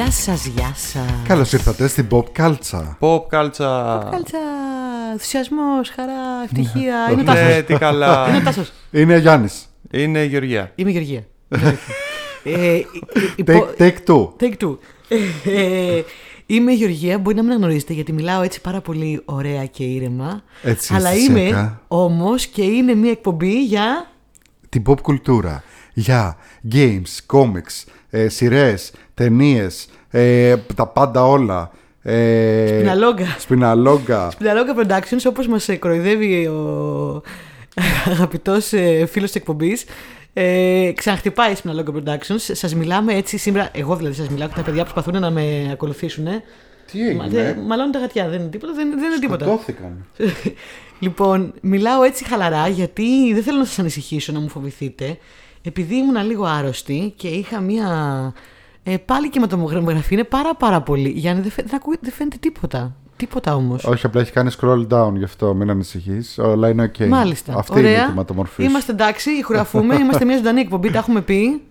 Γεια σας, γεια σας. Καλώς ήρθατε στην Pop Κάλτσα. Pop κάλτσα. Κάλτσα. Ενθουσιασμός, χαρά, ευτυχία. Είναι ο Τάσος. Ναι, τι καλά. Είναι ο Τάσος. Είναι ο Γιάννης. Είναι η Γεωργία. Είμαι η Γεωργία. Ε, η- η- Take, υπο- take two. Take two. Ε, Είμαι η Γεωργία, μπορεί να μην αναγνωρίζετε γιατί μιλάω έτσι πάρα πολύ ωραία και ήρεμα. Έτσι, αλλά αισθησιακά. είμαι όμως και είναι μια εκπομπή για. Την pop κουλτούρα. Για games, comics, ε, σειρές, ταινίες, ε, τα πάντα όλα. Ε, Σπιναλόγκα. Σπιναλόγκα. Σπιναλόγκα Productions, όπως μας ε, κοροϊδεύει ο αγαπητός ε, φίλος της εκπομπής, ε, ξαναχτυπάει η Σπιναλόγκα Productions. Σας μιλάμε έτσι σήμερα, εγώ δηλαδή σας μιλάω και τα παιδιά προσπαθούν να με ακολουθήσουν. Τι Μα, δεν- μαλώνουν τα γατιά, δεν είναι τίποτα, δεν, δεν είναι τίποτα. Σκοτώθηκαν. λοιπόν, μιλάω έτσι χαλαρά γιατί δεν θέλω να σας ανησυχήσω, να μου φοβηθείτε. Επειδή ήμουν λίγο άρρωστη και είχα μία... Ε, πάλι και με το μογραφή είναι πάρα πάρα πολύ. Γιάννη, δεν, φαι- δεν, ακούει- δεν φαίνεται τίποτα. Τίποτα όμως. Όχι, απλά έχει κάνει scroll down γι' αυτό, μην ανησυχείς. Όλα είναι ok. Μάλιστα. Αυτή Ωραία. είναι η κυματομορφή. σου. Είμαστε εντάξει, ηχογραφούμε, είμαστε μια ζωντανή εκπομπή, τα έχουμε πει.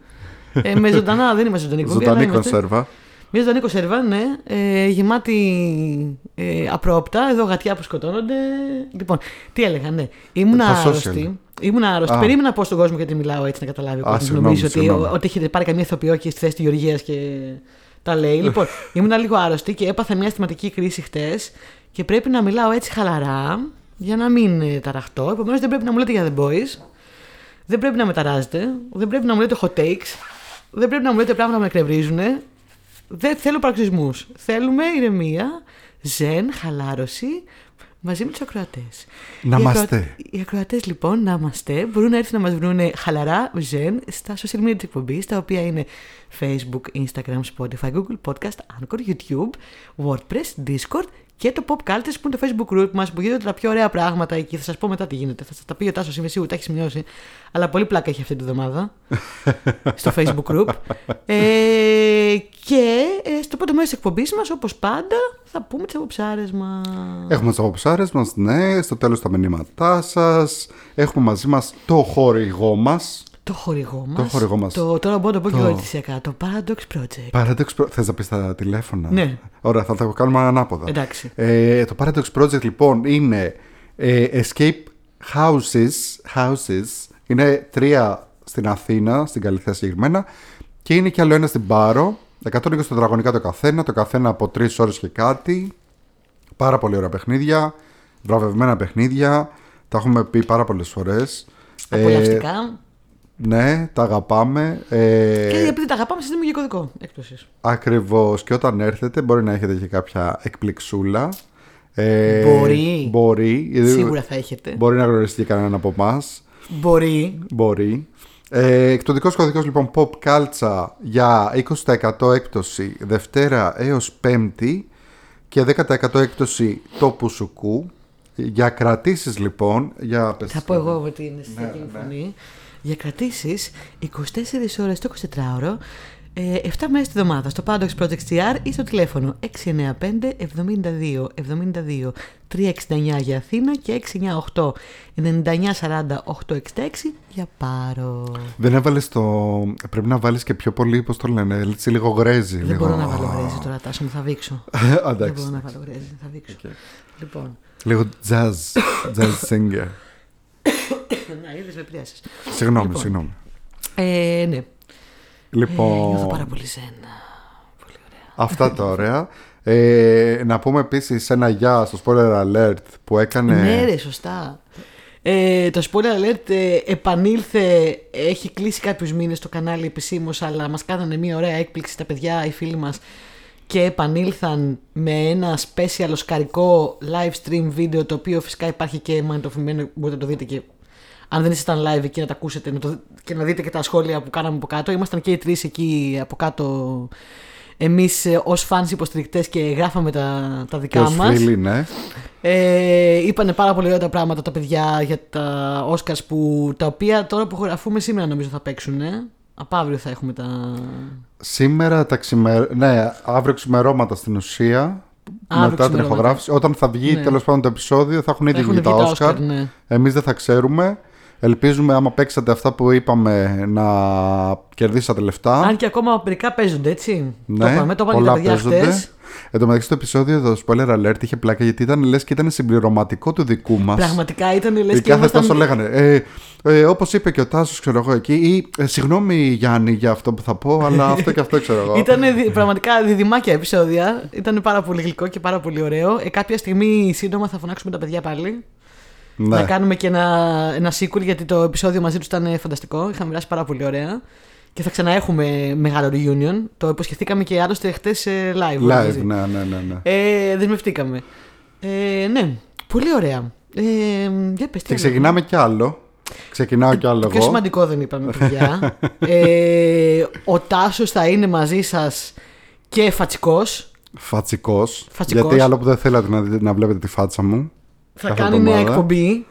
Ε, με ζωντανά δεν είμαστε ζωντανή εκπομπή. Ζωντανή αλλά είμαστε- κονσέρβα. Μιας ζωντανή κονσέρβα, ναι. Ε, γεμάτη ε, απρόπτα. Εδώ γατιά που σκοτώνονται. Λοιπόν, τι έλεγα, ναι. Ήμουν Ε, τα άρρωστη. Ήμουν άρρωστη. Α. Περίμενα να πω στον κόσμο γιατί μιλάω έτσι να καταλάβει. Ο Α, κόσμος. συγγνώμη, Νομίζω ότι, συγγνώμη. ότι έχετε πάρει καμία ηθοποιό και στη θέση της Γεωργίας και τα λέει. λοιπόν, ήμουν λίγο άρρωστη και έπαθα μια αισθηματική κρίση χτες και πρέπει να μιλάω έτσι χαλαρά για να μην ε, ταραχτώ. Επομένως δεν πρέπει να μου λέτε για The Boys. Δεν πρέπει να με ταράζετε. Δεν πρέπει να μου λέτε hot takes. Δεν πρέπει να μου λέτε πράγματα που με εκνευρίζουν. Δεν θέλω παραξισμού. Θέλουμε ηρεμία, ζεν, χαλάρωση μαζί με τους ακροατές. Να οι, είμαστε. οι ακροατές λοιπόν, να είμαστε, μπορούν να έρθουν να μας βρουν χαλαρά, ζεν, στα social media της εκπομπής, τα οποία είναι Facebook, Instagram, Spotify, Google Podcast, Anchor, YouTube, WordPress, Discord και το Pop Cultures που είναι το Facebook group μας που γίνονται τα πιο ωραία πράγματα εκεί. Θα σας πω μετά τι γίνεται. Θα σα τα πει ο Τάσος, είμαι σίγουρη, τα έχεις σημειώσει. Αλλά πολύ πλάκα έχει αυτή τη βδομάδα στο Facebook group. Ε, και ε, στο πρώτο μέρος της εκπομπής μας, όπως πάντα, θα πούμε τις αποψάρες μας. Έχουμε τις αποψάρες μας, ναι. Στο τέλος τα μηνύματά σας. Έχουμε μαζί μας το χορηγό μας. Το χορηγό μας. Το χορηγό μας. Το, τώρα μπορώ να το πω και Το- εγώ αιτησιακά. Το Paradox Project. Paradox Pro... Θες να πεις τα τηλέφωνα; Ναι. Ωραία, θα τα κάνουμε ανάποδα. Εντάξει. Ε, το Paradox Project λοιπόν είναι ε, escape houses, houses. Είναι τρία στην Αθήνα, στην Καλυθέα συγκεκριμένα. Και είναι και άλλο ένα στην Πάρο. 120 τετραγωνικά το καθένα, το καθένα από τρεις ώρες και κάτι. Πάρα πολύ ωραία παιχνίδια. Βραβευμένα παιχνίδια. Τα έχουμε πει πάρα πολλές φορές. Απολαυστικά. Ναι, τα αγαπάμε. Ε, και επειδή τα αγαπάμε, συστήνουμε και κωδικό έκπτωσης. Ακριβώς. Και όταν έρθετε, μπορεί να έχετε και κάποια εκπληξούλα. Ε, Μπορεί. Μπορεί. Σίγουρα θα έχετε. Μπορεί να γνωριστεί κανέναν από εμάς. Μπορεί. Μπορεί. Ε, εκπτωτικός κωδικός λοιπόν Pop Culture για 20% έκπτωση Δευτέρα έως Πέμπτη και 10% έκπτωση τόπου σουκού. Για κρατήσεις λοιπόν, για πες- Θα πω εγώ ότι είναι στη Ναι, ναι, ναι. Φωνή. Για κρατήσεις 24 ώρες το 24ωρο, ε, 7 μέρες τη εβδομάδα στο Paradox Project CR ή στο τηλέφωνο 695 72 72 369 για Αθήνα και 698 99 40 866 για Πάρο. Δεν έβαλες το... Πρέπει να βάλεις και πιο πολύ, πώς το λένε, έτσι λίγο γρέζι. Δεν λίγο... μπορώ να βάλω γρέζι τώρα, Τάσο μου, θα δείξω. Α, Δεν εντάξει. μπορώ να βάλω γρέζι, θα δείξω. Λοιπόν, Λίγο jazz, jazz singer. Να είδες με πριάσεις. Συγγνώμη, Λοιπόν. συγγνώμη. Ε, ναι. Ε, Λοιπόν, νιώθω πάρα πολύ ζένα. Πολύ ωραία. αυτά τα ωραία. Ε, να πούμε επίσης ένα γεια στο spoiler alert που έκανε... Ναι, ρε, σωστά. Ε, το spoiler alert ε, επανήλθε, έχει κλείσει κάποιους μήνες το κανάλι επισήμως, αλλά μας κάνανε μια ωραία έκπληξη τα παιδιά, οι φίλοι μας και επανήλθαν με ένα special οσκαρικό live stream βίντεο το οποίο φυσικά υπάρχει και μαγνητοφημμένο, μπορείτε να το δείτε και αν δεν ήσασταν live εκεί να τα ακούσετε να το, και να δείτε και τα σχόλια που κάναμε από κάτω. Ήμασταν και οι τρεις εκεί από κάτω εμείς ε, ως fans υποστηρικτές και γράφαμε τα, τα και δικά ως μας. φίλοι, ναι. Ε, είπανε πάρα πολύ ωραία τα πράγματα τα παιδιά για τα Oscars που τα οποία τώρα που γραφούμε σήμερα νομίζω θα παίξουν. Ε. Από αύριο θα έχουμε τα. Σήμερα τα ξημερ... Ναι, αύριο ξημερώματα στην ουσία. Αύριο μετά την ξημερώματα. ηχογράφηση. Όταν θα βγει Ναι. τέλος πάντων το επεισόδιο θα έχουν ήδη Έχουν βγει βγει τα τα Oscar. Oscar, ναι. Εμείς δεν θα ξέρουμε. Ελπίζουμε άμα παίξατε αυτά που είπαμε να κερδίσατε λεφτά. Αν και ακόμα μερικά παίζονται, έτσι. Ναι, το είπαμε, το είπαν και πολλά τα παιδιά παίζονται. χτες. Εν τω μεταξύ το επεισόδιο το spoiler alert είχε πλάκα γιατί ήταν λες και ήταν συμπληρωματικό του δικού μας. Πραγματικά ήταν λες Και και κάθε ήμασταν... τόσο λέγανε. Ε, ε, Όπως είπε και ο Τάσος, ξέρω εγώ εκεί. Ή ε, συγγνώμη Γιάννη για αυτό που θα πω, αλλά αυτό και αυτό ξέρω εγώ. Ήταν πραγματικά διδυμάκια επεισόδια. Ήταν πάρα πολύ γλυκό και πάρα πολύ ωραίο. Ε, κάποια στιγμή σύντομα θα φωνάξουμε τα παιδιά πάλι. Ναι. Να κάνουμε και ένα, ένα sequel γιατί το επεισόδιο μαζί τους ήταν φανταστικό. Είχαμε μοιράσει πάρα πολύ ωραία. Και θα ξαναέχουμε μεγάλο reunion. Το υποσχεθήκαμε και άλλωστε χτες live. Live, μαζί. ναι, ναι, ναι. ναι. Ε, δεσμευτήκαμε. Ε, ναι, πολύ ωραία. Ε, για πες, τι Και άλλο. ξεκινάμε κι άλλο. Ξεκινάω κι άλλο Το πιο εγώ. σημαντικό δεν είπαμε, παιδιά. ε, ο Τάσος θα είναι μαζί σας και φατσικός. Φατσικός. Φατσικός. Γιατί άλλο που δεν θέλατε να, δείτε- να βλέπετε τη φάτσα μου. Θα Κάθε κάνει νέα εβδομάδα. εκπομπή.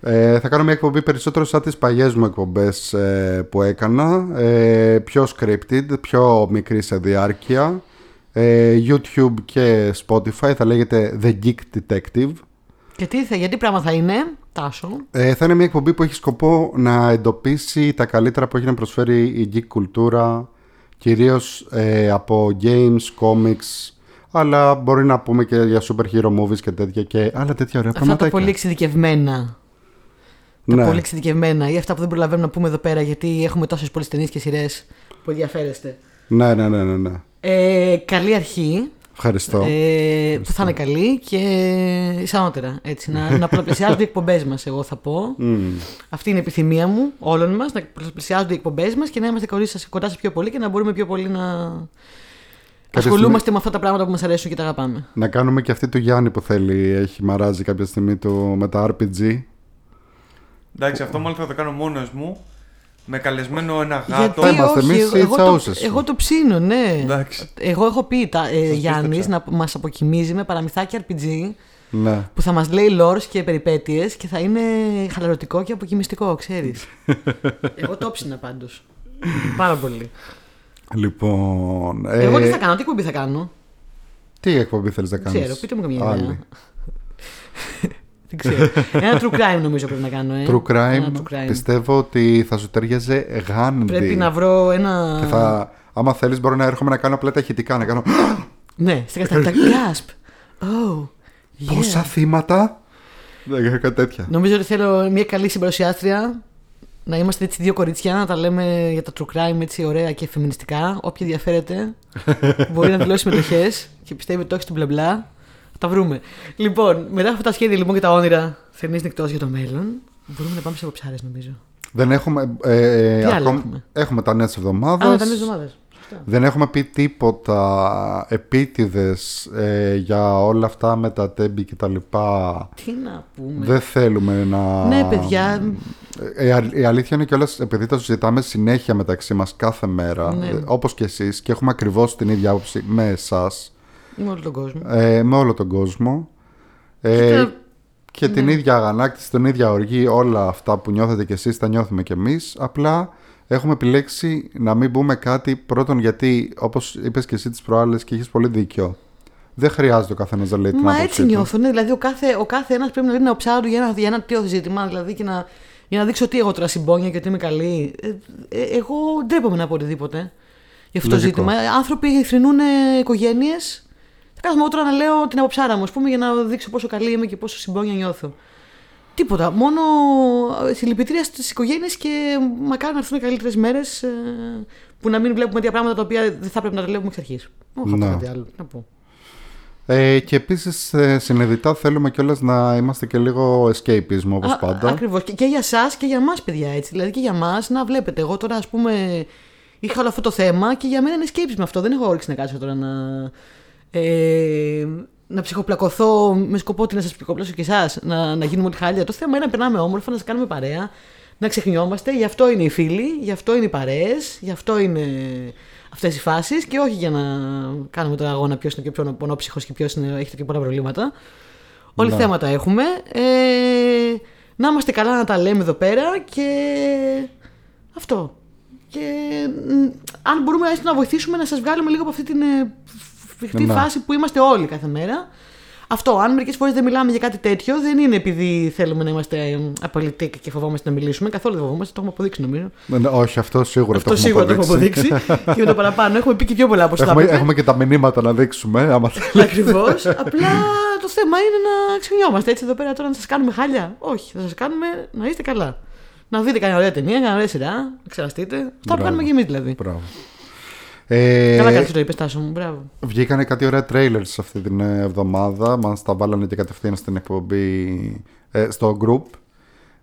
Ε, θα κάνω μια εκπομπή περισσότερο σαν τις παλιές μου εκπομπές ε, που έκανα. Ε, πιο scripted, πιο μικρή σε διάρκεια. Ε, YouTube και Spotify θα λέγεται The Geek Detective. Και τι θα, γιατί πράγμα θα είναι, Τάσο; Ε, θα είναι μια εκπομπή που έχει σκοπό να εντοπίσει τα καλύτερα που έχει να προσφέρει η geek κουλτούρα κυρίως ε, από games, comics αλλά μπορεί να πούμε και για super hero movies και τέτοια και άλλα τέτοια ωραία Αυτά τα πραγματάκια. πολύ εξειδικευμένα. Τα Ναι. πολύ εξειδικευμένα ή αυτά που δεν προλαβαίνουμε να πούμε εδώ πέρα γιατί έχουμε τόσες πολλές ταινίες και σειρές που ενδιαφέρεστε. ναι, ναι, ναι, ναι, ναι. Ε, καλή αρχή. Ευχαριστώ. Ε, που θα είναι καλή και ισανότερα. Έτσι, να, να πολλαπλασιάζονται οι εκπομπές μας, εγώ θα πω. Μμ. Αυτή είναι η επιθυμία μου όλων μας, να πολλαπλασιάζονται οι εκπομπές μας και να είμαστε κοντά σας- κοντά σας πιο πολύ και να μπορούμε πιο πολύ να ασχολούμαστε με αυτά τα πράγματα που μας αρέσουν και τα αγαπάμε. Να κάνουμε και αυτή του Γιάννη που θέλει, έχει μαράζει κάποια στιγμή του με τα RPG. Εντάξει, αυτό μάλλον θα το κάνω μόνος μου. Με καλεσμένο ένα γάτο. Γιατί; είμαστε όχι, εμείς εγώ, οι εγώ, το, τσαούσες σου; εγώ το ψήνω, ναι. Εντάξει. Εγώ έχω πει, τα, ε, Σας Γιάννης, πίστεψα. να μας αποκοιμίζει με παραμυθάκια RPG Ναι. που θα μας λέει lores και περιπέτειες και θα είναι χαλαρωτικό και αποκοιμιστικό, ξέρεις. Εγώ το ψήνα πάντως. Πάρα πολύ. Λοιπόν. ε, Εγώ τι θα κάνω, τι κουμπί θα κάνω; τι εκπομπή θέλεις να κάνεις; Ξέρω, πείτε μου καμία ιδέα. Δεν ξέρω. Ένα true crime νομίζω πρέπει να κάνω. Ε. True crime, Ένα true crime. πιστεύω ότι θα σου τέριαζε γάντι. Πρέπει να βρω ένα. Και θα, άμα θέλεις, μπορώ να έρχομαι να κάνω απλά τα ηχητικά. Να κάνω. Ναι, στην κατάσταση. Gasp. Oh. yeah. Πόσα θύματα; Δεν κάνω κάτι τέτοια. Νομίζω ότι θέλω μια καλή συμπαρουσιάστρια. Να είμαστε έτσι δύο κορίτσια, να τα λέμε για τα true crime έτσι ωραία και φεμινιστικά. Όποια ενδιαφέρεται μπορεί να δηλώσει συμμετοχές και πιστεύει ότι το έχει στην μπλα μπλα. Θα τα βρούμε. Λοιπόν, μετά από αυτά τα σχέδια λοιπόν και τα όνειρα θερινής νυχτός για το μέλλον, μπορούμε να πάμε σε αποψάρες νομίζω. Δεν έχουμε. Ε, Τι άλλο ακόμη- έχουμε; έχουμε τα νέα της εβδομάδας. Α, μετά δύο εβδομάδε. Δεν έχουμε πει τίποτα επίτηδες ε, για όλα αυτά με τα τέμπη και τα λοιπά. Τι να πούμε. Δεν θέλουμε να... Ναι, παιδιά. Ε, η αλ- η αλήθεια είναι κιόλας επειδή τα συζητάμε συνέχεια μεταξύ μας κάθε μέρα, Ναι. ε, όπως και εσείς και έχουμε ακριβώς την ίδια άποψη με εσάς, Με όλο τον κόσμο. ε, με όλο τον κόσμο. Ε, Κοίτα, και την ναι. ίδια αγανάκτηση, την ίδια οργή, όλα αυτά που νιώθετε κι εσείς τα νιώθουμε κι εμείς. Απλά έχουμε επιλέξει να μην πούμε κάτι πρώτον γιατί όπως είπες και εσύ τις προάλλες και έχεις πολύ δίκιο. Δεν χρειάζεται ο καθένας να λέει την Μα άποψή έτσι του. νιώθω. Ναι, δηλαδή ο κάθε, ο κάθε ένας πρέπει να λέει την οψάρα του για ένα, για ένα τέτοιο ζήτημα. Δηλαδή και να, για να δείξω ότι εγώ τώρα συμπόνια και ότι είμαι καλή. Ε, ε, εγώ ντρέπομαι να πω οτιδήποτε για αυτό το Λογικό. ζήτημα. Ε, Άνθρωποι θρυνούν οικογένειες. Θα κάθομαι εγώ τώρα να λέω την αποψάρα μου, ας πούμε, για να δείξω πόσο καλή είμαι και πόσο συμπόνια νιώθω. Τίποτα. Μόνο ε, συλληπιτήρια στις οικογένειες και μακάρι να έρθουν καλύτερες μέρες που να μην βλέπουμε τέτοια πράγματα τα οποία δεν θα πρέπει να τα βλέπουμε εξ αρχής. Όχι Ναι. κάτι άλλο. Να πω. Ε, και επίσης ε, συνειδητά θέλουμε κιόλας να είμαστε και λίγο escapism όπως Α, πάντα. Ακριβώς. Και, και για εσά και για εμά, παιδιά. Έτσι. Δηλαδή και για εμά, να βλέπετε. Εγώ τώρα, ας πούμε, είχα όλο αυτό το θέμα και για μένα είναι escapism αυτό. Δεν έχω όρεξη να κάτσω τώρα να. Ε, να ψυχοπλακωθώ με σκοπό ότι να σας ψυχοπλάσω και εσάς, να, να γίνουμε όλοι χάλια. Το θέμα είναι να περνάμε όμορφα, να σας κάνουμε παρέα, να ξεχνιόμαστε. Γι' αυτό είναι οι φίλοι, γι' αυτό είναι οι παρέες, γι' αυτό είναι αυτές οι φάσεις και όχι για να κάνουμε τον αγώνα ποιος είναι πιο πονόψυχο και ποιος έχει πιο πολλά προβλήματα. Όλοι Ναι. θέματα έχουμε. Ε, να είμαστε καλά να τα λέμε εδώ πέρα και αυτό. Και μ, αν μπορούμε έστω να βοηθήσουμε να σας βγάλουμε λίγο από αυτή την ε, φρικτή Ναι. φάση που είμαστε όλοι κάθε μέρα. Αυτό, αν μερικές φορές δεν μιλάμε για κάτι τέτοιο, δεν είναι επειδή θέλουμε να είμαστε ε, απολυτικοί και φοβόμαστε να μιλήσουμε. Καθόλου δεν φοβόμαστε, το έχουμε αποδείξει νομίζω. Ναι, ναι, όχι, αυτό σίγουρα Αυτό το έχουμε σίγουρα το έχουμε αποδείξει. και με το παραπάνω έχουμε πει και πιο πολλά από όσα θα Έχουμε, έπρεπε. έχουμε και τα μηνύματα να δείξουμε. Άμα θέλει. Ακριβώς. Απλά το θέμα είναι να ξεχνιόμαστε έτσι εδώ πέρα τώρα να σας κάνουμε χάλια. Όχι, θα σας κάνουμε να είστε καλά. Να δείτε κανένα ωραία ταινία, κανένα ωραία σειρά, να ξεραστείτε. Αυτό που Μπράβο. κάνουμε και εμείς δηλαδή. Μπράβο. Ε, Καλά κάνει το είπες, Τάσο μου, μπράβο. Βγήκανε κάτι ωραία trailers αυτή την ε, εβδομάδα. Μας τα βάλανε και κατευθείαν στην εκπομπή ε, στο group.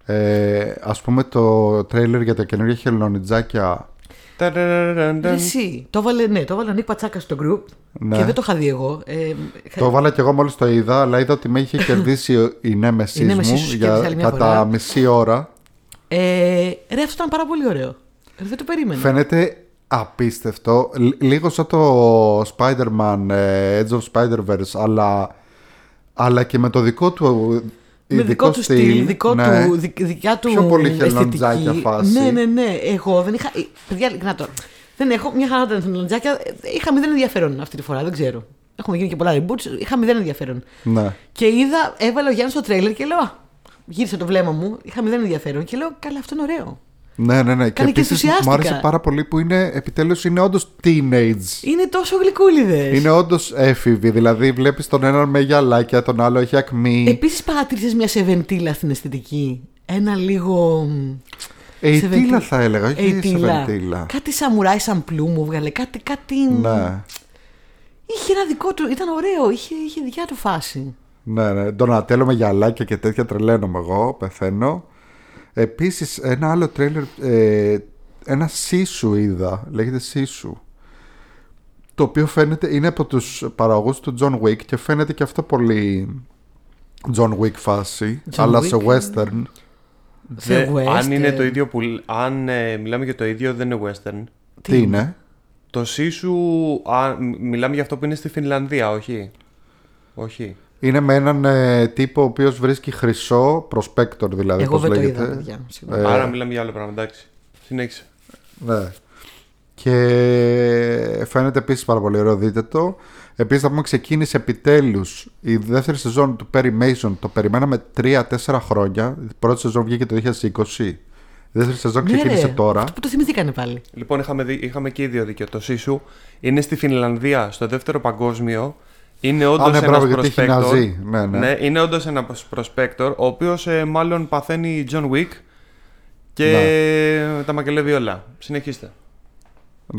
Ε, ας πούμε το trailer για τα καινούργια χελονιτζάκια. Ταραραρανταν. Εσύ, το έβαλε, ναι, το έβαλε ο Νίκ Πατσάκας στο group Ναι. και δεν το είχα δει εγώ. Ε, Το έβαλα και εγώ μόλις το είδα, αλλά είδα ότι με είχε κερδίσει η Νέμεσης Η Νέμεσης μου σου για κέρδισε άλλη μια κατά φορά. μισή ώρα. Ε, ρε, αυτό ήταν πάρα πολύ ωραίο. Ε, δεν το περίμενα. Φαίνεται απίστευτο. Λ- Λίγο σαν το Spider-Man ε, Edge of Spider-Verse, αλλά, αλλά και με το δικό του με ειδικό δικό του στυλ, δικό ναι. του, δικ- δικιά του Πιο πολύ αισθητική. χελοντζάκια φάση. Ναι, ναι, ναι. Εγώ δεν είχα. ε, Παιδιά, ειλικρινά τώρα. Δεν έχω μια χαρά τα χελοντζάκια. ε, Είχα μηδέν ενδιαφέρον αυτή τη φορά, δεν ξέρω. Έχουν γίνει και πολλά reboots. Είχα μηδέν ενδιαφέρον. Ναι. Και είδα, έβαλε ο Γιάννης στο τρέιλερ και λέω. «Α, Γύρισε το βλέμμα μου, είχα μηδέν ενδιαφέρον και λέω: Καλά, αυτό είναι ωραίο. Ναι, ναι, ναι. Και Κάνει και επίσης μου ενθουσιάστηκα. άρεσε πάρα πολύ που είναι επιτέλους είναι όντως teenage. Είναι τόσο γλυκούλιδες. Είναι όντως έφηβοι. Δηλαδή βλέπεις τον έναν με γυαλάκια, τον άλλο έχει ακμή. Επίσης παρατήρησες μια σεβεντήλα στην αισθητική. Ένα λίγο. μ, Ειτήλα σεβεντή- θα έλεγα, όχι Ειτήλα. σεβεντήλα. Κάτι σαμουράι σαν πλού μου βγάλε. Κάτι. κάτι... Ναι. Είχε ένα δικό του. Ήταν ωραίο. Είχε, είχε δικιά του φάση. Ναι, ναι. Ντονατέλο με γυαλάκια και τέτοια τρελαίνομαι εγώ, πεθαίνω. Επίσης, ένα άλλο τρέλερ. Ε, ένα Σίσου είδα. Λέγεται Σίσου. Το οποίο φαίνεται είναι από τους παραγωγούς του John Wick και φαίνεται και αυτό πολύ John Wick φάση, John αλλά Wick. σε western. Σε Δε- αν είναι western. το ίδιο που. Αν ε, μιλάμε για το ίδιο, δεν είναι western. Τι, είναι; Το Σίσου. α, μ- μιλάμε για αυτό που είναι στη Φινλανδία, όχι; Όχι. Είναι με έναν ε, τύπο ο οποίος βρίσκει χρυσό, prospector δηλαδή, Εγώ πώς δεν το λέγεται. είδα, παιδιά. συγγνώμη. Ε, Άρα μιλάμε για άλλο πράγμα, εντάξει. Συνέχισε. Ναι. Και φαίνεται επίσης πάρα πολύ ωραίο, δείτε το. Επίσης, θα πούμε ξεκίνησε επιτέλους η δεύτερη σεζόν του Perry Mason. Το περιμέναμε 3-4 χρόνια. Η πρώτη σεζόν βγήκε το 2020. Η δεύτερη σεζόν Ναι, ξεκίνησε ρε, τώρα. Αυτό που το θυμηθήκανε πάλι. Λοιπόν, είχαμε, δει, είχαμε και ίδιο δίκιο. Το Σίσου είναι στη Φινλανδία, στο δεύτερο παγκόσμιο. Είναι όντως ναι, ένας μπράβο, γιατί έχει prospector. ναζί. Ναι, ναι. είναι όντως ένας prospector, ο οποίος μάλλον παθαίνει John Wick και Ναι. τα μακελεύει όλα. Συνεχίστε.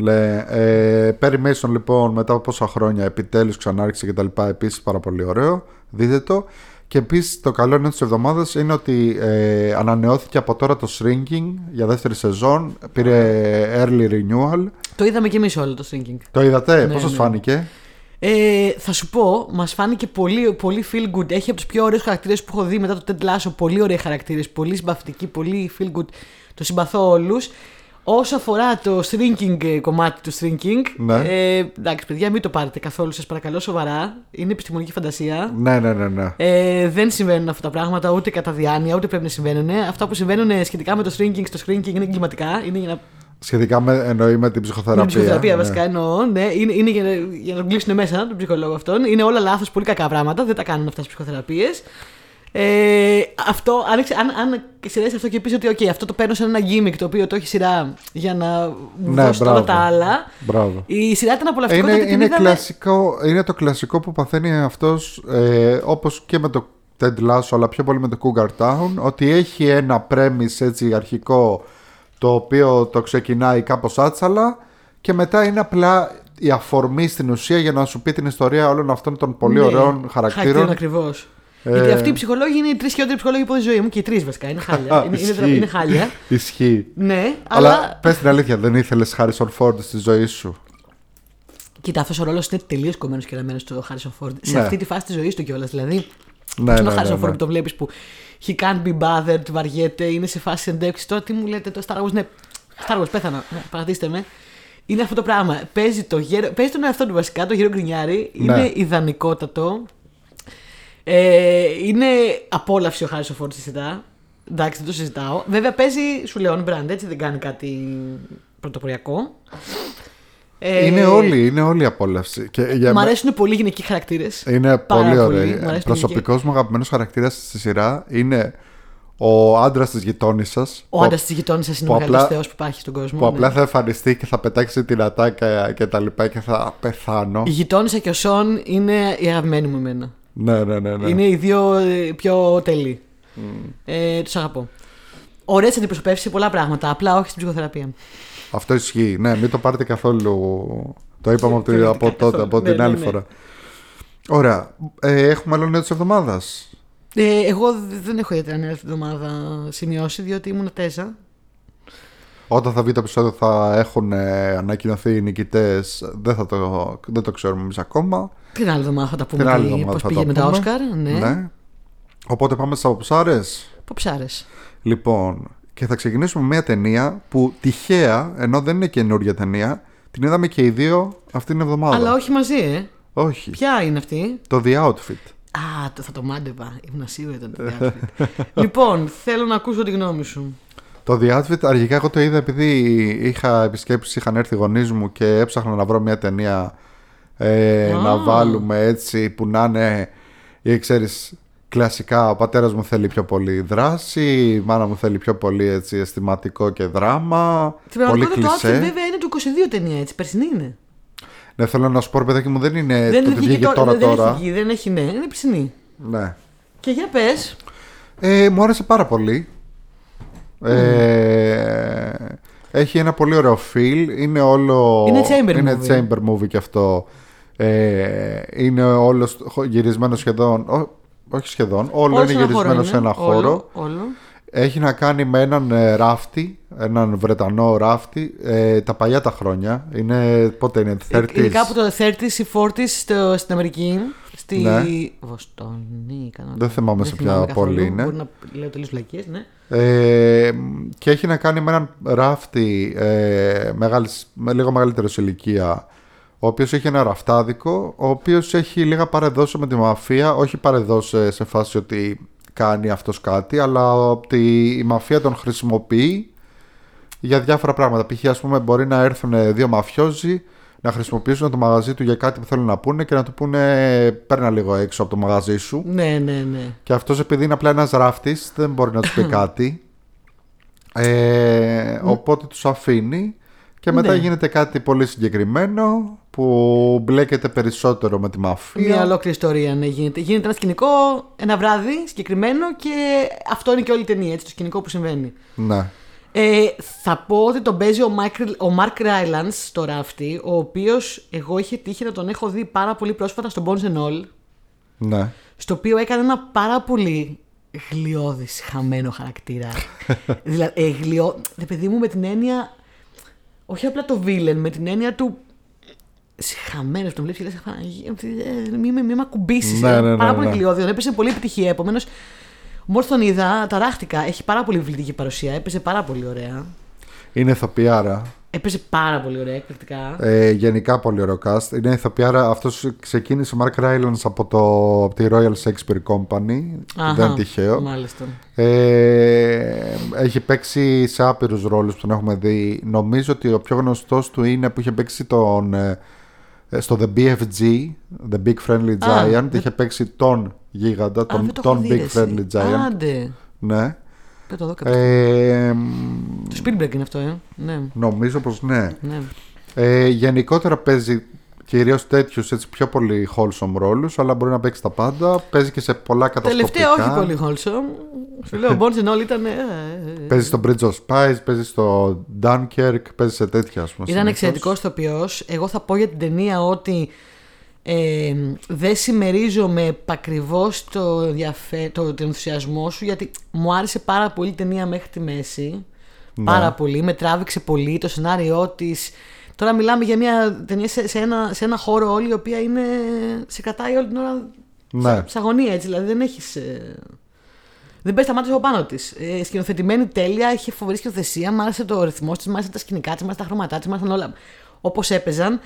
Λέ, ε, Perry Mason λοιπόν μετά από πόσα χρόνια επιτέλους ξανάρχισε και τα λοιπά επίσης πάρα πολύ ωραίο δείτε το και επίσης το καλό νέο της εβδομάδας είναι ότι ε, ανανεώθηκε από τώρα το Shrinking για δεύτερη σεζόν πήρε early renewal Το είδαμε κι εμείς όλο το Thinking. το είδατε, Ναι, πώς σας ναι. φάνηκε; Ε, θα σου πω, μας φάνηκε πολύ, πολύ feel good. Έχει από τους πιο ωραίους χαρακτήρες που έχω δει μετά το Ted Lasso. Πολύ ωραίοι χαρακτήρες, πολύ συμπαθητικοί, πολύ feel good. Το συμπαθώ όλους. Όσο αφορά το shrinking ε, κομμάτι του shrinking, Ναι. ε, εντάξει, παιδιά, μην το πάρετε καθόλου, σας παρακαλώ, σοβαρά. Είναι επιστημονική φαντασία. ναι ναι ναι, ναι. Ε, δεν συμβαίνουν αυτά τα πράγματα ούτε κατά διάνοια, ούτε πρέπει να συμβαίνουν. Αυτά που συμβαίνουν σχετικά με το shrinking στο shrinking είναι εγκληματικά. Είναι για να σχετικά με, εννοεί με την με την ψυχοθεραπεία ψυχοθεραπεία ναι. βασικά εννοώ. Ναι, είναι, είναι για, να, για να τον κλείσουν μέσα τον ψυχολόγο αυτόν. Είναι όλα λάθος, πολύ κακά πράγματα. Δεν τα κάνουν αυτά στι ψυχοθεραπείες. Ε, αυτό, αν, εξ- αν, αν συνδέσεις αυτό και πεις ότι okay, αυτό το παίρνω σαν ένα gimmick το οποίο το έχει σειρά για να μου Ναι, δώσει όλα μπράβο. τα άλλα. Μπράβο. Η σειρά ήταν απολαυστικότητα Είναι, και την είναι, είδαμε- κλασικό, είναι το κλασικό που παθαίνει αυτός ε, όπως και με το Ted Lasso αλλά πιο πολύ με το Cougar Town ότι έχει ένα premise έτσι αρχικό το οποίο το ξεκινάει κάπως άτσαλα και μετά είναι απλά η αφορμή στην ουσία για να σου πει την ιστορία όλων αυτών των πολύ Ναι, ωραίων χαρακτήρων. ακριβώς. Ε, Γιατί αυτοί οι ψυχολόγοι είναι οι τρεις χειρότεροι ψυχολόγοι που έχω δει στη ζωή μου και οι τρεις βασικά. Είναι χάλια. είναι, είναι, Ισχύει. είναι χάλια. Ισχύει. Ναι, Αλλά, αλλά. πες την αλήθεια, δεν ήθελες Harrison Ford στη ζωή σου; Κοίτα, αυτός ο ρόλος είναι τελείως κομμένος και ραμμένο στο Harrison Ford. Σε Ναι. αυτή τη φάση της ζωής του κιόλας. Δηλαδή, Ναι, Αυτό ναι, είναι ο ναι, Harrison ναι. Ford που το βλέπεις που he can't be bothered, βαριέται, είναι σε φάση εντεύξη. Τώρα τι μου λέτε, το Star Wars, ναι, Star Wars, πέθανα. Ναι, παρατήστε με. Είναι αυτό το πράγμα. Παίζει, το γέρο, παίζει τον εαυτό του βασικά, το γέρο γκρινιάρι. Ναι. Είναι ιδανικότατο. Ε, είναι απόλαυση ο Harrison Ford στη σειρά. Εντάξει, δεν το συζητάω. Βέβαια παίζει, σου λέω, on brand, έτσι δεν κάνει κάτι πρωτοποριακό. Ε, Είναι όλοι, είναι όλη η απόλαυση. Και για Μ' μέ- αρέσουν πολύ γυναικοί χαρακτήρες. Είναι Πάρα πολύ πολύ. Μ' ωραίο. αρέσουν Προσωπικός μου αγαπημένος χαρακτήρας στη σειρά είναι ο άντρας της γειτόνης σας. Ο άντρας της γειτόνι σας είναι που ο μεγαλύτερο απλά- θεό που υπάρχει στον κόσμο. Που ναι. απλά θα εμφανιστεί και θα πετάξει την ατάκα και τα λοιπά και θα πεθάνω. Η γειτόνισσα και ο Σον είναι οι αγαπημένοι μου εμένα. Ναι, ναι, ναι. ναι. Είναι οι δύο ε, πιο τέλειοι. Ε, τους αγαπώ. Ωραίες αντιπροσωπεύσεις σε πολλά πράγματα. Απλά όχι στην ψυχοθεραπεία. Αυτό ισχύει. Ναι, μην το πάρετε καθόλου. Το είπαμε από, τη- Θεωρητικά από τότε, καθόλου. από Ναι, την ναι, άλλη ναι. φορά. Ωραία. Ε, έχουμε άλλο νέο της εβδομάδας. Ε, εγώ δεν έχω ιδιαίτερα νέα αυτή την εβδομάδα σημειώσει, διότι ήμουν τέζα. Όταν θα βγει το επεισόδιο θα έχουν ε, ανακοινωθεί οι νικητές. Δεν, θα το, δεν το ξέρουμε εμείς ακόμα. Την άλλη εβδομάδα θα τα πούμε Την άλλη τι- εβδομάδα πώς θα πήγε τα με τα πούμε. Όσκαρ. Ναι. Οπότε πάμε στι αποψάρε. Ποψάρες. Λοιπόν, και θα ξεκινήσουμε με μια ταινία που τυχαία, ενώ δεν είναι καινούργια ταινία, την είδαμε και οι δύο αυτήν την εβδομάδα. Αλλά όχι μαζί, ε. Όχι. Ποια είναι αυτή; Το The Outfit. Α, το, θα το μάντευα. Ήμουν σίγουρη ήταν το διάστημα. λοιπόν, θέλω να ακούσω τη γνώμη σου. Το The Outfit, αρχικά εγώ το είδα επειδή είχα επισκέψεις, είχαν έρθει οι γονείς μου και έψαχνα να βρω μια ταινία ε, Α. να βάλουμε έτσι που να είναι, ή ξέρεις, κλασικά ο πατέρας μου θέλει πιο πολύ δράση, η μάνα μου θέλει πιο πολύ έτσι αισθηματικό και δράμα, Στην πολύ πραγματικότητα το outfit κλισέ. βέβαια είναι του 22 ταινία έτσι. Περσινή είναι. Ναι, θέλω να σου πω, ρε παιδάκι μου, δεν είναι δεν το είναι ότι βγήκε βγήκε τώρα δεν τώρα. έχει βγει, δεν έχει, ναι, είναι περσινή. Ναι. Και για πες. Ε, μου άρεσε πάρα πολύ. Ε, έχει ένα πολύ ωραίο feel. Είναι όλο. Είναι chamber είναι movie. chamber movie και αυτό. Ε, είναι όλος στο- γυρισμένος σχεδόν. Ό- όχι σχεδόν. Όλο είναι γυρισμένο σε ένα χώρο. Όλο, όλο. Έχει να κάνει με έναν ε, ράφτη, έναν Βρετανό ράφτη, ε, τα παλιά τα χρόνια. Είναι, πότε είναι, 30s. Είναι κάπου το 30s ή 40s στο, στην Αμερική. Στη Ναι. Βοστόνη, κανόνα. Δεν θυμάμαι σε ποια θυμάμαι καθόλου. πόλη είναι. Μπορεί να λέω τελείως βλακίες, ναι. Ε, και έχει να κάνει με έναν ράφτη ε, μεγάλης, με λίγο μεγαλύτερο σε ηλικία ο οποίος έχει ένα ραφτάδικο ο οποίος έχει λίγα παρεδώσει με τη μαφία όχι παρεδώσει σε φάση ότι κάνει αυτός κάτι αλλά ότι η μαφία τον χρησιμοποιεί για διάφορα πράγματα π.χ. ας πούμε μπορεί να έρθουν δύο μαφιόζοι να χρησιμοποιήσουν το μαγαζί του για κάτι που θέλουν να πούνε και να του πούνε παίρνα λίγο έξω από το μαγαζί σου Ναι, ναι, ναι. και αυτός επειδή είναι απλά ένας ράφτης δεν μπορεί να του πει κάτι. Ε, οπότε τους αφήνει και μετά Ναι. γίνεται κάτι πολύ συγκεκριμένο που μπλέκεται περισσότερο με τη μαφία. Μια ολόκληρη ιστορία ναι, γίνεται. Γίνεται ένα σκηνικό ένα βράδυ συγκεκριμένο και αυτό είναι και όλη η ταινία, έτσι, το σκηνικό που συμβαίνει. Ναι. Ε, θα πω ότι τον παίζει ο, Mike, ο Mark Rylance στο ράφτη, ο οποίος εγώ είχε τύχει να τον έχω δει πάρα πολύ πρόσφατα στο Bones and All, Ναι. στο οποίο έκανε ένα πάρα πολύ γλιώδης, χαμένο χαρακτήρα. δηλαδή, ε, γλιώ... Ρε παιδί μου με την έννοια, όχι απλά το villain, με την έννοια του συχαμένος, τον βλέπεις και λες: Μη με, μη με ακουμπήσεις. Ναι, ναι, ναι, πάρα ναι. πολύ γλιώδη. Έπαιζε πολύ επιτυχία. Επομένως, μόλι τον είδα, ταράχτηκα. Έχει πάρα πολύ βιβλική παρουσία. Έπαιζε πάρα πολύ ωραία. Είναι ηθοποιάρα. Έπαιζε πάρα πολύ ωραία, εκπληκτικά. Ε, γενικά πολύ ωραίο cast. Είναι ηθοποιάρα. Αυτός ξεκίνησε ο Mark Rylance από, το, από τη Royal Shakespeare Company. Αχα, δεν είναι τυχαίο. Μάλιστα. Ε, έχει παίξει σε άπειρους ρόλους που τον έχουμε δει. Νομίζω ότι ο πιο γνωστός του είναι που είχε παίξει τον, ε, ε, στο The BFG, The Big Friendly Α, Giant. δεν- Είχε παίξει τον γίγαντα, Α, τον, δεν το έχω τον δει, Big ρε, εσύ. Friendly Giant. Άντε. Ναι. Δεν το δω κάποιο. Ε, Το Spielberg είναι αυτό, ε. Ναι, νομίζω πως ναι. ναι. Ε, γενικότερα παίζει κυρίως τέτοιους πιο πολύ wholesome ρόλους αλλά μπορεί να παίξει τα πάντα. Παίζει και σε πολλά καταστροφικά. Τελευταία όχι πολύ wholesome. Σου λέω, ο Bones and All ήταν. ε, ε, ε. Παίζει στο Bridge of Spies, παίζει στο Dunkirk, παίζει σε τέτοια ας πούμε. Ήταν συνήθως. εξαιρετικός ηθοποιό. Εγώ θα πω για την ταινία ότι ε, δεν συμμερίζομαι επακριβώ το, ενδιαφέ... το, τον ενθουσιασμό σου γιατί μου άρεσε πάρα πολύ η ταινία μέχρι τη μέση. Ναι. Πάρα πολύ. Με τράβηξε πολύ το σενάριό της. Τώρα μιλάμε για μια ταινία σε, σε ένα, σε ένα χώρο όλη η οποία είναι, σε κρατάει όλη την ώρα Ναι. σε αγωνία έτσι. Δηλαδή δεν έχεις. Δεν παίζει τα μάτια από πάνω της. Ε, σκηνοθετημένη τέλεια, είχε φοβερή σκηνοθεσία. Μ' άρεσε το ρυθμός της, μ' άρεσε τα σκηνικά της, μ' άρεσε τα χρώματά της, μ' άρεσαν όλα όπως έπαιζαν.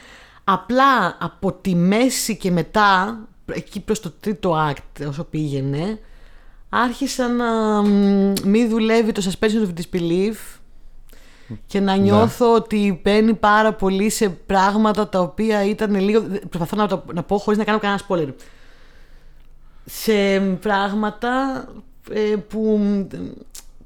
Απλά από τη μέση και μετά, εκεί προς το τρίτο act, όσο πήγαινε, άρχισα να μ, μη δουλεύει το suspension of disbelief και να νιώθω ότι μπαίνει πάρα πολύ σε πράγματα τα οποία ήταν λίγο. Προσπαθώ να, το, να πω χωρίς να κάνω κανένα spoiler. Σε πράγματα ε, που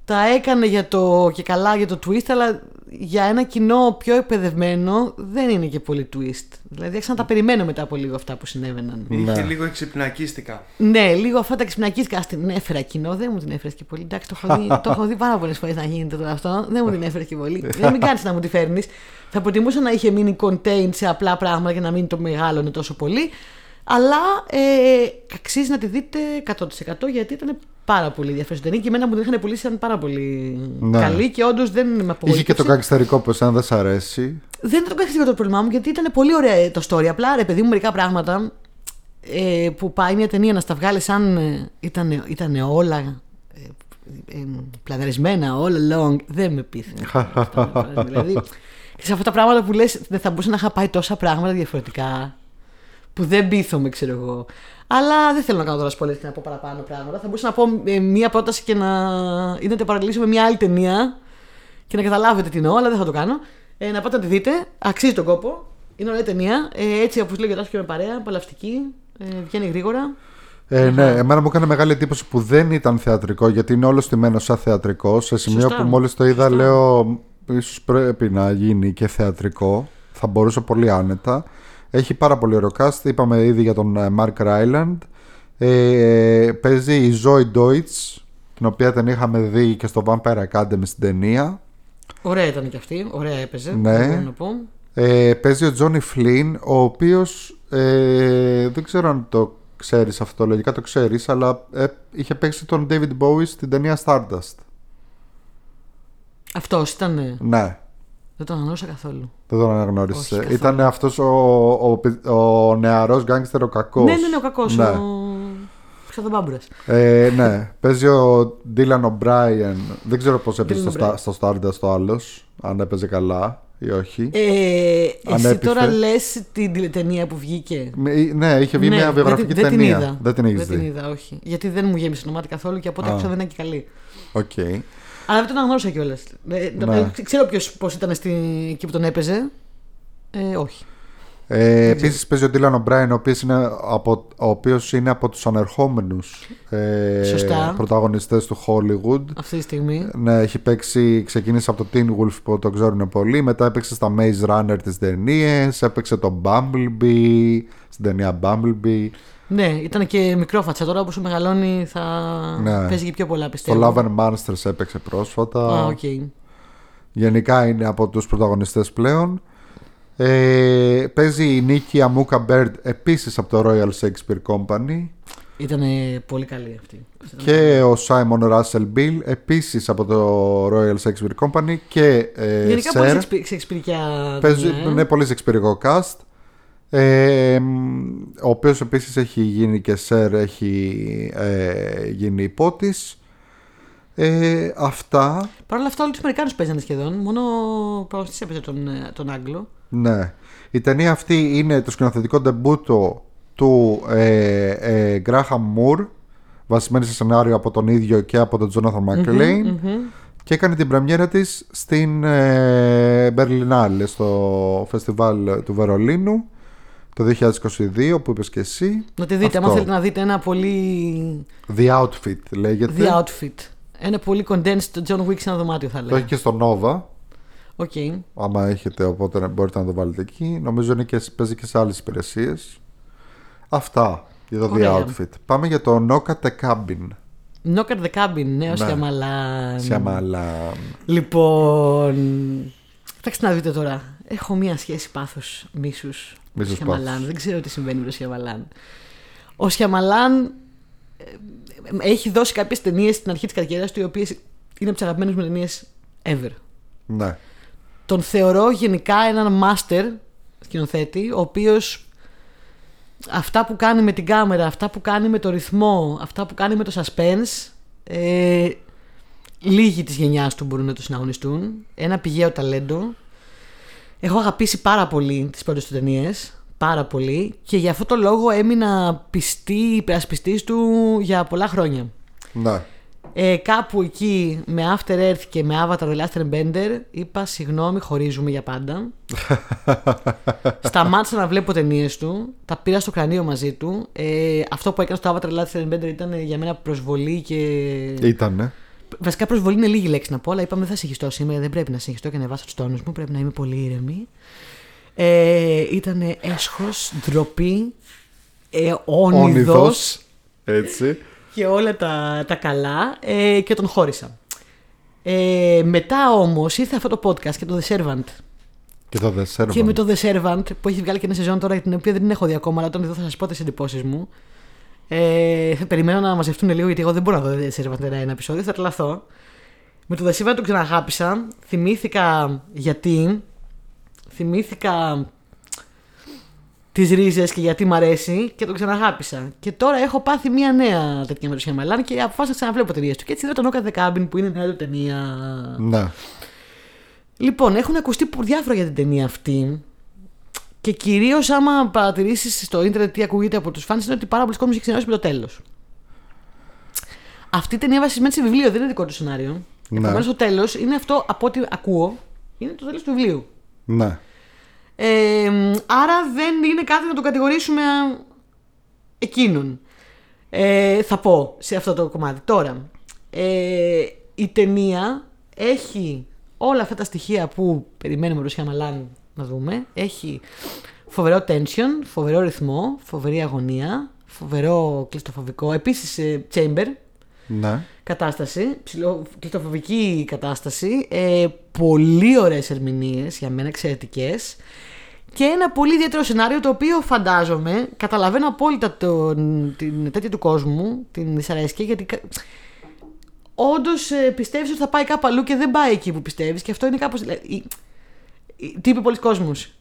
τα έκανε για το, και καλά για το twist, αλλά για ένα κοινό πιο εκπαιδευμένο δεν είναι και πολύ twist. Δηλαδή άρχισα να τα περιμένω μετά από λίγο αυτά που συνέβαιναν. Είχε Ναι. λίγο εξυπνακίστηκα. Ναι, λίγο αυτά τα ξυπνακίστηκα. Ας την έφερα κοινό, δεν μου την έφερες και πολύ. Εντάξει, το έχω δει, το έχω δει πάρα πολλές φορές να γίνεται τώρα αυτό. Δεν μου την έφερες και πολύ. δεν μην κάνεις να μου τη φέρνεις. Θα προτιμούσα να είχε μείνει contained σε απλά πράγματα και να μην το μεγάλωνε τόσο πολύ. Αλλά ε, αξίζει να τη δείτε 100% γιατί ήταν πάρα πολύ ενδιαφέρουσα ταινία και εμένα μου την είχαν πουλήσει ήταν πάρα πολύ Ναι. καλή και όντως δεν με απογοήτευσε. Είχε και το κακιστερικό που εσένα δεν σ' αρέσει. Δεν ήταν το καθιστικό το πρόβλημά μου γιατί ήταν πολύ ωραία το story. Απλά ρε παιδί μου μερικά πράγματα ε, που πάει μια ταινία να στα βγάλει σαν ε, ήταν, ήτανε όλα ε, ε, πλαναρισμένα all along. Δεν με πείθανε. αυτά, δηλαδή, σε αυτά τα πράγματα που λες δεν θα μπορούσα να είχα πάει τόσα πράγματα διαφορετικά που δεν πείθομαι, ξέρω εγώ. Αλλά δεν θέλω να κάνω τώρα spoilers και να πω παραπάνω πράγματα. Θα μπορούσα να πω ε, μία πρόταση και να ή να το παραλληλήσω με μια άλλη ταινία και να καταλάβετε τι εννοώ, αλλά δεν θα το κάνω. Ε, να πάτε να τη δείτε. Αξίζει τον κόπο. Είναι ωραία ταινία. Ε, έτσι, όπως λέει ο Τάσο και με παρέα, απολαυστική. Ε, βγαίνει γρήγορα. Ε, ναι, εμένα μου έκανε μεγάλη εντύπωση που δεν ήταν θεατρικό γιατί είναι όλο στημένο σαν θεατρικό. Σε σημείο Σωστά. που μόλις το είδα, Σωστά. λέω ίσως πρέπει να γίνει και θεατρικό. Θα μπορούσε πολύ άνετα. Έχει πάρα πολύ ωραίο cast. Είπαμε ήδη για τον ε, Mark Ryland. Ε, παίζει η Zoe Deutsch, την οποία την είχαμε δει και στο Vampire Academy στην ταινία. Ωραία ήταν και αυτή. Ωραία έπαιζε. Ναι. δεν μπορώ να πω. Ε, παίζει ο Τζόνι Φλίν, ο οποίος ε, δεν ξέρω αν το ξέρεις αυτό, λογικά το ξέρεις, αλλά ε, είχε παίξει τον David Bowie στην ταινία Stardust. Αυτός ήταν. Ναι, Δεν τον αναγνώρισα καθόλου. δεν τον αναγνώρισες. Όχι καθόλου. Ήταν αυτός ο, ο, ο, ο νεαρός γκάγκστερ ο κακός. Ναι, ναι, ναι, ο κακός. Ναι. Ο... Ξαδομπάμπουρας. Ε, ναι, παίζει ο Dylan O'Brien. Δεν ξέρω πώς έπαιζε Dylan στο, Sta- στο Stardust το άλλος, αν έπαιζε καλά ή όχι. Ε, εσύ Ανέπιθε. τώρα λες την τηλετενία που βγήκε. Με- ναι, είχε βγει Ναι, μια δεν βιογραφική την- δεν την ταινία. είδα. Δεν την έχεις Δεν την δει. είδα, όχι. Γιατί δεν μου γέμισε το μάτι καθόλου και από ό,τι Α. άκουσα δεν είναι και καλή. Οκ. Αλλά δεν τον αναγνώρισα κιόλας. Ναι. Ξέρω ποιος, πώς ήταν στη, εκεί που τον έπαιζε. Ε, όχι. Ε, Επίσης παίζει ο Dylan O'Brien, ο οποίος είναι από, ο οποίος είναι από τους ανερχόμενους ε, Σωστά. πρωταγωνιστές του Hollywood. Αυτή τη στιγμή. Ναι, έχει παίξει, ξεκίνησε από το Teen Wolf που το ξέρουν πολύ, μετά έπαιξε στα Maze Runner τις ταινίες, έπαιξε το Bumblebee, στην ταινία Bumblebee, Ναι, ήταν και μικρό φάτσα. Τώρα όπως μεγαλώνει θα Ναι. παίζει και πιο πολλά το πιστεύω. Love and Monsters έπαιξε πρόσφατα. Α, οκ. Γενικά είναι από τους πρωταγωνιστές πλέον. Ε, παίζει η Nikki Amuka-Bird επίσης από το Royal Shakespeare Company. Ήταν πολύ καλή αυτή. Και ο Simon Russell Beale επίσης από το Royal Shakespeare Company και ε, Γενικά Sir. πολύ σεξπηρικιά. Παίζει, δουλειά, ε. είναι πολύ σεξπηρικό cast. Ε, μ, ο οποίος επίσης έχει γίνει και Sir, έχει ε, γίνει υπότης. Ε, αυτά, Παρ' όλα αυτά, όλοι τους Αμερικάνους παίζανε σχεδόν. Μόνο ο πρωταγωνιστή έπαιζε τον, ε, τον Άγγλο. ναι. Η ταινία αυτή είναι το σκηνοθετικό ντεμπούτο του ε, ε, Graham Moore βασισμένη σε σενάριο από τον ίδιο και από τον Jonathan McLean και έκανε την πρεμιέρα της στην ε, Berlinale στο φεστιβάλ του Βερολίνου το 2022 που είπες και εσύ Να τη δείτε, άμα Αυτό. θέλετε να δείτε ένα πολύ. The Outfit λέγεται The outfit. Ένα πολύ condensed John Wick σε ένα δωμάτιο θα το λέω. έχει και στο Nova OK. άμα έχετε οπότε μπορείτε να το βάλετε εκεί νομίζω είναι και, παίζει και σε άλλες υπηρεσίες αυτά για το Ωραία. The Outfit πάμε για το Knock at the Cabin Knock at the Cabin, νέο Ναι. Shyamalan. Shyamalan Λοιπόν. Κοιτάξτε να δείτε τώρα. Έχω μία σχέση πάθος μίσους με τον Μίσους Σιαμαλάν. πάθους. Δεν ξέρω τι συμβαίνει με τον Σιαμαλάν. Ο Σιαμαλάν ε, ε, έχει δώσει κάποιες ταινίες στην αρχή της καριέρας του, οι οποίες είναι από τις αγαπημένες μου ταινίες ever. ναι Τον θεωρώ γενικά έναν master σκηνοθέτη, ο οποίος αυτά που κάνει με την κάμερα, αυτά που κάνει με το ρυθμό, αυτά που κάνει με το suspense, ε, λίγοι της γενιάς του μπορούν να το συναγωνιστούν. Ένα πηγαίο ταλέντο. Έχω αγαπήσει πάρα πολύ τις πρώτες του ταινίες, πάρα πολύ, και για αυτό το λόγο έμεινα πιστή, υπερασπιστής του για πολλά χρόνια. ναι Ε, κάπου εκεί με After Earth και με Avatar The Last Airbender είπα συγγνώμη, χωρίζουμε για πάντα. Σταμάτησα να βλέπω ταινίες του. Τα πήρα στο κρανίο μαζί του. Ε, αυτό που έκανε στο Avatar The Last Airbender ήταν για μένα προσβολή και. Ήτανε. Βασικά προσβολή είναι λίγη λέξη να πω, αλλά είπαμε δεν θα συγχυστώ σήμερα. Δεν πρέπει να συγχυστώ και να βάσω τους τόνους μου. Πρέπει να είμαι πολύ ήρεμη. Ε, ήταν έσχος, ντροπή, ε, όνειδος Όνειδος. Έτσι. και όλα τα, τα καλά ε, και τον χώρισα. Ε, μετά όμως ήρθε αυτό το podcast και το The Servant. Και το The Servant. Και με το The Servant που έχει βγάλει και ένα σεζόν τώρα την οποία δεν την έχω δει ακόμα, αλλά όταν δω θα σας πω τις εντυπώσεις μου. Ε, θα περιμένω να μαζευτούν λίγο γιατί εγώ δεν μπορώ να δω The Servant ένα, ένα επεισόδιο, θα τρελαθώ. Με το The Servant το ξαναγάπησα. Θυμήθηκα γιατί. Θυμήθηκα τις ρίζες και γιατί μ' αρέσει και τον ξαναγάπησα. Και τώρα έχω πάθει μια νέα τέτοια με το Σιαμαλάν και αποφάσισα να ξαναβλέπω ταινίες του. Και έτσι είδα τον Όκα The Cabin που είναι η νέα του ταινία. Ναι. Λοιπόν, έχουν ακουστεί διάφορα για την ταινία αυτή. Και κυρίως, άμα παρατηρήσεις στο ίντερνετ τι ακούγεται από τους φάνη, είναι ότι πάρα πολλοί κόσμοι έχει ξενερώσει με το τέλος. Αυτή η ταινία βασισμένη σε βιβλίο, δεν είναι δικό του σενάριο. Ναι. Επομένως, το τέλος είναι αυτό από ό,τι ακούω, είναι το τέλος του βιβλίου. Ναι. Ε, άρα δεν είναι κάτι να το κατηγορήσουμε εκείνον. Ε, θα πω σε αυτό το κομμάτι. Τώρα, ε, η ταινία έχει όλα αυτά τα στοιχεία που περιμένουμε το Σιαμαλάν να δούμε. Έχει φοβερό tension, φοβερό ρυθμό, φοβερή αγωνία, φοβερό κλειστοφοβικό. Επίσης ε, chamber, Ναι. κατάσταση, ψηλό, κλειστοφοβική κατάσταση, ε, πολύ ωραίες ερμηνείες, για μένα εξαιρετικές και ένα πολύ ιδιαίτερο σενάριο το οποίο φαντάζομαι, καταλαβαίνω απόλυτα τον, την τέτοια του κόσμου, την δυσαρέσκεια, γιατί όντως πιστεύεις ότι θα πάει κάπου αλλού και δεν πάει εκεί που πιστεύεις. Και αυτό είναι κάπως. Δηλαδή, τι είπε πολλοί κόσμος.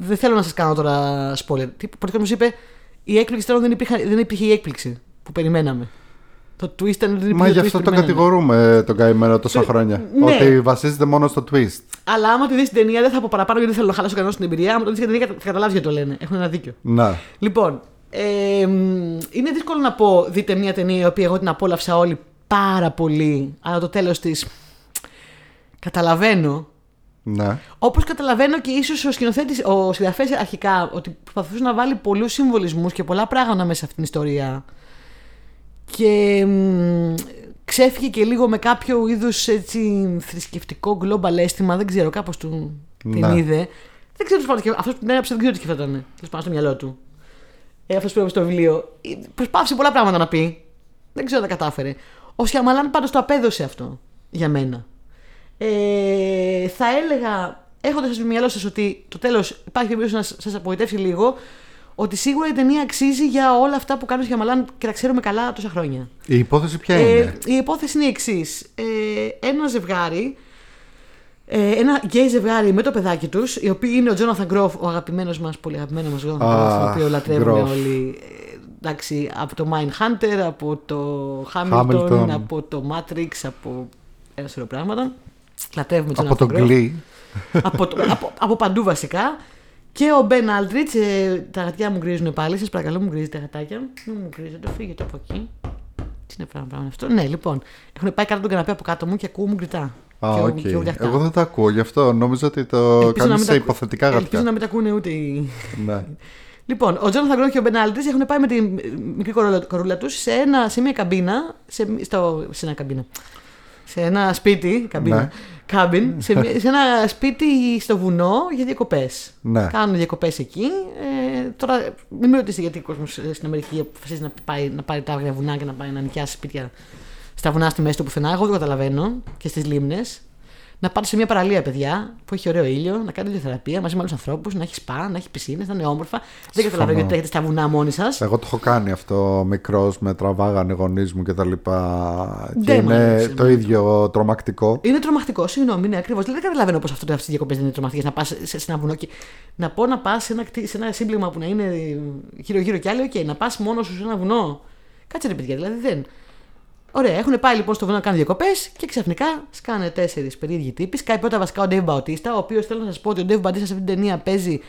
Δεν θέλω να σας κάνω τώρα spoiler. Τι πολλοί κόσμος είπε, η έκπληξη τώρα δεν, υπήρχε, δεν υπήρχε η έκπληξη που περιμέναμε. Το twist ήταν δεν υπήρχε. Μα το γι' twist αυτό που το περιμέναμε. κατηγορούμε τον καημένο τόσα Το- χρόνια. ναι. Ότι βασίζεται μόνο στο twist. Αλλά άμα τη δεις την ταινία, δεν θα πω παραπάνω γιατί δεν θέλω να χαλάσω κανένα την εμπειρία. Άμα το δεις την ταινία, θα καταλάβεις γιατί το λένε. Έχουν ένα δίκιο. Ναι. Λοιπόν, ε, μ, είναι δύσκολο να πω δείτε μια ταινία η οποία εγώ την απόλαυσα όλη πάρα πολύ, αλλά το τέλος της καταλαβαίνω. Ναι. Όπως καταλαβαίνω και ίσως ο σκηνοθέτης, ο συγγραφέας αρχικά, ότι προσπαθούσε να βάλει πολλούς συμβολισμούς και πολλά πράγματα μέσα σε αυτήν την ιστορία. Και μ, ξέφυγε και λίγο με κάποιο είδους έτσι, θρησκευτικό global αίσθημα, δεν ξέρω, κάπως του την Ναι. είδε. Δεν ξέρω τι σκεφτόταν. Αυτός που την έγραψε δεν ξέρω τι σκεφτόταν. Τέλος πάντων στο μυαλό του. Ε, αυτός που έγραψε στο βιβλίο. Ε, Προσπάθησε πολλά πράγματα να πει. Δεν ξέρω αν τα κατάφερε. Ο Σιαμαλάν πάντως το απέδωσε αυτό για μένα. Ε, θα έλεγα, έχοντας στο μυαλό σας ότι το τέλος υπάρχει περίπτωση να σα απογοητεύσει λίγο, ότι σίγουρα η ταινία αξίζει για όλα αυτά που κάνει ο Σιαμαλάν και τα ξέρουμε καλά τόσα χρόνια. Η υπόθεση ποια Ε, είναι; η υπόθεση είναι η εξής. Ε, ένα ζευγάρι, ε, ένα γκέι ζευγάρι με το παιδάκι τους, οι οποίοι είναι ο Jonathan Groff, ο αγαπημένος μας, πολύ αγαπημένος μας Jonathan Groff, τον Αχ, οποίο λατρεύουμε Groff. όλοι. Ε, εντάξει, από το Mindhunter, από το Hamilton. Hamilton, από το Matrix, από ένα σωρό πράγματα. Λατρεύουμε Από τον Jonathan Groff. Glee. από, το- από, από παντού βασικά. Και ο Ben Aldridge, τα γατιά μουγκρίζουν πάλι. Σας παρακαλώ, μουγκρίζετε γατάκια. Μην μουγκρίζετε, φύγετε από εκεί. Τι είναι πράγμα, πράγμα αυτό; Ναι, λοιπόν. Έχουν πάει κάτω τον καναπέ από κάτω μου και ακούω μουγκρητά. Α, και, οκ. και ουρλιαχτά. Εγώ δεν τα ακούω, γι' αυτό νόμιζα ότι το Ελπίζω να κάνεις μην σε τα ακού- υποθετικά Ελπίζω γραφεία. να μην τα ακούνε ούτε οι. Ναι. Λοιπόν, ο Jonathan Groff και ο Ben Aldridge έχουν πάει με τη μικρή κορούλα, κορούλα τους σε, ένα, σε μια καμπίνα. Σε, στο, σε ένα καμπίνα. Σε ένα σπίτι. Καμπίνα. Ναι. Cabin, σε, μια- σε ένα σπίτι στο βουνό για διακοπές. Ναι. Κάνουν διακοπές εκεί. Ε, τώρα, μην με ρωτήσετε γιατί ο κόσμος στην Αμερική αποφασίζει να, πάει, να πάρει τα άγρια βουνά και να πάει να νοικιάσει σπίτια στα βουνά στη μέση του πουθενά. Εγώ δεν καταλαβαίνω και στις λίμνες. Να πάτε σε μια παραλία, παιδιά, που έχει ωραίο ήλιο, να κάνετε ηλιοθεραπεία μαζί με άλλους ανθρώπους, να έχεις σπα, να έχεις πισίνες, να είναι όμορφα. Δεν καταλαβαίνω γιατί τρέχετε στα βουνά μόνοι σας. Εγώ το έχω κάνει αυτό μικρός, με τραβάγανε γονείς μου κτλ. Και, Δεν μ' είναι αρέσει το εμένα ίδιο τρομακτικό. Είναι τρομακτικό, συγγνώμη, είναι ακριβώς. Δεν καταλαβαίνω πώς αυτό αυτές οι διακοπές δεν είναι τρομακτικές. Να πας σε, σε ένα βουνό και να πω να πας σε, ένα κτή- σε ένα σύμπλεγμα που να είναι γύρω-γύρω κι άλλοι, οκ. Να πας μόνος σου σε ένα βουνό. Κάτσε ρε παιδιά, δηλαδή δεν. Ωραία, έχουν πάει λοιπόν στο βουνό να κάνουν διακοπές και ξαφνικά σκάνε τέσσερις περίεργοι τύποι. Σκάει πρώτα βασικά ο Dave Bautista, ο οποίος θέλω να σας πω ότι ο Dave Bautista σε αυτήν την ταινία παίζει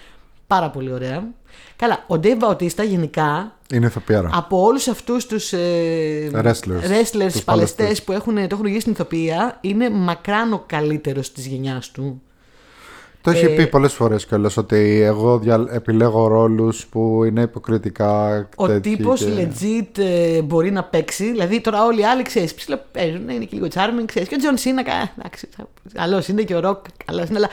πάρα πολύ ωραία. Καλά, ο Dave Bautista γενικά Είναι ηθοποιάρα. από όλους αυτούς τους ε, Wrestlers. wrestlers Τους παλαιστές παλαιστές. που έχουν, το έχουν γυρίσει στην ηθοποιία, είναι μακράν ο καλύτερος της γενιάς του. Το έχει Ε, πει πολλές φορές κιόλας ότι εγώ δια... επιλέγω ρόλους που είναι υποκριτικά. Ο τέτοιοι τύπος και- legit ε, μπορεί να παίξει. Δηλαδή τώρα όλοι οι άλλοι ξέρεις, ψιλοπαίζουν, είναι και λίγο charming, ξέρεις. Και ο John Cena, κα- εντάξει, καλός είναι και ο Ροκ, καλός είναι, αλλά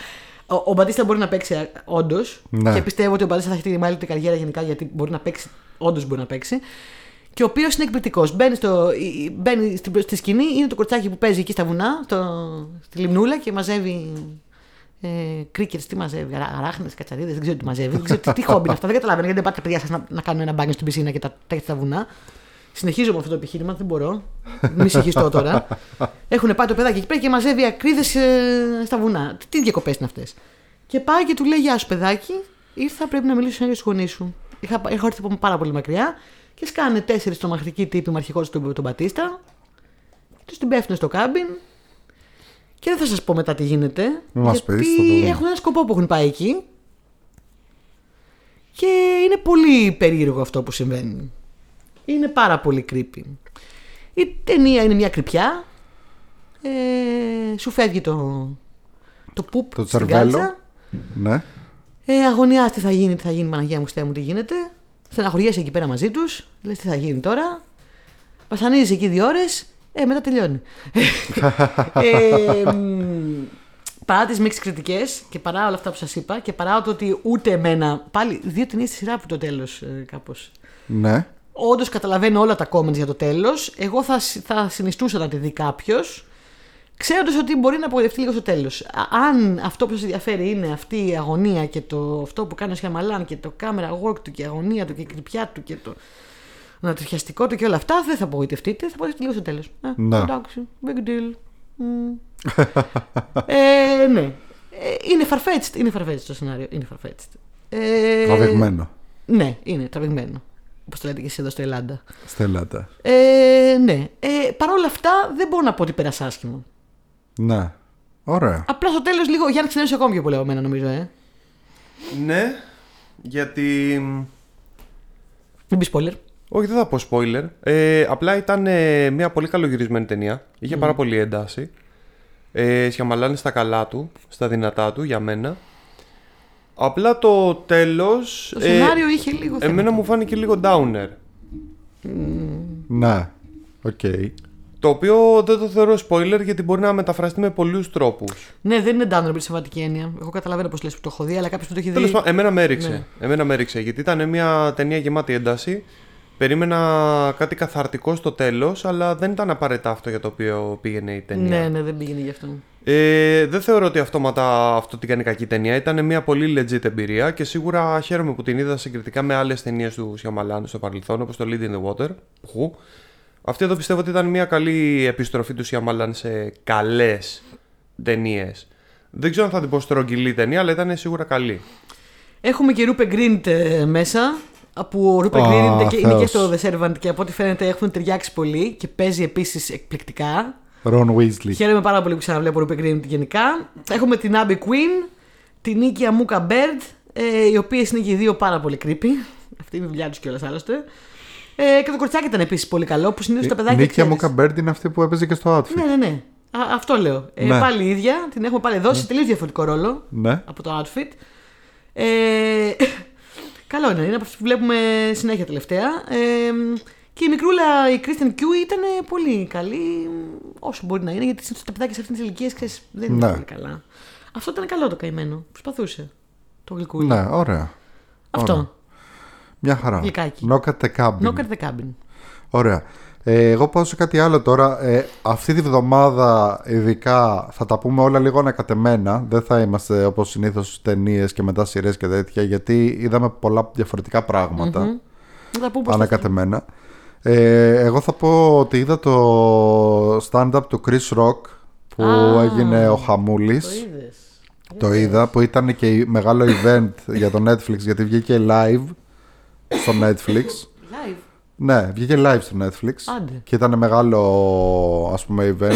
ο, ο Bautista μπορεί να παίξει όντως. Ναι. Και πιστεύω ότι ο Bautista θα έχει τη μεγάλη την καριέρα γενικά γιατί μπορεί να παίξει, όντως μπορεί να παίξει. Και ο οποίος είναι εκπληκτικός. Μπαίνει, στο, η- η- μπαίνει στην, στη σκηνή, είναι το κοριτσάκι που παίζει εκεί στα βουνά, στο, στη λιμνούλα και μαζεύει ε, κρίκετ, τι μαζεύει, αράχνες, κατσαρίδες, δεν ξέρω τι μαζεύει. Δεν ξέρω τι, τι χόμπι είναι αυτά. Δεν καταλαβαίνω γιατί δεν πάτε παιδιά σας να, να κάνουν ένα μπάνιο στην πισίνα και τα τρέχετε στα βουνά. Συνεχίζω με αυτό το επιχείρημα, δεν μπορώ. Μην συγχυστώ τώρα. Έχουν πάει το παιδάκι εκεί πέρα και μαζεύει ακρίδες στα βουνά. Τι- Τι διακοπές είναι αυτές; Και πάει και του λέει: Γεια σου, παιδάκι, ήρθα, πρέπει να μιλήσω για τους γονείς σου. Είχα, είχα έρθει από πάρα πολύ μακριά και σκάνε τέσσερις τρομακτικοί τύποι με αρχικό του τον Μπατίστα. Τους την πέφτουν στο κάμπιν. Και δεν θα σας πω μετά τι γίνεται. Μην μας γιατί πεις, θα το δούμε. έχουν ένα σκοπό που έχουν πάει εκεί. Και είναι πολύ περίεργο αυτό που συμβαίνει. Είναι πάρα πολύ creepy. Η ταινία είναι μια κρυπιά. Ε, σου φεύγει το, το πουπ Το στην τσερβέλο. κάλτσα. Ναι. Ε, αγωνιάς τι θα γίνει, τι θα γίνει, Παναγία μου, Στέ μου, τι γίνεται. Στεναχωριέσαι εκεί πέρα μαζί τους. Λες τι θα γίνει τώρα. Βασανίζεις εκεί δύο ώρες. Ε, μετά τελειώνει. ε, μ, παρά τις μίξεις κριτικές και παρά όλα αυτά που σας είπα και παρά το ότι ούτε εμένα. Πάλι δύο ταινίες στη σειρά που το τέλος ε, κάπως. Ναι. Όντως καταλαβαίνω όλα τα comments για το τέλος. Εγώ θα, συ- θα συνιστούσα να τη δει κάποιος. Ξέροντας ότι μπορεί να απογοητευτεί λίγο στο τέλος. Αν αυτό που σας ενδιαφέρει είναι αυτή η αγωνία και το, αυτό που κάνει ο Σιαμαλάν και το camera work του και η αγωνία του και η κρυπιά του και το ανατριχιαστικό του και όλα αυτά, δεν θα απογοητευτείτε. Θα απογοητευτείτε λίγο στο τέλος. Ναι. Εντάξει, big deal. Μμ. ε, ναι. Ε, είναι farfetched. Είναι farfetched το σενάριο. Είναι farfetched. Ε, Τραβηγμένο. ναι, είναι τραβηγμένο. Όπως το λέτε και εσείς εδώ στο Ελλάδα. Στελάτα. Ε, ναι. Ε, Παρ' όλα αυτά δεν μπορώ να πω ότι πέρασε άσχημα. Ναι. Ωραία. Απλά στο τέλος λίγο ο Γιάννη ξενέρωσε ακόμη πιο πολύ από μένα νομίζω, ε. Ναι, γιατί. Μην πεις spoiler. Όχι, δεν θα πω spoiler. Ε, απλά ήταν ε, μια πολύ καλογυρισμένη ταινία. Είχε πάρα πολύ ένταση. Ε, Shyamalan στα καλά του, στα δυνατά του για μένα. Απλά το τέλος... Το σενάριο είχε λίγο θέμα. Εμένα μου φάνηκε λίγο downer. Ναι. Οκ. Το οποίο δεν το θεωρώ spoiler γιατί μπορεί να μεταφραστεί με πολλούς τρόπους. Ναι, δεν είναι downgrade σε συμβατική έννοια. Εγώ καταλαβαίνω πώς λες που το έχω δει, αλλά κάποιος που το έχει Τέλος δει. πάντων, εμένα με έριξε. Ναι. Εμένα με έριξε γιατί ήταν μια ταινία γεμάτη ένταση. Περίμενα κάτι καθαρτικό στο τέλος, αλλά δεν ήταν απαραίτητα αυτό για το οποίο πήγαινε η ταινία. Ναι, ναι, δεν πήγαινε γι' αυτό. Ε, δεν θεωρώ ότι αυτόματα αυτό την κάνει κακή ταινία. Ήταν μια πολύ legit εμπειρία και σίγουρα χαίρομαι που την είδα συγκριτικά με άλλες ταινίες του Σιαμαλάν στο παρελθόν, όπως το Lead in the Water. Που. Αυτή εδώ πιστεύω ότι ήταν μια καλή επιστροφή του Σιαμαλάν σε καλές ταινίες. Δεν ξέρω αν θα την πω στρογγυλή ταινία, αλλά ήταν σίγουρα καλή. Έχουμε και Ρούπε Γκριντ ε, μέσα. Που ο Ρούπε Α, Γκριντ είναι, και- είναι και Θεός. στο The Servant και από ό,τι φαίνεται έχουν ταιριάξει πολύ και παίζει επίσης εκπληκτικά. Ρον Weasley. Χαίρομαι πάρα πολύ που ξαναβλέπω Ρούπε Γκριντ γενικά. Έχουμε την Άμπι Queen, την Νίκη Αμούκα Μπέρντ, ε, οι οποίες είναι και οι δύο πάρα πολύ creepy. Αυτή είναι η δουλειά τους κιόλας άλλωστε. Ε, και το κορτσάκι ήταν επίσης πολύ καλό που συνήθως τα παιδάκια. Νίκη ξέρεις. Αμόκα είναι αυτή που έπαιζε και στο outfit. Ναι, ναι, ναι. Α, αυτό λέω. Ε, Ναι. Πάλι η ίδια, την έχουμε πάλι δώσει, τελείως διαφορετικό ρόλο Ναι. από το outfit. Ε, καλό είναι, είναι από αυτούς που βλέπουμε συνέχεια τελευταία. Ε, και η μικρούλα, η Kristen Κιού ήταν πολύ καλή, όσο μπορεί να είναι, γιατί συνήθως τα παιδάκια σε αυτήν την ηλικία δεν είναι Ναι. πολύ καλά. Αυτό ήταν καλό το καημένο. Προσπαθούσε. Το γλυκούλι. Ναι, ωραία. Αυτό. Ωραία. Μια χαρά. Γλυκάκι. Knock at the cabin. Knock at the cabin. Ωραία. Ε, εγώ πάω σε κάτι άλλο τώρα. Ε, αυτή τη βδομάδα ειδικά θα τα πούμε όλα λίγο ανακατεμένα. Δεν θα είμαστε όπως συνήθως ταινίες και μετά σειρές και τέτοια γιατί είδαμε πολλά διαφορετικά πράγματα Να τα πούμε πώς θα ανακατεμένα. Ε, εγώ θα πω ότι είδα το stand-up του Chris Rock που Α, έγινε ο Χαμούλης. Το είδες. Το είδα που ήταν και μεγάλο event για το Netflix γιατί βγήκε live στο Netflix. Live. Ναι, βγήκε live στο Netflix Άντε. και ήταν μεγάλο ας πούμε event.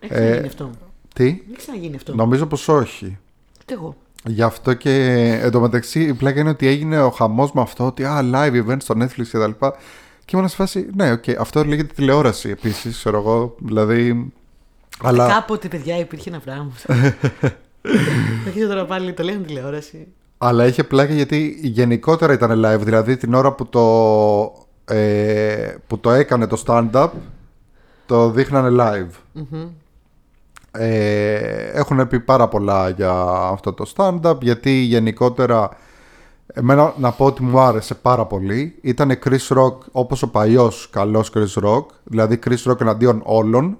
Έχει ξαναγίνει αυτό. Τι, Έχει ξαναγίνει αυτό. νομίζω πως όχι. Ούτε εγώ. Γι' αυτό και εντωμεταξύ η πλάκα είναι ότι έγινε ο χαμός με αυτό ότι α, live event στο Netflix και τα λοιπά. Και ήμουν σε φάση, ναι, οκ, αυτό λέγεται τηλεόραση επίσης, ξέρω εγώ. Δηλαδή. Αλλά Κάποτε, παιδιά, υπήρχε ένα πράγμα. Αρχίζω τώρα πάλι, το λένε τηλεόραση. Αλλά είχε πλάκα γιατί γενικότερα ήταν live. Δηλαδή την ώρα που το, ε, που το έκανε το stand-up, το δείχνανε live. Ε, έχουν πει πάρα πολλά για αυτό το stand-up γιατί γενικότερα εμένα να πω ότι μου άρεσε πάρα πολύ. Ήταν Chris Rock όπως ο παλιός καλός Chris Rock δηλαδή Chris Rock εναντίον όλων.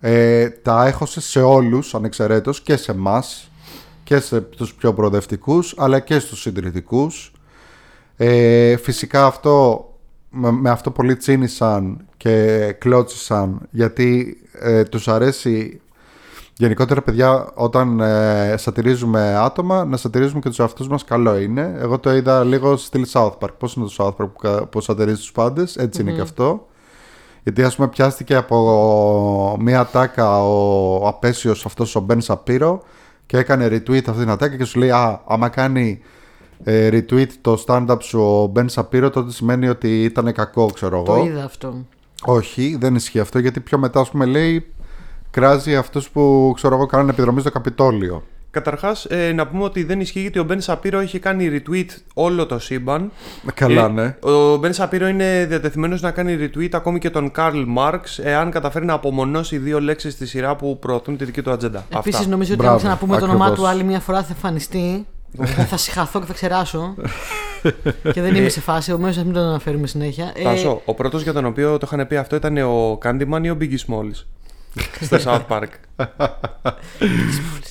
Ε, τα έχωσε σε όλους ανεξαιρέτως και σε μας και σε τους πιο προοδευτικούς αλλά και στους συντηρητικούς ε, φυσικά αυτό με, με αυτό πολύ τσίνησαν και κλώτσισαν γιατί ε, τους αρέσει γενικότερα παιδιά όταν ε, σατυρίζουμε άτομα να σατυρίζουμε και τους εαυτούς μας καλό είναι. Εγώ το είδα λίγο στη South Park. Πώς είναι το South Park που, κα- που σατυρίζει τους πάντες; Έτσι είναι και αυτό. Γιατί ας πούμε πιάστηκε από μία τάκα ο απέσιος αυτός ο Μπεν Σαπύρο και έκανε retweet αυτή την ατάκα και σου λέει α, άμα κάνει ε, retweet το stand-up σου ο Μπεν Σαπύρο τότε σημαίνει ότι ήταν κακό ξέρω Το εγώ. είδα αυτό. Όχι, δεν ισχύει αυτό γιατί πιο μετά ας πούμε λέει κράζει αυτούς που ξέρω εγώ κάνουν επιδρομή στο Καπιτόλιο. Καταρχάς, ε, να πούμε ότι δεν ισχύει γιατί ο Μπεν Σαπύρο έχει κάνει retweet όλο το σύμπαν. Καλά Ε, ναι. Ο Μπεν Σαπύρο είναι διατεθειμένος να κάνει retweet ακόμη και τον Καρλ Μάρξ εάν καταφέρει να απομονώσει δύο λέξεις στη σειρά που προωθούν τη δική του ατζέντα. Επίσης, Αυτά. νομίζω ότι Μπράβο, αν ξαναπούμε το όνομά ακριβώς. του άλλη μια φορά θα εμφανιστεί. Θα συχαθώ και θα ξεράσω. και δεν είμαι σε φάση, επομένω α μην τον αναφέρουμε συνέχεια. Ε, Τάσο, ο πρώτος για τον οποίο το είχαν πει αυτό ήταν ο Candyman ή ο Biggie Smalls; στο South Park.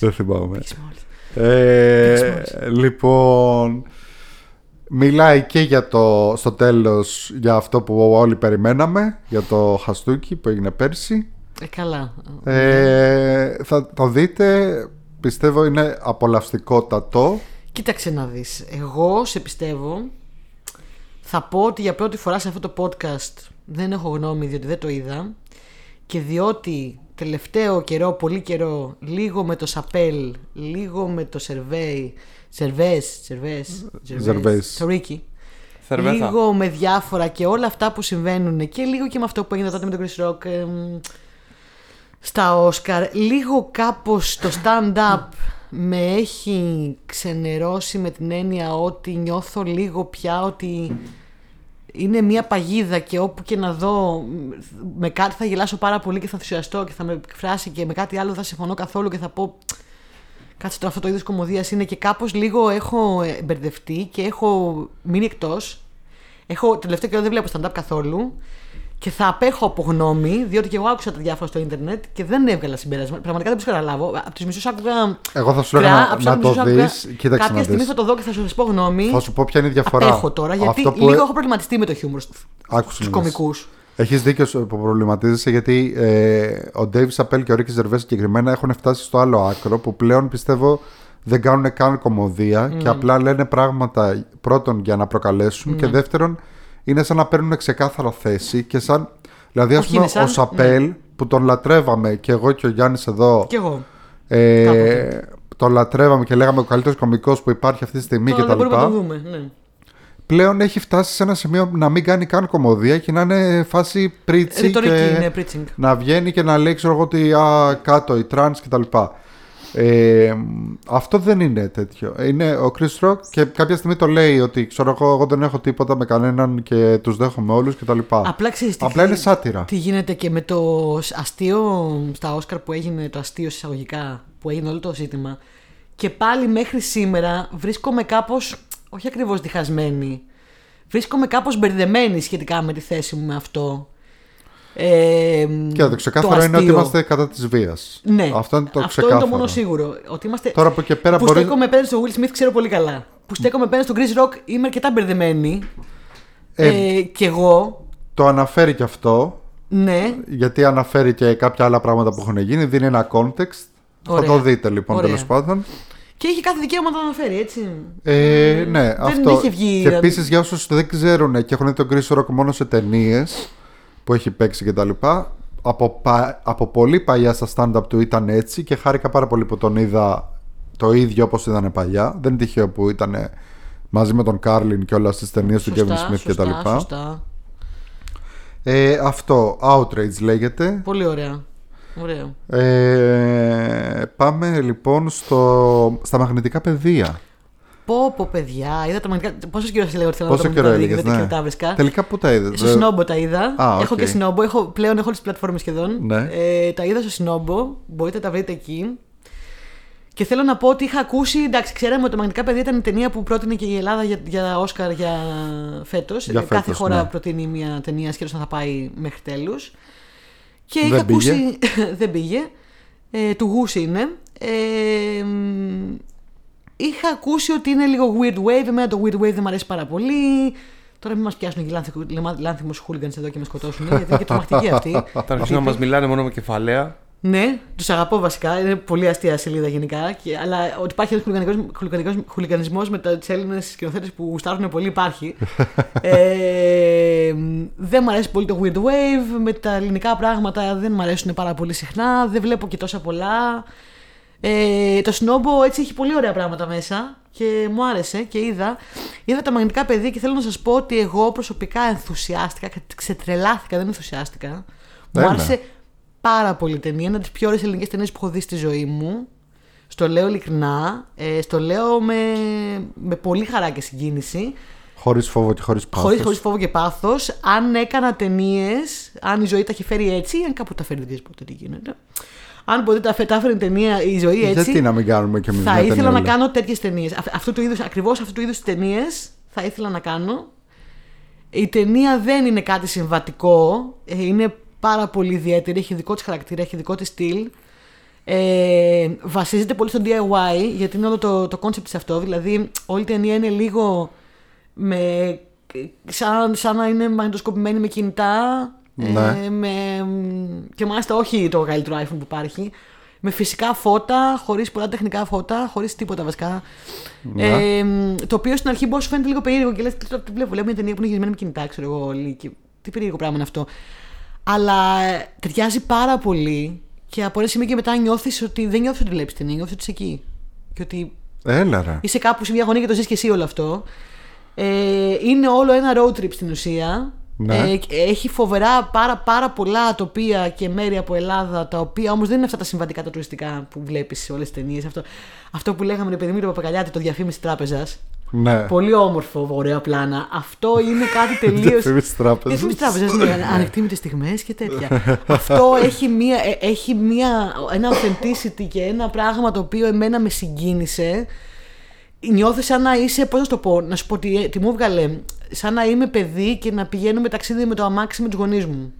Δεν θυμάμαι. Smalls. Ε, λοιπόν, μιλάει και για το, στο τέλος για αυτό που όλοι περιμέναμε, για το χαστούκι που έγινε πέρσι. Ε, καλά. Ε, θα το δείτε, πιστεύω είναι απολαυστικότατο. Κοίταξε να δεις. Εγώ σε πιστεύω. Θα πω ότι για πρώτη φορά σε αυτό το podcast δεν έχω γνώμη διότι δεν το είδα. Και διότι τελευταίο καιρό, πολύ καιρό, λίγο με το Σαπέλ, λίγο με το Σερβέι, Σερβές, Σερβές, Ζερβές. το Ρίκι. Θερμέθα. Λίγο με διάφορα και όλα αυτά που συμβαίνουν και λίγο και με αυτό που έγινε τότε με τον Chris Rock εμ, στα Όσκαρ. Λίγο κάπως το stand-up με έχει ξενερώσει με την έννοια ότι νιώθω λίγο πια ότι είναι μια παγίδα και όπου και να δω με κάτι θα γελάσω πάρα πολύ και θα ενθουσιαστώ και θα με εκφράσει και με κάτι άλλο δεν θα συμφωνώ καθόλου και θα πω Κάτσε τώρα αυτό το είδος κομμωδίας είναι και κάπως λίγο έχω ε, μπερδευτεί και έχω μείνει εκτός. Έχω τελευταίο καιρό δεν βλέπω stand-up καθόλου και θα απέχω από γνώμη, διότι και εγώ άκουσα τα διάφορα στο Ιντερνετ και δεν έβγαλα συμπέρασμα. Πραγματικά δεν μπορούσα να καταλάβω. Από τους μισούς άκουγα. Εγώ θα σου έλεγα κρά, να- από τους να άλλους το μισούς άκουγα, δεις. Κοίταξε Κάποια να στιγμή δεις. θα το δω και θα σου πω γνώμη. Θα σου πω ποια είναι η διαφορά. Απέχω τώρα γιατί Αυτό που λίγο έχω προβληματιστεί με το χιούμορ Άκουσε στους να δεις. κομικούς. Έχεις δίκιο σου που προβληματίζεσαι γιατί ε, ο Dave Chappelle και ο Ricky Gervais συγκεκριμένα έχουν φτάσει στο άλλο άκρο που πλέον πιστεύω δεν κάνουν καν κωμωδία Ναι. και απλά λένε πράγματα πρώτον για να προκαλέσουν και δεύτερον είναι σαν να παίρνουν ξεκάθαρα θέση και σαν δηλαδή ας Όχι, πούμε είναι σαν- ο Chappelle που τον λατρεύαμε και εγώ και ο Γιάννης εδώ Κι εγώ. ε, Κάποτε. τον λατρεύαμε και λέγαμε ο καλύτερος κωμικός που υπάρχει αυτή τη στιγμή Τώρα δεν κτλ. μπορούμε να το δούμε. Ναι. Πλέον έχει φτάσει σε ένα σημείο να μην κάνει καν κωμωδία και να είναι φάση preachy Ρητορική, και ναι, preaching. να βγαίνει και να λέει ξέρω εγώ ότι α, κάτω οι τρανς κτλ. Ε, αυτό δεν είναι τέτοιο. Είναι ο Chris Rock και κάποια στιγμή το λέει ότι ξέρω εγώ, εγώ δεν έχω τίποτα με κανέναν και τους δέχομαι όλους κτλ. Απλά ξέρεις τι Απλά είναι γίνεται- σάτυρα. Τι γίνεται και με το αστείο στα Όσκαρ που έγινε, το αστείο εισαγωγικά που έγινε όλο το ζήτημα. Και πάλι μέχρι σήμερα βρίσκομαι κάπως, όχι ακριβώς διχασμένη, βρίσκομαι κάπως μπερδεμένη σχετικά με τη θέση μου με αυτό. Ε, Και το ξεκάθαρο είναι ότι αστείο. είμαστε κατά της βίας. Ναι, Αυτό είναι το αυτό ξεκάθαρο. είναι το μόνο σίγουρο. Ότι είμαστε... Τώρα από εκεί και πέρα που μπορεί- στέκομαι απέναντι στον Will Smith ξέρω πολύ καλά. Που στέκομαι απέναντι στον Chris Rock είμαι αρκετά μπερδεμένη. Ε, Ε, και εγώ, Το αναφέρει και αυτό ναι, γιατί αναφέρει και κάποια άλλα πράγματα που έχουν γίνει, δίνει ένα context. Ωραία. Θα το δείτε λοιπόν Ωραία. τέλος πάντων. Και έχει κάθε δικαίωμα να το αναφέρει, έτσι. Ε, ναι, αυτό. είχε βγει, και δηλαδή. επίσης για όσους δεν ξέρουν και έχουν δει τον Chris Rock μόνο σε ταινίες που έχει παίξει κτλ. Από, πα- από πολύ παλιά στα stand-up του ήταν έτσι και χάρηκα πάρα πολύ που τον είδα το ίδιο όπως ήταν παλιά. Δεν είναι τυχαίο που ήταν μαζί με τον Carlin και όλα στις ταινίες του Kevin Smith και τα λοιπά. Σωστά. Ε, αυτό, Outrage λέγεται. Πολύ ωραία. Ωραίο. Ε, πάμε λοιπόν στο, στα μαγνητικά πεδία. Πω, πω, παιδιά. Είδα τα μαγνητικά. Πόσο καιρό σε λέω ότι θέλω να Πόσο δω καιρό τα μαγνητικά έλεγες, πεδία, ναι. δεν τα βρίσκα. Τελικά πού τα είδες. Στο Cinobo τα είδα. Α, έχω οκ. και Cinobo. Έχω, πλέον έχω όλες τις πλατφόρμες σχεδόν. Ναι. Ε, τα είδα στο Cinobo. Μπορείτε να τα βρείτε εκεί. Και θέλω να πω ότι είχα ακούσει. Εντάξει, ξέραμε ότι τα μαγνητικά πεδία ήταν η ταινία που πρότεινε και η Ελλάδα για, για Όσκαρ για φέτος. Για Κάθε φέτος, χώρα ναι. προτείνει μια ταινία σχεδόν να θα πάει μέχρι τέλους. Και Δεν είχα πήγε. ακούσει. δεν πήγε. Ε, του Γούση είναι. Ε, μ, είχα ακούσει ότι είναι λίγο weird wave. Εμένα το weird wave δεν μου αρέσει πάρα πολύ. Τώρα μην μας πιάσουν και λάνθιμου χούλιγκανς εδώ και με σκοτώσουν. Γιατί είναι και τρομακτικοί αυτοί. Θα αρχίσουν να μας μιλάνε μόνο με κεφαλαία. Ναι, τους αγαπώ βασικά. Είναι πολύ αστεία σελίδα γενικά. Και, αλλά ότι υπάρχει ένας χουλικανισμό με του Έλληνες σκηνοθέτες που γουστάρουν πολύ υπάρχει. ε, δεν μου αρέσει πολύ το Weird Wave. Με τα ελληνικά πράγματα δεν μου αρέσουν πάρα πολύ συχνά. Δεν βλέπω και τόσα πολλά. Ε, το Snowbo έτσι έχει πολύ ωραία πράγματα μέσα και μου άρεσε και είδα. Είδα τα μαγνητικά πεδία και θέλω να σας πω ότι εγώ προσωπικά ενθουσιάστηκα, ξετρελάθηκα, δεν ενθουσιάστηκα. Μου Έλα. άρεσε πάρα πολύ η ταινία. Είναι από τις πιο ωραίες ελληνικές ταινίες που έχω δει στη ζωή μου. Στο λέω ειλικρινά. Ε, στο λέω με, με πολύ χαρά και συγκίνηση. Χωρίς φόβο και χωρίς πάθος. Χωρίς χωρίς φόβο και πάθος. Αν έκανα ταινίες, αν η ζωή τα είχε φέρει έτσι, ή αν κάπου τα φέρει, δεν ξέρω ποτέ τι γίνεται. Αν ποτέ τα, φε- τα έφερε η ταινία, η ζωή έτσι. Γιατί να μην κάνουμε κι εμείς Θα μια ήθελα να ταινιούλα. κάνω τέτοιες ταινίες. Αυτού του είδους, ακριβώς αυτού του είδους ταινίες θα ήθελα να κάνω. Η ταινία δεν είναι κάτι συμβατικό. ε, Είναι πάρα πολύ ιδιαίτερη. Έχει δικό της χαρακτήρα, έχει δικό της στυλ. Ε, βασίζεται πολύ στο DIY γιατί είναι όλο το, το concept σε αυτό. Δηλαδή, όλη η ταινία είναι λίγο με, σαν, σαν να είναι μαγνητοσκοπημένη με κινητά. Ναι. Ε, με, και μάλιστα όχι το καλύτερο iPhone που υπάρχει. Με φυσικά φώτα, χωρίς πολλά τεχνικά φώτα, χωρίς τίποτα βασικά. Ναι. Ε, το οποίο στην αρχή μπορεί να σου φαίνεται λίγο περίεργο και λες: Τι το τι βλέπω, βλέπω μια ταινία που είναι γυρισμένη με κινητά, ξέρω εγώ όλοι. Και τι περίεργο πράγμα είναι αυτό. Αλλά ε, ταιριάζει πάρα πολύ και από ένα σημείο και μετά νιώθεις ότι δεν νιώθεις ότι βλέπεις ταινία, νιώθεις ότι είσαι εκεί. Και ότι Έλα ρε. είσαι κάπου σε μια γωνία και το ζεις και εσύ όλο αυτό. Ε, είναι όλο ένα road trip στην ουσία. Ναι. Ε, έχει φοβερά πάρα, πάρα πολλά τοπία και μέρη από Ελλάδα, τα οποία όμως δεν είναι αυτά τα συμβατικά τα τουριστικά που βλέπεις σε όλες τις ταινίες. Αυτό, αυτό που λέγαμε, ρε παιδί μου, το παπακαλιάτι, το διαφήμιση τράπεζας. Ναι. Πολύ όμορφο, ωραία πλάνα. Αυτό είναι κάτι τελείω. Διαφήμιση τράπεζας. Διαφήμιση τράπεζας, ναι, ανεκτήμητες στιγμές και τέτοια. Αυτό έχει, μία, ε, έχει μία, ένα authenticity και ένα πράγμα το οποίο εμένα με συγκίνησε. Νιώθω σαν να είσαι, πώς να σου το πω, να σου πω τι, τι μου έβγαλε. Σαν να είμαι παιδί και να πηγαίνουμε ταξίδι με το αμάξι με τους γονείς μου.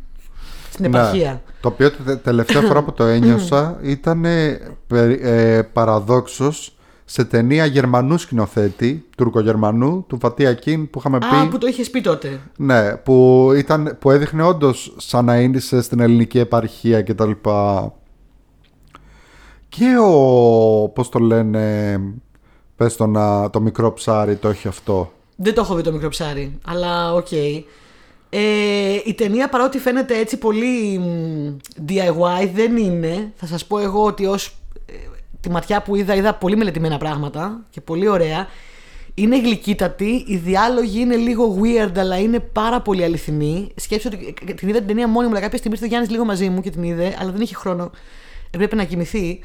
Στην Ναι. επαρχία. Το οποίο τε- τελευταία φορά που το ένιωσα ήταν ε, περι- ε, παραδόξως σε ταινία Γερμανού σκηνοθέτη, τουρκογερμανού, του Φατίχ Ακίν που είχαμε Α, πει. που το είχε πει τότε. Ναι, που, ήταν, που έδειχνε όντως σαν να είναι σε- στην ελληνική επαρχία κτλ. Και ο. Πώς το λένε. Πες το, να, το μικρό ψάρι το έχει αυτό. Δεν το έχω δει το μικρό ψάρι, αλλά οκ. Ε, η ταινία παρότι φαίνεται έτσι πολύ μ, DIY δεν είναι. Θα σας πω εγώ ότι ως ε, τη ματιά που είδα είδα πολύ μελετημένα πράγματα και πολύ ωραία. Είναι γλυκύτατη, οι διάλογοι είναι λίγο weird αλλά είναι πάρα πολύ αληθινοί. Σκέψτε ότι ε, την είδα την ταινία μόνη μου, αλλά κάποια στιγμή ήρθε ο Γιάννης λίγο μαζί μου και την είδε, αλλά δεν είχε χρόνο. Έπρεπε να κοιμηθεί.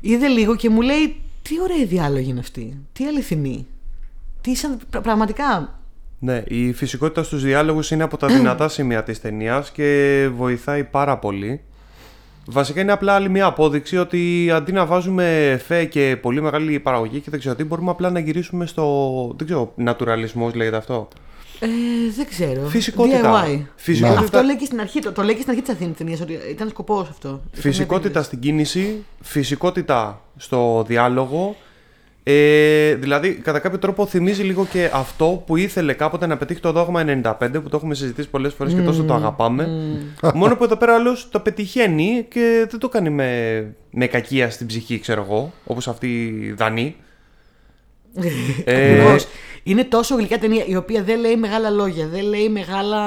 Είδε λίγο και μου λέει τι ωραία διάλογοι είναι αυτοί, τι αληθινοί. Τι σαν, πρα- πραγματικά. Ναι, η φυσικότητα στους διάλογους είναι από τα δυνατά σημεία της ταινίας και βοηθάει πάρα πολύ. Βασικά είναι απλά άλλη μια απόδειξη ότι αντί να βάζουμε εφέ και πολύ μεγάλη παραγωγή και δεν ξέρω τι, μπορούμε απλά να γυρίσουμε στο. Δεν ξέρω, naturalismός λέγεται αυτό. Ε, δεν ξέρω. Φυσικότητα. DIY. Φυσικότητα. Αυτό λέει και στην αρχή, το, το λέει και στην αρχή της Αθήνας ταινίας, ότι ήταν σκοπός αυτό. Ήταν Φυσικότητα επίτηδες. στην κίνηση, φυσικότητα στο διάλογο. Ε, δηλαδή, κατά κάποιο τρόπο θυμίζει λίγο και αυτό που ήθελε κάποτε να πετύχει το δόγμα 95, που το έχουμε συζητήσει πολλές φορές και τόσο το αγαπάμε. Μόνο που εδώ πέρα άλλος το πετυχαίνει και δεν το κάνει με, με κακία στην ψυχή, ξέρω εγώ, όπως αυτή η Δανή. ε, Ακριβώς. Είναι τόσο γλυκιά ταινία η οποία δεν λέει μεγάλα λόγια, δεν λέει μεγάλα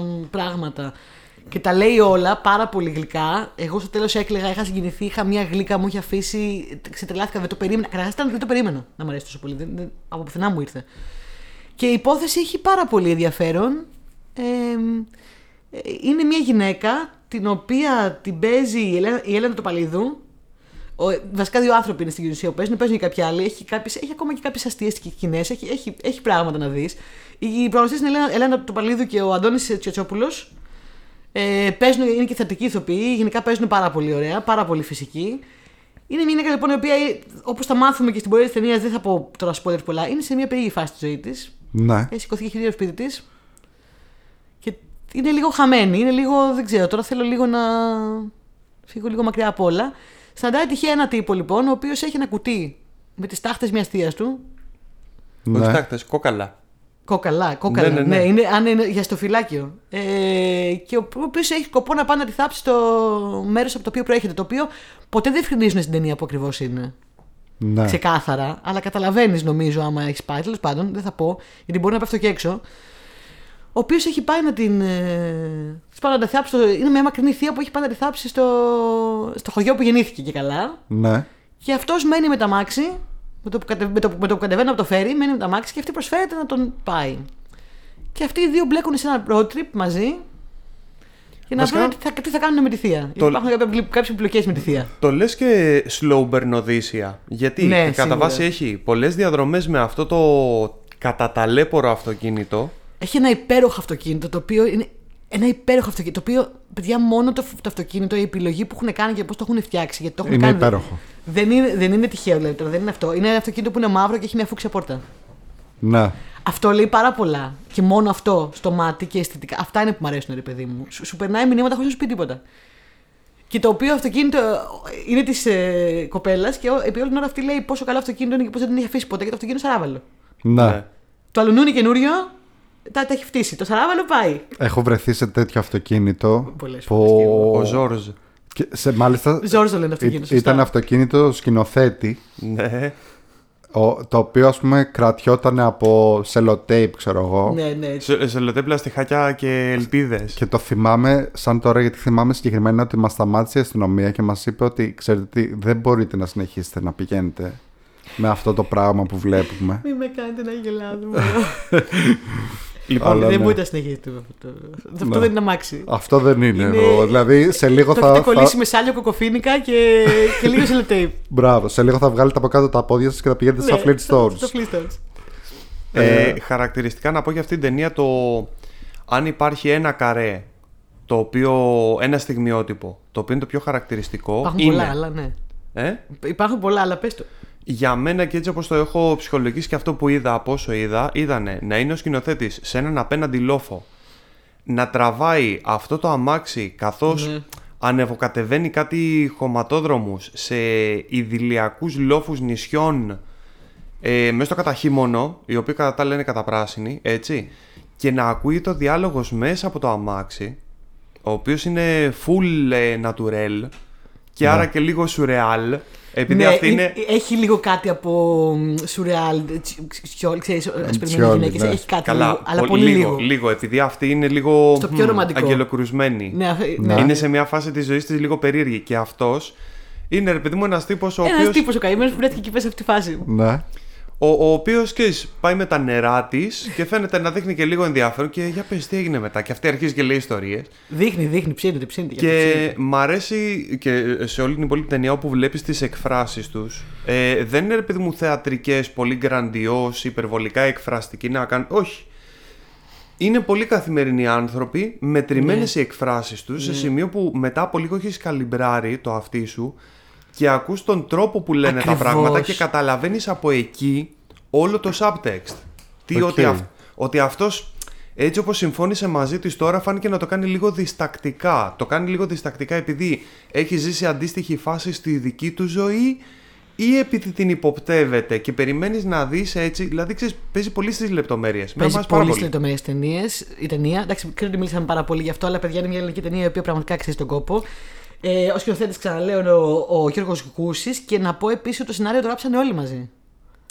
μ, πράγματα. Και τα λέει όλα πάρα πολύ γλυκά. Εγώ στο τέλος έκλαιγα, είχα συγκινηθεί, είχα μια γλύκα, μου είχε αφήσει. Ξετρελάθηκα, δεν το περίμενα. Καταρχάς δεν το περίμενα να μου αρέσει τόσο πολύ. Δεν, δεν, από πουθενά μου ήρθε. Και η υπόθεση έχει πάρα πολύ ενδιαφέρον. Ε, ε, είναι μια γυναίκα την οποία την παίζει η Έλενα, η Έλενα Τοπαλίδου. Ο, βασικά δύο άνθρωποι είναι στην κοινωνία που παίζουν, παίζουν και κάποιοι άλλοι. Έχει, κάποιες, έχει ακόμα και κάποιες αστείες σκηνέ, έχει, έχει, έχει πράγματα να δεις. Οι προγραμματέ είναι η Έλενα, Έλενα Τοπαλίδου και ο Αντώνης Τσιατσόπουλο. Ε, παίζουν, είναι και θετικοί ηθοποιοί, γενικά παίζουν πάρα πολύ ωραία, πάρα πολύ φυσικοί. Είναι μια γυναίκα λοιπόν η οποία, όπως τα μάθουμε και στην πορεία της ταινίας, δεν θα πω τώρα spoiler πολλά, είναι σε μια περίεργη φάση της ζωής της. Ναι. Έχει σηκωθεί και χειρίο σπίτι της. Και είναι λίγο χαμένη, είναι λίγο, δεν ξέρω, τώρα θέλω λίγο να φύγω λίγο μακριά από όλα. Συναντάει τυχαία ένα τύπο λοιπόν, ο οποίος έχει ένα κουτί με τις τάχτες μιας θείας του. Όχι Ναι. τάχτες, κόκαλα. Κόκαλα, κόκαλα. Ναι, Ναι, ναι, ναι. είναι, αν είναι για στο φυλάκιο. Ε, και ο οποίος έχει σκοπό να πάει να τη θάψει στο μέρος από το οποίο προέρχεται. Το οποίο ποτέ δεν ευκρινίζουν στην ταινία που ακριβώς είναι. Ναι. Ξεκάθαρα. Αλλά καταλαβαίνεις, νομίζω, άμα έχεις πάει. Τέλος πάντων, δεν θα πω, γιατί μπορεί να πέφτω και έξω. Ο οποίος έχει πάει να την. Ε, της πάει να τη θάψει. στο- είναι μια μακρινή θεία που έχει πάει να τη θάψει στο, στο χωριό που γεννήθηκε και καλά. Ναι. Και αυτός μένει με τα μάξι, με το, που κατε, με, το, με το που κατεβαίνει από το φέρι, μένει με τα μάξι και αυτή προσφέρεται να τον πάει. Και αυτοί οι δύο μπλέκουν σε ένα road trip μαζί για να Βασικά- βρουν τι θα, τι θα κάνουν με τη θεία. Το- Υπάρχουν κάποιες πλοκέ με τη θεία. Το λες και slow burn Οδύσσια. Γιατί; Ναι, κατά σίγουρα. βάση έχει πολλές διαδρομές με αυτό το καταταλέπορο αυτοκίνητο. Έχει ένα υπέροχο αυτοκίνητο το οποίο είναι ένα υπέροχο αυτοκίνητο. Το οποίο, παιδιά, μόνο το, το αυτοκίνητο, η επιλογή που έχουν κάνει και πώς το έχουν φτιάξει. Γιατί το έχουν Είναι κάνει. υπέροχο. Δεν είναι, δεν είναι τυχαίο, δηλαδή τώρα, δεν είναι αυτό. Είναι ένα αυτοκίνητο που είναι μαύρο και έχει μια φούξια πόρτα. Ναι. Αυτό λέει πάρα πολλά. Και μόνο αυτό στο μάτι και αισθητικά. Αυτά είναι που μου αρέσουν, ρε παιδί μου. Σου, σου περνάει μηνύματα χωρίς να σου πει τίποτα. Και το οποίο αυτοκίνητο ε, είναι της ε, κοπέλας και ό- επί όλη την ώρα αυτή λέει πόσο καλό αυτοκίνητο είναι και πώς δεν την έχει αφήσει ποτέ και το αυτοκίνητο σαράβαλο. Ναι. Το αλουνούνι καινούριο τα, τα έχει φτύσει. Το σαράβαλο πάει. Έχω βρεθεί σε τέτοιο αυτοκίνητο. Πολλές που... φορές και εγώ. Ο Ζόρζ. και σε, μάλιστα Ζόρζο λένε αυτοκίνητο. Ή- σωστά. ήταν αυτοκίνητο σκηνοθέτη. Ναι. ο- το οποίο ας πούμε κρατιόταν από σελοτέιπ ξέρω εγώ. Ναι, ναι. Σε, σε λεπτέ πλαστιχάκια και ελπίδες. Και το θυμάμαι σαν τώρα γιατί θυμάμαι συγκεκριμένα ότι μας σταμάτησε η αστυνομία και μας είπε ότι ξέρετε τι δεν μπορείτε να συνεχίσετε να πηγαίνετε με αυτό το πράγμα που βλέπουμε. Μην με κάνετε να γελάδω. Λοιπόν, Αλλά δεν ναι. μπορείτε να συνεχίσετε με αυτό. Αυτό Ναι. δεν είναι αμάξι. Αυτό δεν είναι. Είναι- εγώ. Δηλαδή σε λίγο Το θα, έχετε κολλήσει θα... με σάλιο κοκοφίνικα και, και λίγο σελοτέιπ. Μπράβο, σε λίγο θα βγάλετε από κάτω τα πόδια σας και θα πηγαίνετε στα Ναι, Flintstones. Στο Flintstones. ε, χαρακτηριστικά να πω για αυτήν την ταινία το αν υπάρχει ένα καρέ το οποίο, ένα στιγμιότυπο το οποίο είναι το πιο χαρακτηριστικό Υπάρχουν είναι πολλά, αλλά ναι. ε, Υπάρχουν πολλά, αλλά πες το. Για μένα και έτσι όπως το έχω ψυχολογήσει και αυτό που είδα από όσο είδα ήταν να είναι ο σκηνοθέτης σε έναν απέναντι λόφο να τραβάει αυτό το αμάξι καθώς Ναι. ανεβοκατεβαίνει κάτι χωματόδρομους σε ιδηλιακούς λόφους νησιών ε, μέσα στο καταχύμωνο, οι οποίοι κατά τα άλλα είναι καταπράσινοι, έτσι, και να ακούει το διάλογος μέσα από το αμάξι, ο οποίος είναι full ε, natural και άρα και λίγο surreal, επειδή ναι, αυτή είναι... ε- Έχει λίγο κάτι από σουρεάλ, ξέρεις, ασπερμένες τσιόλι, γυναίκες, ναι. έχει κάτι Καλά, λίγο, αλλά πο- πολύ λίγο. λίγο. επειδή αυτή είναι λίγο Στο πιο μ, ρομαντικό. αγγελοκρουσμένη. Ναι, αφ- ναι. Είναι σε μια φάση της ζωής της λίγο περίεργη και αυτός είναι ρε παιδί μου ένας τύπος ο Ένας οποίος, τύπος ο καημένος που βρέθηκε εκεί πέρα σε αυτή τη φάση. Ναι. Ο, ο οποίος ξέρεις, πάει με τα νερά της και φαίνεται να δείχνει και λίγο ενδιαφέρον και για πες τι έγινε μετά και αυτή αρχίζει και λέει ιστορίες Δείχνει, δείχνει, ψήνεται, ψήνεται. και και ψήνεται. μ' αρέσει και σε όλη την υπόλοιπη ταινία όπου βλέπεις τις εκφράσεις τους ε, δεν είναι ρε παιδί μου θεατρικές, πολύ γκραντιός, υπερβολικά εκφραστικοί να κάνουν, όχι είναι πολύ καθημερινοί άνθρωποι, μετρημένες Ναι. οι εκφράσεις τους σε σημείο που μετά από λίγο έχεις καλυμπράρει το αυτί σου και ακούς τον τρόπο που λένε Ακριβώς. τα πράγματα και καταλαβαίνεις από εκεί όλο το subtext. Τι, Οκ. ότι, αυ- ότι αυτός έτσι όπως συμφώνησε μαζί της τώρα φάνηκε να το κάνει λίγο διστακτικά. Το κάνει λίγο διστακτικά επειδή έχει ζήσει αντίστοιχη φάση στη δική του ζωή ή επειδή την υποπτεύεται και περιμένεις να δεις έτσι, δηλαδή ξέρεις, παίζει πολύ στις λεπτομέρειες. Με Παίζει εμάς πάρα πολύ πολύ. λεπτομέρειες ταινίες. Η ταινία, εντάξει, ξέρω ότι μίλησαμε πάρα πολύ γι' αυτό, αλλά παιδιά είναι μια ελληνική ταινία η οποία πραγματικά αξίζει τον κόπο. Ε, ο σκηνοθέτης, ξαναλέω, είναι ο, ο Γιώργος Κούσης και να πω επίσης ότι το σενάριο το γράψανε όλοι μαζί.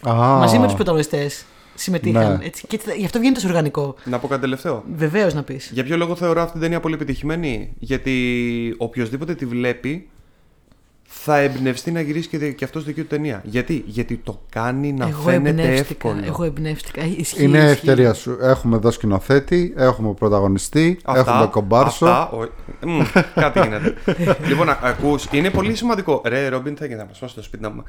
Α, Μαζί με τους πρωταγωνιστές. συμμετείχαν. Ναι. Έτσι, και έτσι, γι' αυτό βγαίνει τόσο οργανικό. Να πω κάτι τελευταίο. Βεβαίως να πεις. Για ποιο λόγο θεωρώ αυτή την ταινία πολύ επιτυχημένη; Γιατί οποιοδήποτε τη βλέπει θα εμπνευστεί να γυρίσει και, και αυτός δική του ταινία. Γιατί; Γιατί το κάνει να Εγώ φαίνεται εμπνεύστηκα. εύκολο. Εγώ εμπνεύστηκα. Ισχύει, Είναι ισχύει. ευκαιρία σου. Έχουμε εδώ σκηνοθέτη, έχουμε πρωταγωνιστή, Αυτά, έχουμε κομπάρσο. Αυτά, ο- Μμ, κάτι γίνεται. λοιπόν, α- ακούς, είναι πολύ σημαντικό. Ρε, Ρόμπιν, θα να μας πας στο σπίτι να μου.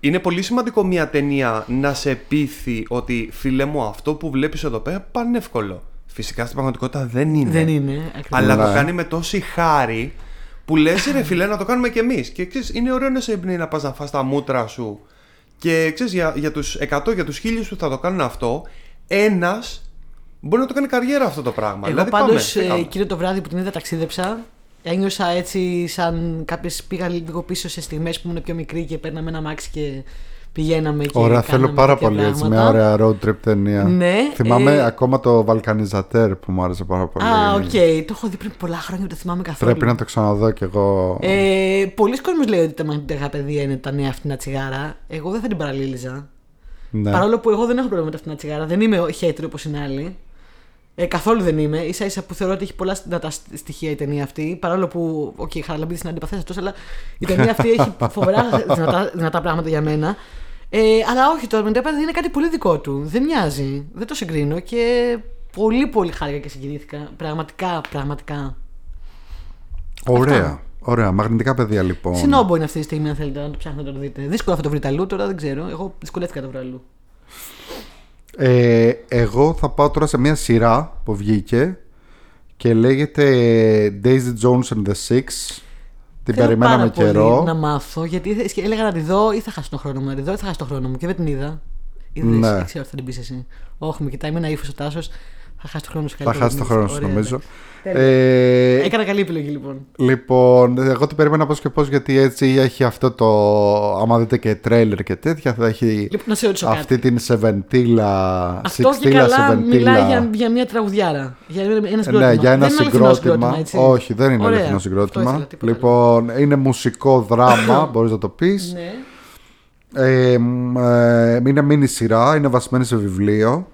Είναι πολύ σημαντικό μια ταινία να σε πείθει ότι φίλε μου, αυτό που βλέπεις εδώ πέρα πάνε εύκολο. Φυσικά στην πραγματικότητα δεν είναι. Δεν είναι. ακριβώς. Αλλά το Ναι. κάνει με τόση χάρη που λες ρε φίλε να το κάνουμε κι εμείς. Και ξέρεις, είναι ωραίο να σε εμπνέει να πας να φας τα μούτρα σου. Και ξέρεις, για, για τους 100, για τους χίλιους που θα το κάνουν αυτό, ένας μπορεί να το κάνει καριέρα αυτό το πράγμα. Εγώ δηλαδή, πάντως πάμε, φύγαμε. εκείνο το βράδυ που την είδα ταξίδεψα, ένιωσα έτσι σαν κάποιες πήγα λίγο πίσω σε στιγμές που ήμουν πιο μικρή και παίρναμε ένα αμάξι και πηγαίναμε και. Ωραία, κάναμε θέλω πάρα τέτοια πολύ έτσι μια πράγματα. ωραία road trip ταινία. Ναι, Θυμάμαι ε, ακόμα το Βαλκανιζατέρ που μου άρεσε πάρα πολύ. Α, οκ. Το έχω δει πριν πολλά χρόνια, δεν το θυμάμαι καθόλου. Πρέπει να το ξαναδώ κι εγώ. Ε, Πολύς κόσμος λέει ότι τα μαγνητικά παιδιά είναι τα νέα φτηνά τσιγάρα. Εγώ δεν θα την παραλλήλιζα. ναι. Παρόλο που εγώ δεν έχω πρόβλημα με τα φτηνά τσιγάρα. Δεν είμαι hater όπως είναι άλλοι. Ε, καθόλου δεν είμαι. ίσα ίσα που θεωρώ ότι έχει πολλά δυνατά στοιχεία η ταινία αυτή. Παρόλο που, OK, okay, Χαραλαμπίδης είναι αντιπαθέ αλλά η ταινία αυτή έχει φοβερά δυνατά, δυνατά πράγματα για μένα. Ε, αλλά όχι, το 95 είναι κάτι πολύ δικό του. Δεν μοιάζει. Δεν το συγκρίνω και πολύ πολύ χάρηκα και συγκινήθηκα. Πραγματικά, πραγματικά. Ωραία. Ωραία. Μαγνητικά παιδιά λοιπόν. Συνόμπο είναι αυτή τη στιγμή, αν θέλετε να το ψάχνετε να το δείτε. Δύσκολο αυτό το βρείτε αλλού, τώρα δεν ξέρω. Εγώ δυσκολεύτηκα να το βρω αλλού. Ε, εγώ θα πάω τώρα σε μια σειρά που βγήκε και λέγεται Daisy Jones and the Six. Την Θέλω περιμέναμε πάρα καιρό. Πολύ να μάθω, γιατί ήθελα- έλεγα να τη δω ή θα χάσω τον χρόνο μου. Να τη δω ή θα χάσω τον χρόνο μου και δεν την είδα. Είδες, Ναι. δεν ξέρω τι θα την πεις εσύ. Όχι, με κοιτάει με ένα ύφος ο Τάσος. Θα χάσει τον χρόνο σου Θα καλύτερα, χάσει το χρόνο σου Ωραία, νομίζω. Εντάξει. Ε, Έκανα καλή επιλογή λοιπόν. Λοιπόν, εγώ την περίμενα πώς και πώς γιατί έτσι έχει αυτό το. Άμα δείτε και τρέλερ και τέτοια, θα έχει Λοιπόν, να σε ρωτήσω αυτή κάτι. την σεβεντήλα. Αυτό και σιξτήλα καλά σεβεντήλα. μιλάει για, για μια τραγουδιάρα. Για ένα συγκρότημα. Ναι, για ένα δεν είναι αληθινό συγκρότημα. έτσι. Όχι, δεν είναι Ωραία. αληθινό Αυτό συγκρότημα. ήθελα, τίποτα Λοιπόν, είναι μουσικό δράμα, μπορείς να το πεις. Ναι. Ε, μ, ε, είναι μίνι σειρά, είναι βασισμένη σε βιβλίο.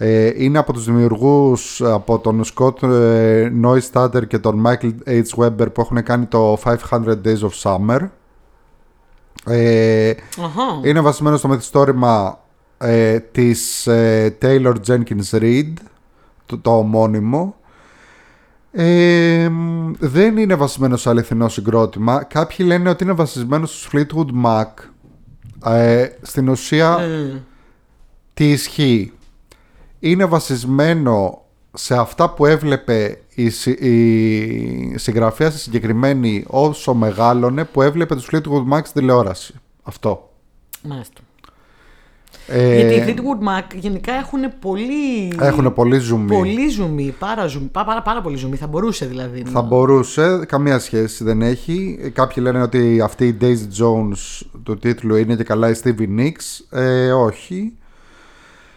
Ε, είναι από τους δημιουργούς από τον Scott ε, Neustadter και τον Michael H. Weber που έχουν κάνει το 500 Days of Summer. Ε, Αχα. είναι βασισμένο στο μυθιστόρημα ε, της ε, Taylor Jenkins Reid, το, το ομώνυμο. Ε, μ, δεν είναι βασισμένο σε αληθινό συγκρότημα. Κάποιοι λένε ότι είναι βασισμένο στους Fleetwood Mac. Ε, στην ουσία, Ε, τι ισχύει; Είναι βασισμένο σε αυτά που έβλεπε η, συ- η συγγραφέα στη συγκεκριμένη όσο μεγάλωνε που έβλεπε τους Fleetwood Mac στην τηλεόραση. Αυτό. Μάλιστα. Ε, Γιατί οι Fleetwood Mac γενικά έχουν πολύ. Έχουν πολύ ζουμί. Πολύ ζουμί, πάρα, ζουμί, πάρα, πάρα, πάρα πολύ ζουμί. Θα μπορούσε δηλαδή. Θα να- μπορούσε, καμία σχέση δεν έχει. Ε, Κάποιοι λένε ότι αυτή η Daisy Jones του τίτλου είναι και καλά η Stevie Nicks. Ε, όχι.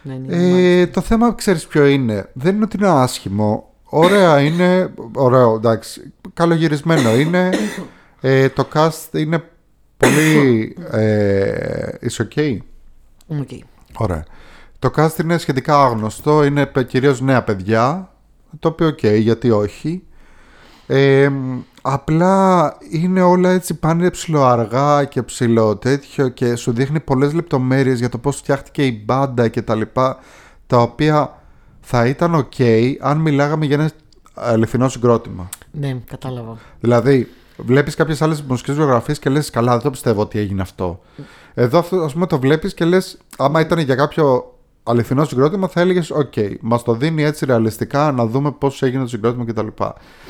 Ναι, ναι, Ε, το θέμα ξέρεις ποιο είναι; Δεν είναι ότι είναι άσχημο. Ωραία είναι. Ωραίο, εντάξει. Καλογυρισμένο είναι. Ε, το cast είναι πολύ. Ε, is okay. OK. Ωραία. Το cast είναι σχετικά άγνωστο, είναι πε- κυρίως νέα παιδιά, το οποίο οκ, γιατί όχι. Ε, μ, απλά είναι όλα έτσι πάνε ψιλοαργά και ψιλοτέτοιο και σου δείχνει πολλές λεπτομέρειες για το πώς φτιάχτηκε η μπάντα και τα λοιπά, τα οποία θα ήταν οκ αν μιλάγαμε για ένα αληθινό συγκρότημα. Ναι, κατάλαβα. Δηλαδή, βλέπεις κάποιες άλλες μουσικές βιογραφίες και λες: Καλά, δεν το πιστεύω ότι έγινε αυτό. Εδώ, αυτό, ας πούμε, το βλέπεις και λες: Άμα ήταν για κάποιο αληθινό συγκρότημα, θα έλεγες: Οκ, μας το δίνει έτσι ρεαλιστικά να δούμε πώς έγινε το συγκρότημα κτλ.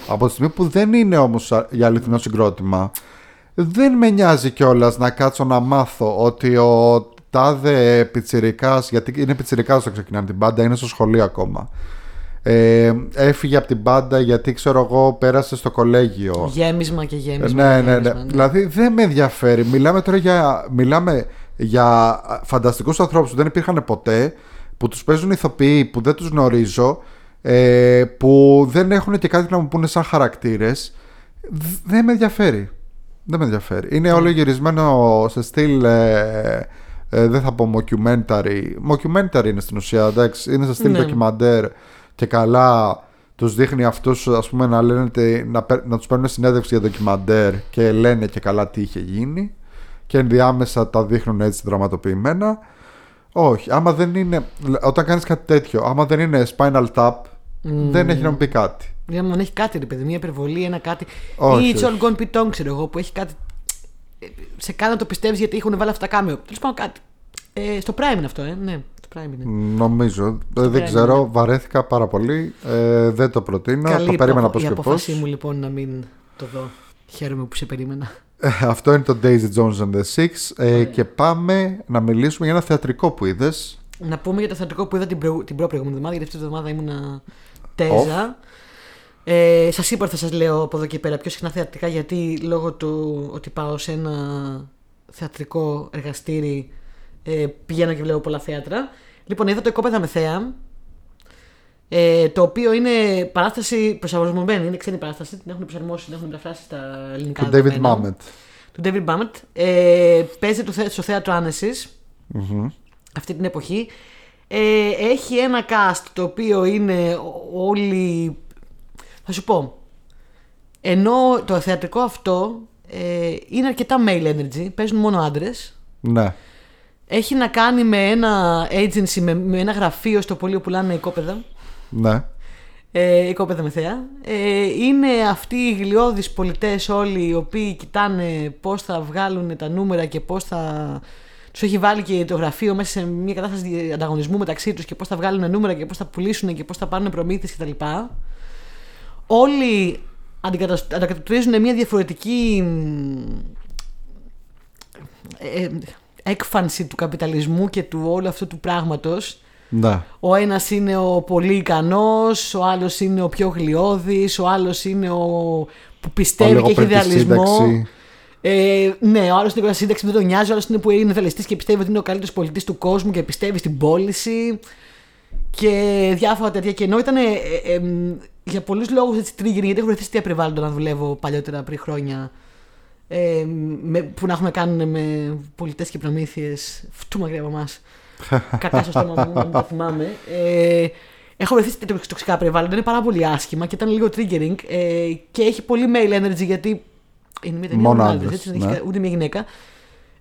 Από τη στιγμή που δεν είναι όμως για αληθινό συγκρότημα, δεν με νοιάζει κιόλας να κάτσω να μάθω ότι ο τάδε πιτσιρικάς, γιατί είναι πιτσιρικάς όταν ξεκινάνε την μπάντα, είναι στο σχολείο ακόμα. Ε, έφυγε από την μπάντα γιατί ξέρω εγώ πέρασε στο κολέγιο. Γέμισμα και γέμισμα. Ναι, και ναι, ναι. γέμισμα, Δηλαδή δεν με ενδιαφέρει. Μιλάμε τώρα για, μιλάμε για φανταστικούς ανθρώπους που δεν υπήρχαν ποτέ, που τους παίζουν ηθοποιοί που δεν τους γνωρίζω, ε, που δεν έχουν και κάτι να μου πούνε σαν χαρακτήρες. Δ- Δεν με ενδιαφέρει. Δεν με ενδιαφέρει. Είναι όλο γυρισμένο σε στυλ ε, Ε, δεν θα πω mockumentary. Mockumentary είναι στην ουσία, εντάξει. Είναι σε στυλ Ναι. ντοκιμαντέρ και καλά τους δείχνει αυτούς, ας πούμε, να, λένε, τε- να, παίρ- να τους παίρνουν συνέντευξη για ντοκιμαντέρ και λένε και καλά τι είχε γίνει. Και ενδιάμεσα τα δείχνουν έτσι δραματοποιημένα. Όχι, άμα δεν είναι. Όταν κάνεις κάτι τέτοιο, άμα δεν είναι Spinal Tap, δεν έχει να μου πει κάτι. Για να έχει κάτι, ρε παιδί, μια υπερβολή, ένα κάτι. Όχι, ή It's όχι. all gone pitong, ξέρω εγώ, που έχει κάτι. ε, Σε κάνει να το πιστεύεις γιατί έχουν βάλει αυτά τα κάμεο. Τέλος πάντων κάτι. Ε, στο Prime είναι αυτό, ε. Ναι, στο Prime είναι. Νομίζω. Ε, δεν Prime, ξέρω. Βαρέθηκα πάρα πολύ. Ε, δεν το προτείνω. Καλή το περίμενα η πώ και πώς. απόφασή μου λοιπόν να μην το δω. Χαίρομαι που σε περίμενα. Αυτό είναι το Daisy Jones and the Six. Ε, και πάμε να μιλήσουμε για ένα θεατρικό που είδες. Να πούμε για το θεατρικό που είδα την, προ... την προ-προηγούμενη εβδομάδα, γιατί αυτή τη εβδομάδα ήμουνα τέζα. Ε, σας είπα ότι θα σας λέω από εδώ και πέρα πιο συχνά θεατρικά, γιατί λόγω του ότι πάω σε ένα θεατρικό εργαστήρι ε, πηγαίνω και βλέπω πολλά θέατρα. Λοιπόν, είδα το Εκόπεδα με θέα. Ε, το οποίο είναι παράσταση προσαρμοσμένη, είναι ξένη παράσταση. Την έχουν προσαρμόσει, την έχουν μεταφράσει στα ελληνικά. Του David δεδομένα. Mamet. Του David Mamet. Ε, παίζει το, θέ- στο θέατρο Άνεσης Μμμ. αυτή την εποχή. Ε, έχει ένα cast το οποίο είναι ό- όλοι. Θα σου πω. Ενώ το θεατρικό αυτό ε, είναι αρκετά male energy, παίζουν μόνο άντρες. Ναι. Έχει να κάνει με ένα agency, με, με ένα γραφείο στο πολύ που πουλάνε οικόπεδα. Ναι. Ε, οικόπεδα με θέα. Ε, είναι αυτοί οι γλιώδεις πολιτές όλοι οι οποίοι κοιτάνε πώς θα βγάλουν τα νούμερα και πώς θα... Τους έχει βάλει και το γραφείο μέσα σε μια κατάσταση ανταγωνισμού μεταξύ τους και πώς θα βγάλουν νούμερα και πώς θα πουλήσουν και πώς θα πάρουν προμήθειες κτλ. Όλοι αντικατασ- αντικατοπτρίζουν μια διαφορετική μ, ε, έκφανση του καπιταλισμού και του όλου αυτού του πράγματος Ναι. ο ένας είναι ο πολύ ικανός, ο άλλος είναι ο πιο γλιώδης, ο άλλος είναι ο που πιστεύει Ο και έχει λίγο πριν τη ιδεαλισμό. σύνταξη. Ε, ναι, ο άλλος είναι κοντά στη σύνταξη, δεν τον νοιάζει, ο άλλος είναι που είναι ιδεαλιστής και πιστεύει ότι είναι ο καλύτερος πολιτής του κόσμου και πιστεύει στην πώληση και διάφορα τέτοια. Και ενώ ήταν ε, ε, ε, για πολλούς λόγους έτσι trigger, γιατί έχω βρεθεί σε τέτοια περιβάλλοντα να δουλεύω παλιότερα πριν χρόνια ε, με, που να έχουμε κάνει με πολιτές και προμήθειες φτού μακριά από εμάς κακά στο στόμα μου, να μην το θυμάμαι. Ε, έχω βρεθεί σε τέτοια τοξικά περιβάλλοντα. Είναι πάρα πολύ άσχημα και ήταν λίγο triggering. Ε, και έχει πολύ male energy γιατί. Είναι μια ταινία Μόνο με άντρες, άντρες, έτσι, δεν ναι. έχει ούτε μια γυναίκα.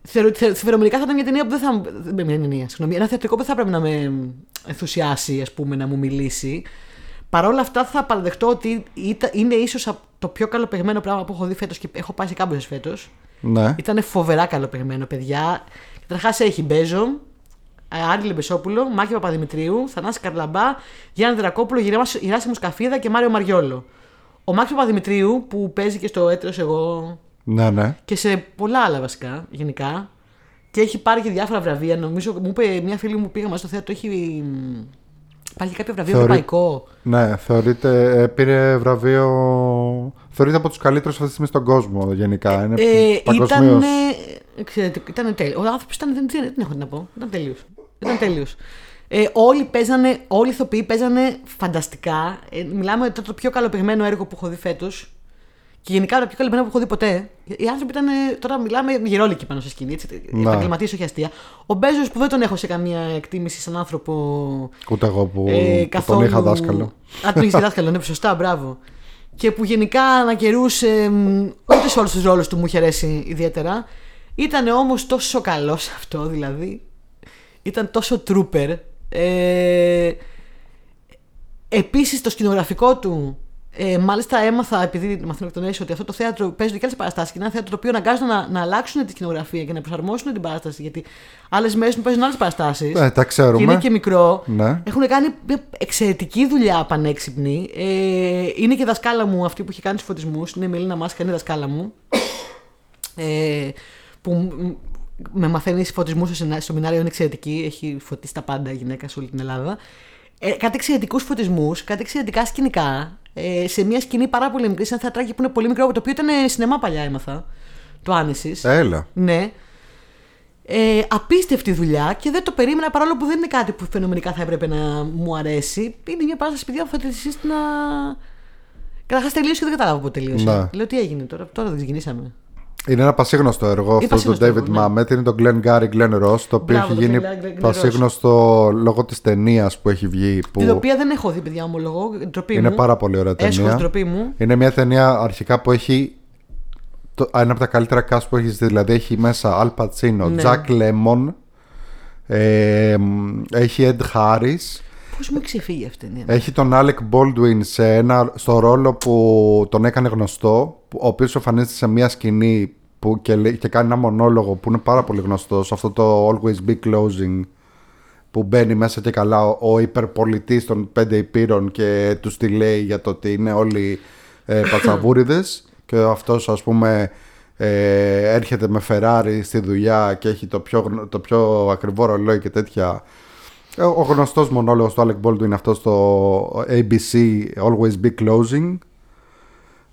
Θεωρώ ότι θε- φερομενικά θα ήταν μια ταινία που δεν θα. Δεν μια ταινία, συγγνώμη. Ένα θεατρικό που δεν θα πρέπει να με ενθουσιάσει, ας πούμε, να μου μιλήσει. Παρ' όλα αυτά θα παραδεχτώ ότι ήταν- είναι ίσως το πιο καλοπεγμένο πράγμα που έχω δει φέτος και έχω πάει σε κάποιε φέτος. Ναι. Ήταν φοβερά καλοπεγμένο, παιδιά. Καταρχάς έχει Μπέζο, ε, Άρη Λεμπεσόπουλο, Μάκη Παπαδημητρίου, Θανάση Καρλαμπά, Γιάννη Δρακόπουλο, Γεράσιμο Γεράσιμο Σκαφίδα και Μάριο Μαριόλο. Ο Μάκης Παπαδημητρίου που παίζει και στο Έτρος εγώ Ναι, ναι. και σε πολλά άλλα βασικά γενικά και έχει πάρει και διάφορα βραβεία. Νομίζω μου είπε μια φίλη μου που πήγα μαζί στο θέατρο έχει μ, πάρει και κάποιο βραβείο Θεωρεί- ευρωπαϊκό; Ναι, θεωρείται, ε, πήρε βραβείο. Θεωρείται από τους καλύτερους αυτή τη στιγμή στον κόσμο γενικά. Είναι Ε, παγκοσμίως. ήταν. Ξέρετε, ήταν τέλειο. Ο άνθρωπος ήταν. Δεν, δεν, δεν έχω τι να πω. Ήταν τέλειος. Ήταν τέλειος. Ε, όλοι παίζανε, όλοι οι ηθοποιοί παίζανε φανταστικά. Ε, μιλάμε για το, το πιο καλοπεγμένο έργο που έχω δει φέτος. Και γενικά το πιο καλοπεγμένο που έχω δει ποτέ. Οι άνθρωποι ήταν. ε, Τώρα μιλάμε γερόλικοι πάνω στη σκηνή. Έτσι, Ναι. Επαγγελματίες, όχι αστεία. Ο Μπέζος που δεν τον έχω σε καμία εκτίμηση σαν άνθρωπο. Ούτε εγώ που, Ε, που καθόλου... τον είχα δάσκαλο. Α, τον είχες δάσκαλο, ναι, σωστά, μπράβο. Και που γενικά ανακαιρούσε. μ, Ούτε σε όλους τους ρόλους του μου είχε αρέσει ιδιαίτερα. Ήταν όμως τόσο καλός αυτό, δηλαδή. Ήταν τόσο τρούπερ. Ε, Επίσης το σκηνογραφικό του. Ε, μάλιστα έμαθα, επειδή μαθαίνω εκ των έσω, ότι αυτό το θέατρο παίζει και άλλες παραστάσεις. Και είναι ένα θέατρο το οποίο αναγκάζονται να, να αλλάξουν τη σκηνογραφία και να προσαρμόσουν την παράσταση. Γιατί άλλες μέρες μου παίζουν άλλες παραστάσεις. Ε, τα ξέρουμε. Και είναι και μικρό. Ναι. Έχουν κάνει μια εξαιρετική δουλειά πανέξυπνη. Ε, είναι και δασκάλα μου αυτή που έχει κάνει τους φωτισμούς. Είναι η Μελίνα Μάσκα, είναι δασκάλα μου. Ε, που μ- με μαθαίνεις φωτισμούς στο, σεμινά- στο σεμινάριο είναι εξαιρετική. Έχει φωτίσει τα πάντα η γυναίκα σε όλη την Ελλάδα. Ε, κάτι εξαιρετικούς φωτισμούς, κάτι εξαιρετικά σκηνικά. Ε, σε μια σκηνή πάρα πολύ μικρή, σε ένα θεατράκι που είναι πολύ μικρό, το οποίο ήταν σινεμά παλιά έμαθα. Το Άνεσης. Έλα. Ναι. Ε, απίστευτη δουλειά και δεν το περίμενα παρόλο που δεν είναι κάτι που φαινομενικά θα έπρεπε να μου αρέσει. Είναι μια παράσταση παιδιά που θα τη εσείς να. Καταρχάς τελείωσε και δεν κατάλαβα πότε τελείωσε. Ναι. Λέω τι έγινε τώρα, τώρα δεν ξεκινήσαμε. Είναι ένα πασίγνωστο έργο αυτός του πασίγνωστο David έργο, ναι. Mamet. Είναι το Glenn Gary Glenn Ross, το οποίο Μπράβο, έχει το γίνει Glenn Gary Glenn πασίγνωστο λόγω της ταινίας που έχει βγει. Που Την οποία δεν έχω δει, παιδιά, ομολογώ. Ντροπή είναι μου. πάρα πολύ ωραία Έσχος ταινία. ντροπή μου. Είναι μια ταινία αρχικά που έχει το, ένα από τα καλύτερα cast που έχεις δει. Δηλαδή έχει μέσα Al Pacino, Ναι. Jack Lemmon, ε, μ, έχει Ed Harris, Πώς μου έχει ξεφύγει αυτή η ταινία; έχει τον Alec Baldwin σε ένα, στο ρόλο που τον έκανε γνωστό, που- ο οποίος εμφανίζεται σε μια σκηνή που και, λέει- και κάνει ένα μονόλογο που είναι πάρα πολύ γνωστό, σε αυτό το Always Be Closing που μπαίνει μέσα και καλά ο, ο υπερπολιτής των πέντε υπήρων και τους τη λέει για το ότι είναι όλοι ε, πατσαβούριδες και αυτός ας πούμε ε, έρχεται με Ferrari στη δουλειά και έχει το πιο, γνω- το πιο ακριβό ρολόι και τέτοια Ε, ο γνωστός μονόλογος του Alec Baldwin είναι αυτός στο ABC Always Be Closing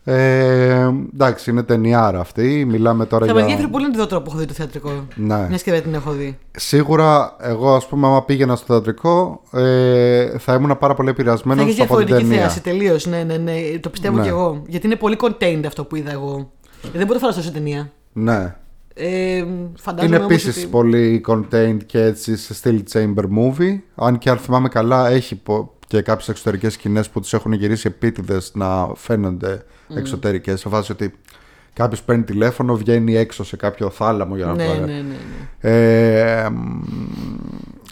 ε, εντάξει είναι ταινιάρα αυτή μιλάμε τώρα Θα με για ενδιαφέρει πολύ να τη δω τώρα που έχω δει το θεατρικό. Ναι. Μιας και δεν την έχω δει. Σίγουρα, εγώ ας πούμε, άμα πήγαινα στο θεατρικό, ε, θα ήμουν πάρα πολύ Θα επηρεασμένο έχεις από την διαφορετική ταινία. θέαση τελείως. Ναι, ναι, ναι. Το πιστεύω Ναι. κι εγώ. Γιατί είναι πολύ contained αυτό που είδα εγώ. Ε, δεν μπορώ να φανταστώ σε ταινία. Ναι. Ε, φαντάζομαι Είναι όμως επίσης ότι... πολύ contained και έτσι σε still chamber movie. Αν και αν θυμάμαι καλά, έχει πο- και κάποιες εξωτερικές σκηνές που τις έχουν γυρίσει επίτηδες να φαίνονται Mm. εξωτερικές. Σε φάση ότι κάποιος παίρνει τηλέφωνο, βγαίνει έξω σε κάποιο θάλαμο για να Ναι, πάρει. ναι, ναι, ναι. Ε, μ,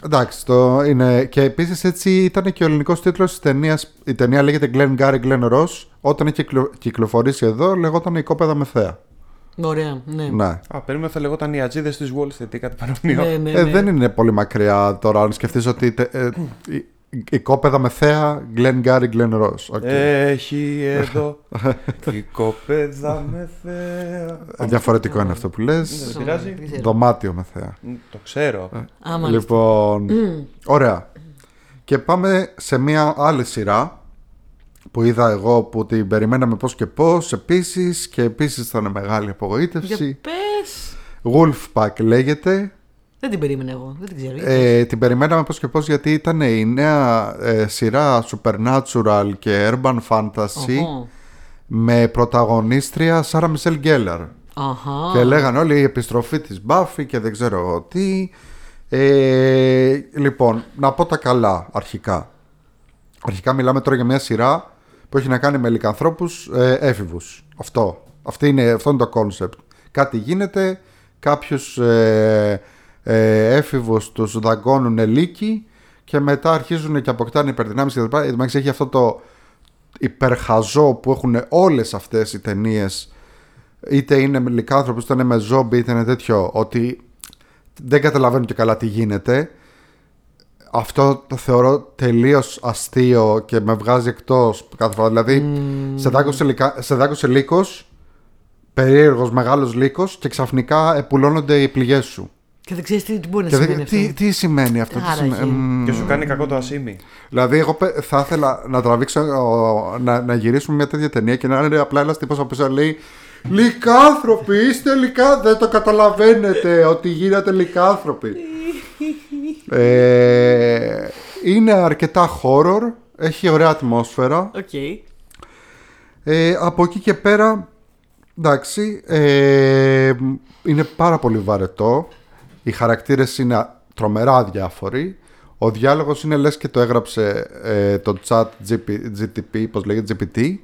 εντάξει, το είναι. Και επίσης έτσι ήταν και ο ελληνικός τίτλος της ταινία. Η ταινία λέγεται Glenn Gary Glenn Ross. Όταν είχε κυκλο- κυκλοφορήσει εδώ, λεγόταν Η κόπεδα με θέα. Ωραία, ναι. Ναι. Α, περίμενα θα λεγόταν οι ατζίδες της Wall Street ή κάτι παρόμοιο. Ναι, ναι, Ε, ναι. δεν είναι πολύ μακριά τώρα, αν σκεφτείς ότι. τε- ε, η, οικόπεδα με θέα Glengarry Glen Ross. OK. Έχει εδώ οικόπεδα με θέα. Διαφορετικό είναι αυτό που λες. Δεν πειράζει. Δεν ξέρω. Δωμάτιο με θέα. Μ, Το ξέρω. Α, μάλιστα. Λοιπόν. Ωραία. Και πάμε σε μια άλλη σειρά που είδα εγώ που την περιμέναμε πώς και πώς επίσης και επίσης ήταν μεγάλη Για απογοήτευση. πες. Wolf Pack λέγεται. Δεν την περίμενα εγώ. Δεν την ξέρω. Ε, την περιμέναμε πώς και πώς γιατί ήταν η νέα ε, σειρά Supernatural και Urban Fantasy Οχο. με πρωταγωνίστρια Σάρα Μισελ Γκέλαρ. Αχα. Και λέγανε όλοι η επιστροφή της Buffy και δεν ξέρω εγώ τι. Ε, λοιπόν, να πω τα καλά αρχικά. Αρχικά μιλάμε τώρα για μια σειρά που έχει να κάνει με λυκανθρώπους ε, έφηβους. Αυτό. Αυτή είναι, αυτό είναι το κόνσεπτ. Κάτι γίνεται, κάποιους ε, ε, έφηβους τους δαγκώνουν λύκοι και μετά αρχίζουν και αποκτάνε υπερδυνάμεις και τα λοιπά. Εντάξει, έχει αυτό το υπερχαζό που έχουν όλες αυτές οι ταινίες είτε είναι με λικάνθρωπους, είτε είναι με ζόμπι, είτε είναι τέτοιο, ότι δεν καταλαβαίνουν και καλά τι γίνεται. Αυτό το θεωρώ τελείως αστείο και με βγάζει εκτός κάθε φορά. Δηλαδή, σε δάκωσε, λικα... σε δάκωσε λύκος, περίεργος μεγάλος λύκος και ξαφνικά επουλώνονται οι πληγές σου. Και δεν ξέρεις τι μπορεί να Και σημαίνει δεν... αυτό. τι, τι σημαίνει αυτό, τι Άραγε. σημαίνει... Μμμ. Και σου κάνει κακό το ασίμι. Δηλαδή, εγώ πε- θα ήθελα να τραβήξω, ο, να, να γυρίσουμε μια τέτοια ταινία και να είναι απλά ένας τύπος από πίσω να λέει Λυκάνθρωποι, είστε λυκά, δεν το καταλαβαίνετε ότι γίνατε λυκάνθρωποι. ε, είναι αρκετά horror, έχει ωραία ατμόσφαιρα. Οκ. Ε, από εκεί και πέρα, εντάξει, ε, είναι πάρα πολύ βαρετό. Οι χαρακτήρες είναι τρομερά αδιάφοροι. Ο διάλογος είναι λες και το έγραψε ε, το chat GP, GTP, πώς λέγεται, GPT.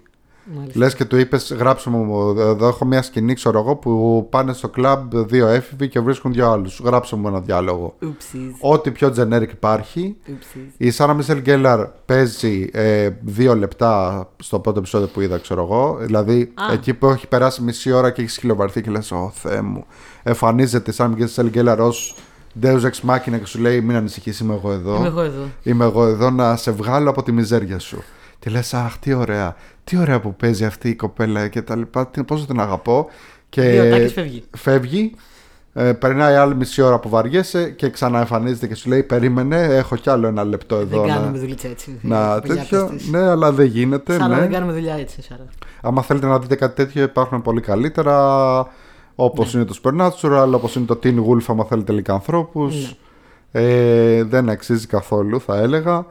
Μάλιστα. Λες και του είπες γράψε μου, εδώ έχω μια σκηνή ξέρω εγώ που πάνε στο κλαμπ δύο έφηβοι και βρίσκουν δύο άλλους. Γράψε μου ένα διάλογο. Oopsies. Ό,τι πιο generic υπάρχει. Oopsies. Η Σάρα Μισελ Γκέλαρ παίζει ε, δύο λεπτά στο πρώτο επεισόδιο που είδα, ξέρω εγώ. Δηλαδή, Α. εκεί που έχει περάσει μισή ώρα και έχεις ψιλοβαρεθεί και λες: Ω Θεέ μου. Εμφανίζεται η Σάρα Μισελ Γκέλλαρ ως Deus Ex Machina και σου λέει: Μην ανησυχείς, είμαι εγώ εδώ. Είμαι εγώ εδώ. Είμαι εγώ εδώ να σε βγάλω από τη μιζέρια σου. Και λες: Αχ, τι ωραία. Τι ωραία που παίζει αυτή η κοπέλα και τα λοιπά. Τι- Πόσο την αγαπώ. Και Δύο τάκες φεύγει. φεύγει. Ε, περνάει άλλη μισή ώρα που βαριέσαι και ξαναεμφανίζεται και σου λέει: Περίμενε, έχω κι άλλο ένα λεπτό εδώ. Δεν να- κάνουμε δουλειά έτσι. να Παιδιά, τέτοιο. πες της. Ναι, αλλά δεν γίνεται. Σάρα, ναι. δεν κάνουμε δουλειά έτσι, Σάρα. Άμα θέλετε να δείτε κάτι τέτοιο, υπάρχουν πολύ καλύτερα. Όπως Ναι. είναι το Supernatural, όπως είναι το Teen Wolf, άμα θέλετε λικανθρώπου. Ναι. Ε, δεν αξίζει καθόλου, θα έλεγα.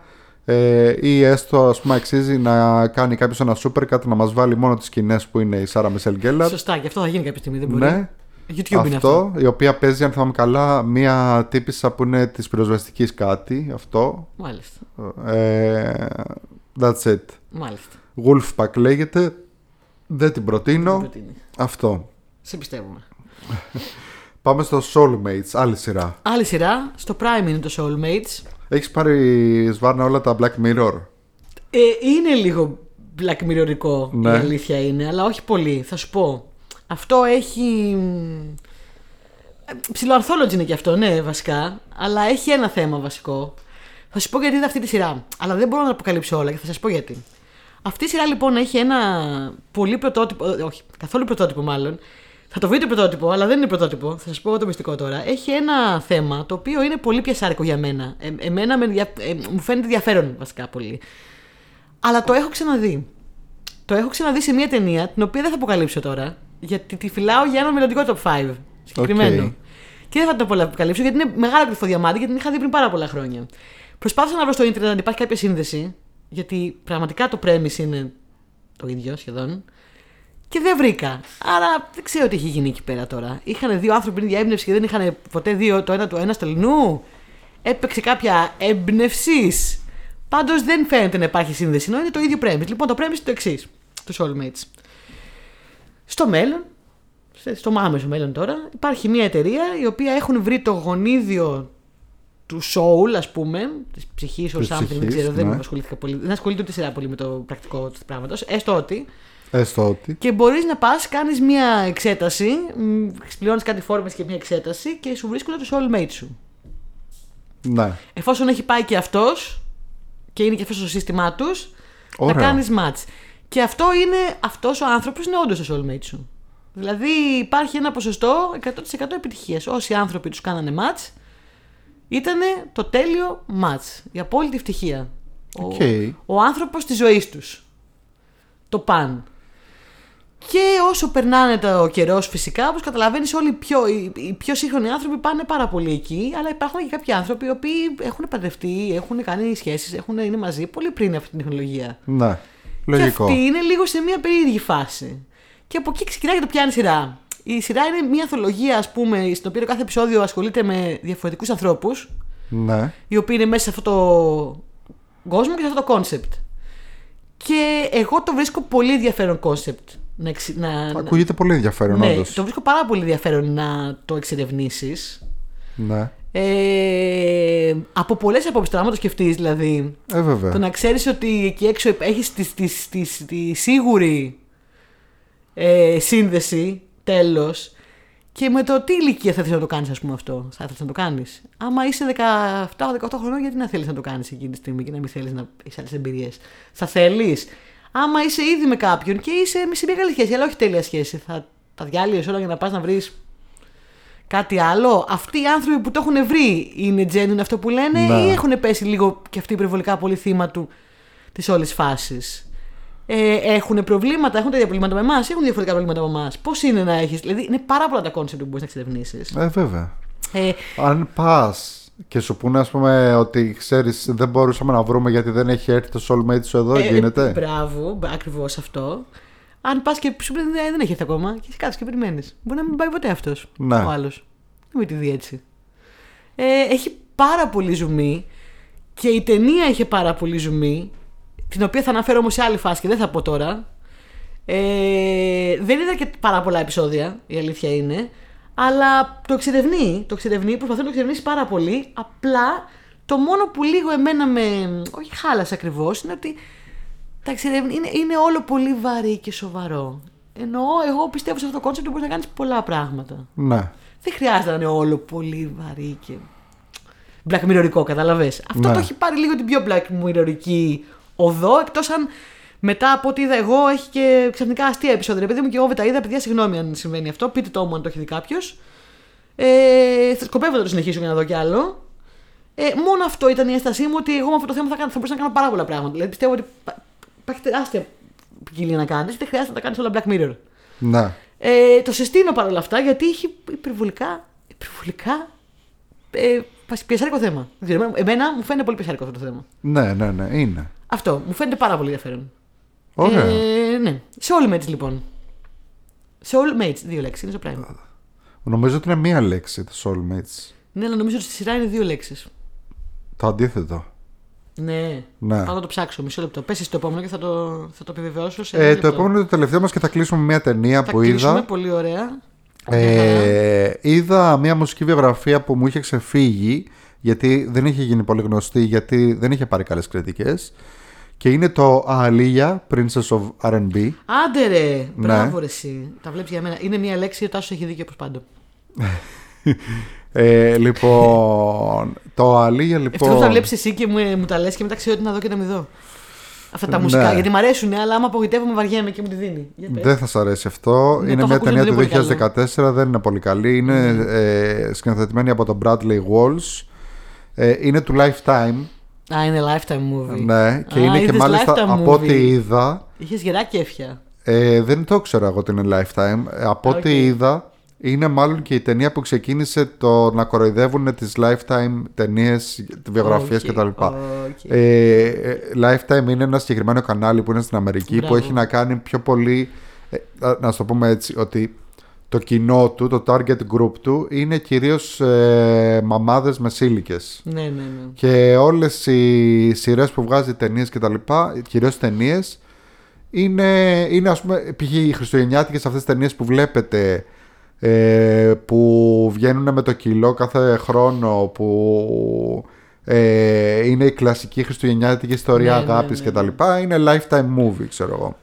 Ε, ή έστω ας πούμε αξίζει να κάνει κάποιος ένα supercut να μας βάλει μόνο τις σκηνές που είναι η Σάρα Μισελ Γκέλλαρ Σωστά, και αυτό θα γίνει κάποια στιγμή, δεν μπορεί. ναι, YouTube είναι αυτό. η οποία παίζει αν θυμάμαι καλά μία τύπησα που είναι της πυροσβεστικής κάτι αυτό Μάλιστα. ε, that's it Μάλιστα. Wolfpack λέγεται δεν την προτείνω Δεν προτείνει. αυτό Σε πιστεύουμε. πάμε στο Soulmates άλλη σειρά Άλλη σειρά, στο Prime είναι το Soulmates. Έχεις πάρει σβάρνα όλα τα Black Mirror Ε, είναι λίγο Black Mirrorικό Ναι. η αλήθεια είναι, αλλά όχι πολύ. Θα σου πω. Αυτό έχει. Ψιλοανθόλογη είναι και αυτό, ναι, βασικά. Αλλά έχει ένα θέμα βασικό. Θα σου πω γιατί είναι αυτή τη σειρά. Αλλά δεν μπορώ να αποκαλύψω όλα και θα σας πω γιατί. Αυτή η σειρά λοιπόν έχει ένα πολύ πρωτότυπο. ε, Όχι, καθόλου πρωτότυπο μάλλον. Θα το βρείτε πρωτότυπο, αλλά δεν είναι πρωτότυπο. Θα σας πω το μυστικό τώρα. Έχει ένα θέμα το οποίο είναι πολύ πιασάρικο για μένα. Ε, εμένα με, ενδια- ε, μου φαίνεται ενδιαφέρον βασικά πολύ. Αλλά το έχω ξαναδεί. Το έχω ξαναδεί σε μια ταινία την οποία δεν θα αποκαλύψω τώρα. Γιατί τη φυλάω για ένα μελλοντικό top 5. Συγκεκριμένο. Οκ. Και δεν θα το αποκαλύψω γιατί είναι μεγάλο κρυφό διαμάντι γιατί την είχα δει πριν πάρα πολλά χρόνια. Προσπάθησα να βρω στο ίντερνετ αν υπάρχει κάποια σύνδεση. Γιατί πραγματικά το premise είναι το ίδιο σχεδόν. Και δεν βρήκα. Άρα δεν ξέρω τι έχει γίνει εκεί πέρα τώρα. Είχαν δύο άνθρωποι την ίδια έμπνευση και δεν είχαν ποτέ δύο το ένα του ένα στελνού. Έπαιξε κάποια έμπνευσης. Πάντως δεν φαίνεται να υπάρχει σύνδεση. Ενώ είναι το ίδιο premise. Λοιπόν, το premise είναι το εξής. Τους Soulmates. Στο μέλλον, σε- στο άμεσο μέλλον τώρα, υπάρχει μια εταιρεία η οποία έχουν βρει το γονίδιο του soul, ας πούμε, της ψυχής, or Της something, δεν ψυχής, ξέρω, δεν ναι. ασχολήθηκα πολύ. Δεν ασχολείται ούτε σειρά πολύ με το πρακτικό του πράγματος. Έστω ότι. Έστω ότι Και μπορείς να πας, κάνεις μια εξέταση, πληρώνεις κάτι φόρμες και μια εξέταση και σου βρίσκουν το soulmate σου. ναι Εφόσον έχει πάει και αυτός και είναι και αυτός στο σύστημά τους, να Ωραία. κάνεις match. Και αυτό είναι, αυτός ο άνθρωπος είναι όντως το soulmate σου. Δηλαδή υπάρχει ένα ποσοστό 100% επιτυχία. Όσοι άνθρωποι τους κάνανε match, ήταν το τέλειο match. Η απόλυτη ευτυχία. Ο, Οκ. ο άνθρωπος της ζωής τους. Το παν. Και όσο περνάνε το καιρό, φυσικά, όπως καταλαβαίνεις, όλοι οι πιο, οι, οι πιο σύγχρονοι άνθρωποι πάνε πάρα πολύ εκεί. Αλλά υπάρχουν και κάποιοι άνθρωποι οι οποίοι έχουν παντρευτεί, έχουν κάνει σχέσεις, είναι μαζί πολύ πριν αυτή την τεχνολογία. ναι Και λογικό αυτή είναι λίγο σε μια περίεργη φάση. Και από εκεί ξεκινάει και το πιάνει σειρά. Η σειρά είναι μια ανθολογία, ας πούμε, στην οποία το κάθε επεισόδιο ασχολείται με διαφορετικούς ανθρώπους, ναι οι οποίοι είναι μέσα σε αυτό το κόσμο και σε αυτό το concept. Και εγώ το βρίσκω πολύ ενδιαφέρον concept. Να, εξ- να, να- ακούγεται πολύ ενδιαφέρον ναι, όντως το βρίσκω πάρα πολύ ενδιαφέρον να το εξερευνήσεις. ναι Ε, από πολλές απόψεις τώρα, άμα το σκεφτείς δηλαδή, ε βέβαια το να ξέρεις ότι εκεί έξω έχεις τη, τη, τη, τη σίγουρη ε, σύνδεση, τέλος. Και με το τι ηλικία θα θέλεις να το κάνεις, ας πούμε αυτό. Θα ήθελε να το κάνεις. Άμα είσαι 17-18 χρονών, γιατί να θέλεις να το κάνεις εκείνη τη στιγμή και να μην θέλεις να έχεις άλλες εμπειρίες. Θα θέλεις. Άμα είσαι ήδη με κάποιον και είσαι σε μια καλή σχέση, αλλά όχι τέλεια σχέση, θα τα διάλυες όλα για να πας να βρεις κάτι άλλο. Αυτοί οι άνθρωποι που το έχουν βρει είναι genuine αυτό που λένε Ναι. ή έχουν πέσει λίγο και αυτοί υπερβολικά πολύ θύμα του της όλης φάσης; Ε, έχουν προβλήματα, έχουν τα ίδια προβλήματα με εμάς, έχουν διαφορετικά προβλήματα με εμάς; Πώς είναι να έχεις. Δηλαδή, είναι πάρα πολλά τα concept που μπορείς να εξερευνήσεις. ε βέβαια Ε, αν πας και σου πούνε ας πούμε ότι ξέρεις δεν μπορούσαμε να βρούμε γιατί δεν έχει έρθει το soulmate σου εδώ ε, γίνεται Μπράβο, ακριβώς αυτό. Αν πας και σου πει δεν, δεν έχει έρθει ακόμα και κάτσε και περιμένεις. Μπορεί να μην πάει ποτέ αυτός Ναι. ο άλλος. Μην τη δει έτσι. Ε, έχει πάρα πολύ ζουμί και η ταινία είχε πάρα πολύ ζουμί, την οποία θα αναφέρω όμως σε άλλη φάση και δεν θα πω τώρα. Ε, δεν είδα και πάρα πολλά επεισόδια, η αλήθεια είναι. Αλλά το εξερευνεί, το εξερευνεί, προσπαθεί να το εξερευνήσει πάρα πολύ. Απλά το μόνο που λίγο εμένα με. Όχι χάλασε ακριβώς, είναι ότι τα εξερευνεί, είναι, είναι όλο πολύ βαρύ και σοβαρό. Εννοώ, εγώ πιστεύω σε αυτό το concept ότι μπορείς να κάνεις πολλά πράγματα. ναι Δεν χρειάζεται να είναι όλο πολύ βαρύ και. Black Mirrorικό, καταλαβες. Αυτό Ναι. το έχει πάρει λίγο την πιο Black Mirrorική οδό, εκτός αν μετά από ό,τι είδα εγώ έχει και ξαφνικά αστεία επεισόδια. Επειδή μου και εγώ δεν τα είδα, παιδιά, συγγνώμη αν συμβαίνει αυτό. Πείτε το μου αν το έχει δει κάποιος. Ε, θα σκοπεύω να το συνεχίσω και να δω κι άλλο. Ε, μόνο αυτό ήταν η έστασή μου ότι εγώ με αυτό το θέμα θα, κάνω, θα μπορούσα να κάνω πάρα πολλά πράγματα. Δηλαδή πιστεύω ότι πα- υπάρχει τεράστια ποικιλία να κάνεις, δεν χρειάζεται να τα κάνεις όλα Black Mirror. ναι Ε, το συστήνω παρόλα αυτά γιατί έχει υπερβολικά, υπερβολικά ε, πιεσάρικο θέμα. Δεν ξέρω, Εμένα μου φαίνεται πολύ πιεσάρικο αυτό το θέμα. Ναι, ναι, ναι, είναι. Αυτό μου φαίνεται πάρα πολύ ενδιαφέρον. Ωραία. Ε, ναι. Soulmates λοιπόν. Soulmates, δύο λέξεις, είναι στο Prime. Νομίζω ότι είναι μία λέξη το soulmates. Ναι, αλλά νομίζω ότι στη σειρά είναι δύο λέξεις. Το αντίθετο. Ναι. Ναι. Πάω να το ψάξω. Μισό λεπτό. Πέσει το επόμενο και θα το, θα το επιβεβαιώσω. Σε Ε, ένα το λεπτό. επόμενο είναι το τελευταίο μας και θα κλείσουμε με μία ταινία θα που κλείσουμε, είδα. Πολύ ωραία. Μια χαρά. Ε, είδα μία μουσική βιογραφία που μου είχε ξεφύγει γιατί δεν είχε γίνει πολύ γνωστή γιατί δεν είχε πάρει καλές κριτικές και είναι το Aaliyah, Princess of R&B Άντε ρε! Ναι. Μπράβο ρε εσύ. Τα βλέπεις για μένα. Είναι μια λέξη, ο Τάσος έχει δίκιο όπως πάντα. ε, λοιπόν το Aaliyah Ευτυχώς λοιπόν τα βλέπεις εσύ και μου, μου τα λες και μετά ξέρω τι να δω και να μην δω. Αυτά τα Ναι. μουσικά. Γιατί μου αρέσουν, αλλά άμα απογοητεύομαι βαριέμαι και μου τη δίνει. Για πες. δεν θα σας αρέσει αυτό Ναι, είναι το μια έχω ακούσει, ταινία δεν του είναι πολύ 2014 δεν είναι πολύ καλή είναι ε, σκηνοθετημένη από τον Bradley Walsh ε, είναι του Lifetime Α, είναι lifetime movie. ναι, και Α, είναι και είδες μάλιστα Lifetime από ό,τι movie. είδα Είχες γερά κέφια. Ε, δεν το ήξερα εγώ ότι είναι Lifetime. Ε, από Οκ. ό,τι είδα, είναι μάλλον και η ταινία που ξεκίνησε το να κοροϊδεύουν τις Lifetime ταινίες, βιογραφίες Οκ, κτλ. οκ. Ε, ε, Lifetime είναι ένα συγκεκριμένο κανάλι που είναι στην Αμερική Μπράβο. που έχει να κάνει πιο πολύ. ε, να- να σου το πούμε έτσι, ότι το κοινό του, το target group του είναι κυρίως ε, μαμάδες μεσήλικες. Ναι, ναι, ναι. Και όλες οι σειρές που βγάζει ταινίες και τα λοιπά, κυρίως ταινίες, είναι, είναι ας πούμε, π.χ. οι χριστουγεννιάτικες αυτές τις ταινίες που βλέπετε ε, που βγαίνουν με το κιλό κάθε χρόνο που ε, είναι η κλασική χριστουγεννιάτικη ιστορία Ναι, ναι, αγάπης ναι, και τα λοιπά είναι lifetime movie ξέρω εγώ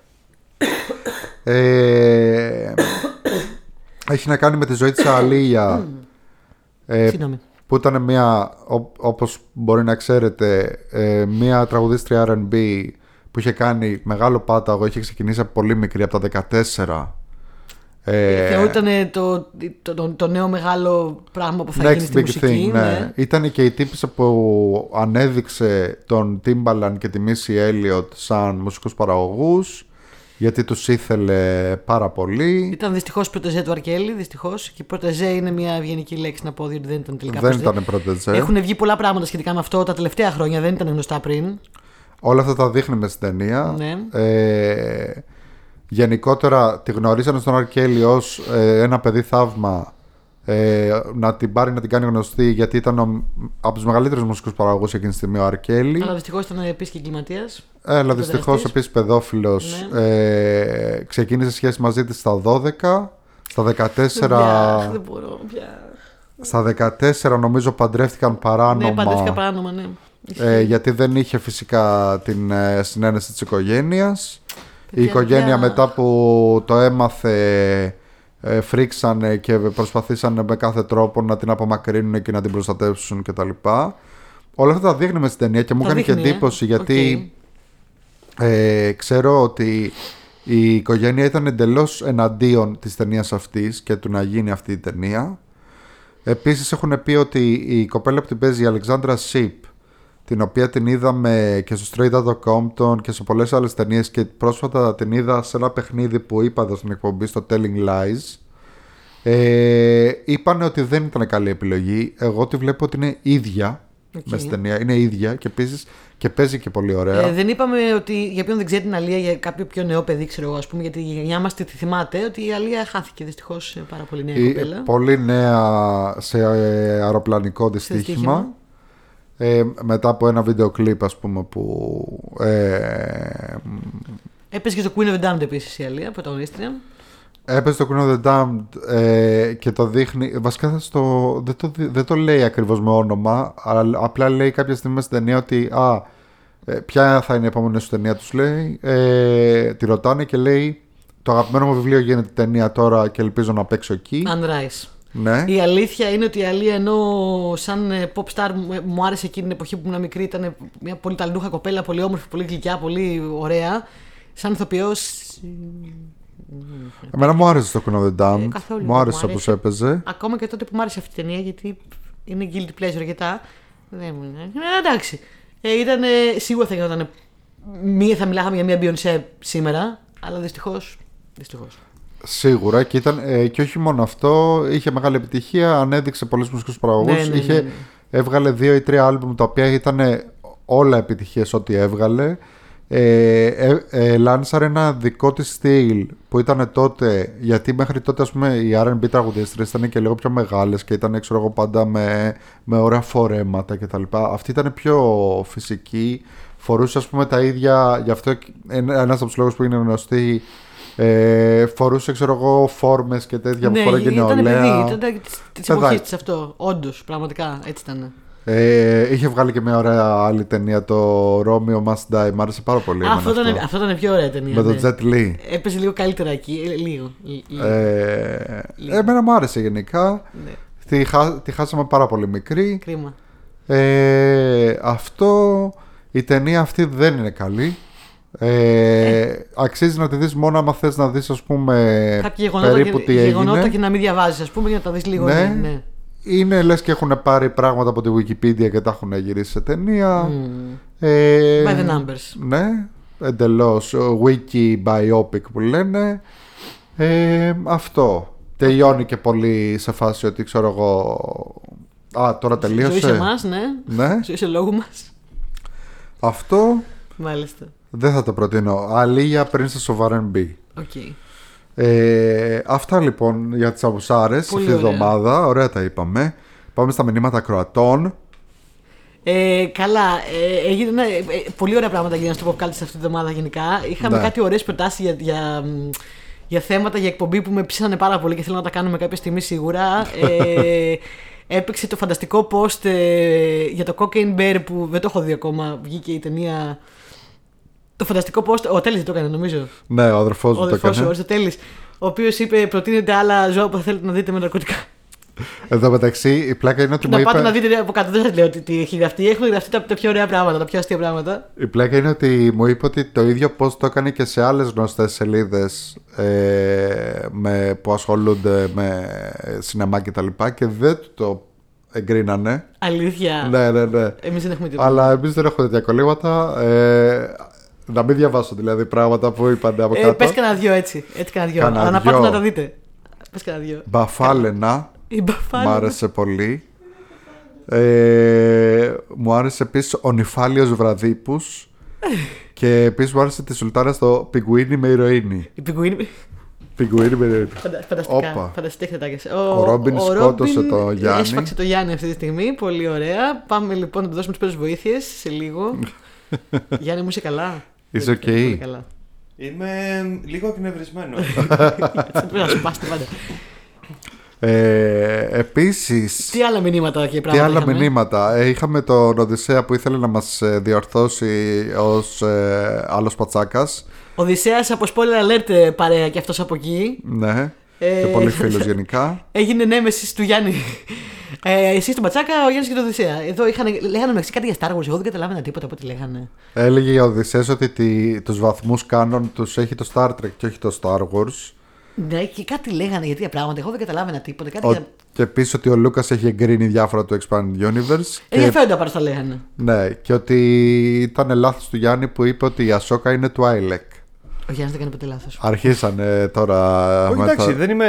ε, έχει να κάνει με τη ζωή της Αλία ε, Συγγνώμη. που ήταν μια, ό- όπως μπορεί να ξέρετε, ε, μια τραγουδίστρια R&B που είχε κάνει μεγάλο πάταγο, είχε ξεκινήσει από πολύ μικρή, από τα 14. Ε, Θεωρούταν το, το, το, το νέο μεγάλο πράγμα που θα γίνει Next στη big μουσική. thing, ναι. Ήταν και η τύπησα που ανέδειξε τον Timbaland και τη Missy Elliott σαν μουσικούς παραγωγούς γιατί τους ήθελε πάρα πολύ. Ήταν δυστυχώς πρωτεζέ του Αρκέλη, δυστυχώς. Και πρωτεζέ είναι μια ευγενική λέξη να πω, διότι δεν ήταν τελικά Δεν πρωτεζέ. ήταν πρώτε Έχουν βγει πολλά πράγματα σχετικά με αυτό τα τελευταία χρόνια, δεν ήταν γνωστά πριν. Όλα αυτά τα δείχνει μες στην ταινία. Ναι. Ε, γενικότερα τη γνωρίσανε στον Αρκέλη ως ε, ένα παιδί θαύμα ε, να την πάρει να την κάνει γνωστή γιατί ήταν ο, από τους μεγαλύτερους μουσικούς παραγωγούς εκείνη τη στιγμή ο Αρκέλη. Αλλά δυστυχώς ήταν επίσης και εγκληματίας. Αλλά δυστυχώς δραστής. επίσης παιδόφιλος Ναι. ε, ξεκίνησε σχέση μαζί της στα 12. Στα 14, Δεν μπορώ πια. στα 14 νομίζω παντρεύτηκαν παράνομα. Ναι, παντρεύτηκα παράνομα, ναι. Ε, γιατί δεν είχε φυσικά την ε, συνένεση της οικογένειας. Η Παιδιά, οικογένεια παιδιά. μετά που το έμαθε ε, φρίξανε και προσπαθήσανε με κάθε τρόπο να την απομακρύνουν και να την προστατεύσουν κτλ. Όλα αυτά τα δείχνει μες στην ταινία και μου Τα έκανε και δείχνει, ε. εντύπωση γιατί ε, ξέρω ότι η οικογένεια ήταν εντελώς εναντίον της ταινίας αυτής και του να γίνει αυτή η ταινία. Επίσης έχουν πει ότι η κοπέλα που την παίζει η Αλεξάνδρα Σιπ την οποία την είδαμε και στο Straight Outta Compton και σε πολλές άλλες ταινίες και πρόσφατα την είδα σε ένα παιχνίδι που είπα εδώ στην εκπομπή στο Telling Lies ε, είπαν ότι δεν ήταν καλή επιλογή εγώ τη βλέπω ότι είναι ίδια Οκ. μες στην ταινία, είναι ίδια και επίσης και παίζει και πολύ ωραία Ε, δεν είπαμε ότι για ποιον δεν ξέρει την Aaliyah, για κάποιο πιο νέο παιδί, ξέρω εγώ, ας πούμε, γιατί η γενιά μας τη θυμάται ότι η Aaliyah χάθηκε δυστυχώς πάρα πολύ νέα Η- κοπέλα. πολύ νέα σε ε, αεροπλανικό δυστύχημα δυστύχημα. Ε, μετά από ένα βίντεο κλιπ ας πούμε που ε, Έπαιζε και στο Queen of the Damned επίσης η Αλία, πρωταγωνίστρια. Έπαιζε το Queen of the Damned ε, και το δείχνει. Βασικά θα στο, δεν, το, δι- δεν το λέει ακριβώς με όνομα, αλλά απλά λέει κάποια στιγμή στην ταινία ότι α, ε, ποια θα είναι η επόμενη σου ταινία, τους λέει. Ε, τη ρωτάνε και λέει το αγαπημένο μου βιβλίο γίνεται ταινία τώρα και ελπίζω να παίξω εκεί. Anne Rice. Ναι. Η αλήθεια είναι ότι η Αλία ενώ σαν ε, pop star μου, μου άρεσε εκείνη την εποχή που ήμουν μικρή, ήταν μια πολύ ταλνούχα κοπέλα, πολύ όμορφη, πολύ γλυκιά, πολύ ωραία. Σαν ηθοποιός. Εμένα μου άρεσε το Queen of the Damned. Ε, καθόλου μου δεν άρεσε μου όπως άρεσε. έπαιζε. Ακόμα και τότε που μου άρεσε αυτή η ταινία, γιατί είναι guilty pleasure αρκετά. Δεν μου είναι. Ε, εντάξει. Ε, ήταν, σίγουρα θα γινόταν. Μία θα μιλάγαμε για μια Beyoncé σήμερα, αλλά δυστυχώς. Δυστυχώς. Σίγουρα και, ήταν, ε, και όχι μόνο αυτό, είχε μεγάλη επιτυχία, ανέδειξε πολλούς μουσικούς παραγωγούς. Ναι, ναι, ναι, είχε ναι. Έβγαλε δύο ή τρία άλμπουμ τα οποία ήταν όλα επιτυχίες ό,τι έβγαλε. Ε, ε, ε, λάνσαρε ένα δικό της στυλ που ήταν τότε γιατί μέχρι τότε ας πούμε οι R&B τραγουδίστρες ήταν και λίγο πιο μεγάλες και ήταν ξέρω εγώ πάντα με, με ωραία φορέματα και τα λοιπά αυτή ήταν πιο φυσική φορούσε ας πούμε τα ίδια γι' αυτό ένα- ένας από τους λόγους που είναι γνωστή ε, φορούσε ξέρω εγώ φόρμες και τέτοια που ναι, φοράγε ήταν παιδί, νεολαία ήταν της, της Παιδάκι. εποχής της αυτό. Όντως, πραγματικά, έτσι ήταν. ε, είχε βγάλει και μια ωραία άλλη ταινία το Romeo Must Die μ' άρεσε πάρα πολύ Α, εμένα αυτό, ήταν, αυτό ήταν πιο ωραία ταινία. με τον ναι. Jet Li Έπαιζε λίγο καλύτερα εκεί. ε, λίγο. λι- λίγο. Ε, Λίγο. εμένα μου άρεσε γενικά. Ναι, Τη, χά- τη χάσαμε πάρα πολύ μικρή. κρίμα. Ε, αυτό, η ταινία αυτή δεν είναι καλή. Ε, Αξίζει να τη δεις μόνο άμα θες να δεις ας πούμε Κάποια γεγονότα, περίπου και, τι γεγονότα έγινε. και να μην διαβάζεις, ας πούμε, για να τα δεις λίγο. Ναι. Ναι, ναι. Είναι λες και έχουν πάρει πράγματα από τη Wikipedia και τα έχουν γυρίσει σε ταινία. Mm. Ε, By the numbers. Ναι, εντελώς. Wiki biopic που λένε. Ε, αυτό. Τελειώνει και πολύ σε φάση ότι ξέρω εγώ. Α, τώρα τελείωσε. Ζωή σε εμάς, ναι. Ναι, Ζωή σε λόγου μας. αυτό Μάλιστα. Δεν θα το προτείνω. Aaliyah Princess of R&B. OK. Ε, αυτά λοιπόν για τις αποψάρες Πολύ αυτή τη ωραία. εβδομάδα. Ωραία τα είπαμε. Πάμε στα μηνύματα κροατών. Ε, καλά, ε, έγινε, ναι, ε, πολύ ωραία πράγματα γίνανε στο Pop Culture αυτή τη εβδομάδα γενικά. Είχαμε Ναι. κάτι ωραίες προτάσεις για, για, μ, για θέματα, για εκπομπή που με ψήσανε πάρα πολύ και θέλω να τα κάνουμε κάποια στιγμή σίγουρα. Ε, έπαιξε το φανταστικό post ε, για το Cocaine Bear που δεν το έχω δει ακόμα. Βγήκε η ταινία. Το φανταστικό post. Ο Τέλης το έκανε, νομίζω. Ναι, ο αδερφός Ο μου το αδερφός σου, ο έκανε. Αριστοτέλης, Ο οποίος είπε: Προτείνετε άλλα ζώα που θα θέλετε να δείτε με ναρκωτικά. Εδώ μεταξύ η πλάκα είναι ότι μου να είπε... πάτε να δείτε από κάτω. Δεν σας λέω τι, τι έχει γραφτεί. Έχουν γραφτεί τα, τα πιο ωραία πράγματα, τα πιο αστεία πράγματα. Η πλάκα είναι ότι μου είπε ότι το ίδιο πώ το έκανε και σε άλλες γνωστές σελίδες ε, με, που ασχολούνται με σινεμά και τα λοιπά και δεν του το εγκρίνανε. Αλήθεια. Ναι, ναι, ναι. Εμείς δεν έχουμε τίποτα. Αλλά εμείς δεν έχουμε τέτοια κολλήματα. Ε, να μην διαβάσω δηλαδή πράγματα που είπαν από Ε, κάτω. Πες κανένα δυο έτσι. Έτσι κανένα δυο. Κανένα Αλλά να πάτε δυο. να τα δείτε. Πες κανένα δυο. Μπαφάλαινα. Η μπαφάλη. Μ' άρεσε πολύ. Ε, μου άρεσε επίσης ο Νυφάλιος Βραδίπους και επίσης μου άρεσε τη Σουλτάνα στο Πιγκουίνι με ηρωίνη. Η πιγκουίνη. Πιγκουίνι με ηρωίνη. Φαντα- Φανταστικά. Όπα. Φανταστικά τετάκια. Ο Ρόμπιν σκότωσε Ρόμπιν το Γιάννη. Έσφαξε το Γιάννη αυτή τη στιγμή. Πολύ ωραία. Πάμε λοιπόν να του δώσουμε τις πρώτες βοήθειες σε λίγο. Γιάννη μου είσαι καλά; Είσαι Δεν- οκ. δεν είμαι καλά. Είμαι λίγο εκνευρισμένο. Έτσι πρέπει να σου πας την πάντα. Ε, επίσης, Τι άλλα μηνύματα και τι πράγματα. άλλα είχαμε; μηνύματα; Ε, είχαμε τον Οδυσσέα που ήθελε να μας ε, διορθώσει ως ε, άλλος πατσάκας. Οδυσσέας από spoiler alert ε, παρέα και αυτός από εκεί. Ναι. Ε, και πολύ φίλος γενικά. Έγινε νέμεσης του Γιάννη. Ε, εσύ στον Πατσάκα, ο Γιάννης και το Οδυσσέα. Εδώ είχαν, λέγανε μεταξύ κάτι για Star Wars. Εγώ δεν καταλάβαινα τίποτα από ό,τι λέγανε. Έλεγε η Οδυσσέας ότι τη, τους βαθμούς κάνον τους έχει το Star Trek και όχι το Star Wars. Ναι, και κάτι λέγανε για τέτοια πράγματα. Εγώ δεν καταλάβαινα τίποτα. Κάτι Ο, για... και επίσης ότι ο Λούκας έχει εγκρίνει διάφορα του Expanded Universe. Και, Ενδιαφέροντα παρά τα λέγανε. ναι, και ότι ήταν λάθος του Γιάννη που είπε ότι η Ασόκα είναι του Άιλεκ. Ο Γιάννης δεν έκανε ποτέ λάθος. Αρχίσανε τώρα. Όχι, με εντάξει, τα- δεν είμαι,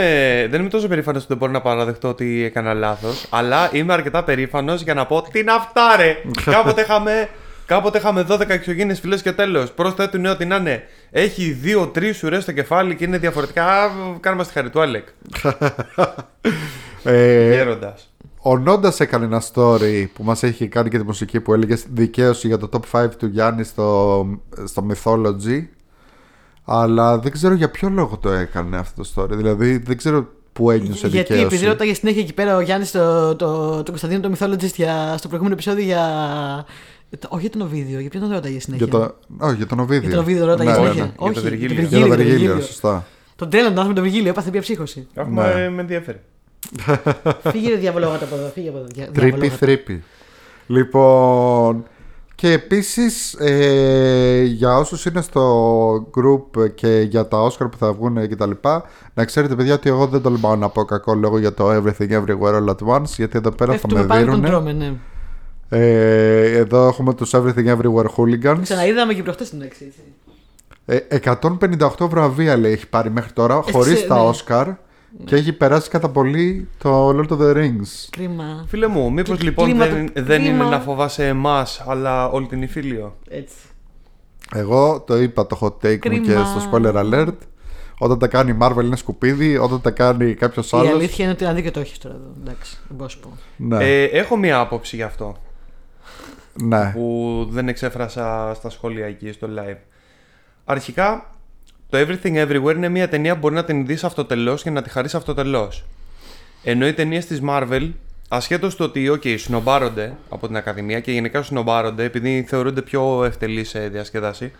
δεν είμαι τόσο περήφανος που δεν μπορώ να παραδεχτώ ότι έκανα λάθος. Αλλά είμαι αρκετά περήφανος για να πω τι να φτάρε. κάποτε είχαμε. Κάποτε είχαμε 12 εξωγήινες φυλέ και τέλος. Πρόσθετου νέο ότι να είναι. Έχει 2-3 ουρέ στο κεφάλι και είναι διαφορετικά. Α, κάνουμε στη χαρή του Άλεκ. Ε, Γέροντας. ο Νόντας έκανε ένα story που μας έχει κάνει και τη μουσική που έλεγε δικαίωση για το top 5 του Γιάννη στο, στο Mythology. Αλλά δεν ξέρω για ποιο λόγο το έκανε αυτό το story. Δηλαδή δεν ξέρω που ένιωσε Γιατί δικαίωση. επειδή ρώταγε συνέχεια εκεί πέρα ο Γιάννης το, το, το Κωνσταντίνο το Mythologist για, στο προηγούμενο επεισόδιο για. το- όχι για τον Οβίδιο, για ποιον τον ρώταγες συνέχεια; Για το... Όχι, για τον Οβίδιο. Για τον Οβίδιο ρώταγες Ναι, ναι, συνέχεια. ναι. Όχι, τον για Βεργίλιο. τον Για τον Βεργίλιο, τον Βεργίλιο, Βεργίλιο. σωστά. Τον τέλο τον άνθρωπο τον Βεργίλιο, έπαθε μια ψύχωση. Ναι. Με ενδιαφέρει. φύγε διαβολόγατα από εδώ, φύγε από εδώ. δια- Τρίπη διαβολόγατα. θρύπη. Λοιπόν. Και επίσης ε, για όσους είναι στο group και για τα Oscar που θα βγουν και τα λοιπά να ξέρετε παιδιά ότι εγώ δεν τολμάω να πω κακό λόγο για το Everything Everywhere All At Once γιατί εδώ πέρα θα Πέφτουμε με πάνω τον δίνουν τρώμε, ναι. ε, εδώ έχουμε τους Everything Everywhere Hooligans Ξαναείδαμε και προχτές την έξι. έτσι. ε, 158 βραβεία λέει έχει πάρει μέχρι τώρα Ε, χωρίς ξέ- τα ναι. Oscar Και έχει περάσει κατά πολύ το Lord of the Rings. Κρίμα. Φίλε μου, μήπως Και λοιπόν κλίμα δεν, το- δεν είναι κλίμα. να φοβάσαι εμάς, αλλά όλη την Ιφίλιο. Έτσι. Εγώ το είπα το hot take μου και Κρίμα. στο spoiler alert. Όταν τα κάνει η Marvel είναι σκουπίδι, όταν τα κάνει κάποιος Η άλλο. αλήθεια είναι ότι ένα δίκιο το έχεις τώρα εδώ. Εντάξει, δεν μπορώ να σου πω. Ναι, Ε, έχω μία άποψη γι' αυτό ναι. που δεν εξέφρασα στα σχόλια εκεί στο live. Αρχικά, το Everything Everywhere είναι μια ταινία που μπορεί να την δεις αυτοτελώς και να τη χαρείς αυτοτελώς. Ενώ οι ταινίες της Marvel, ασχέτως του ότι ok, σνομπάρονται από την Ακαδημία και γενικά σνομπάρονται επειδή θεωρούνται πιο ευτελείς σε διασκέδαση,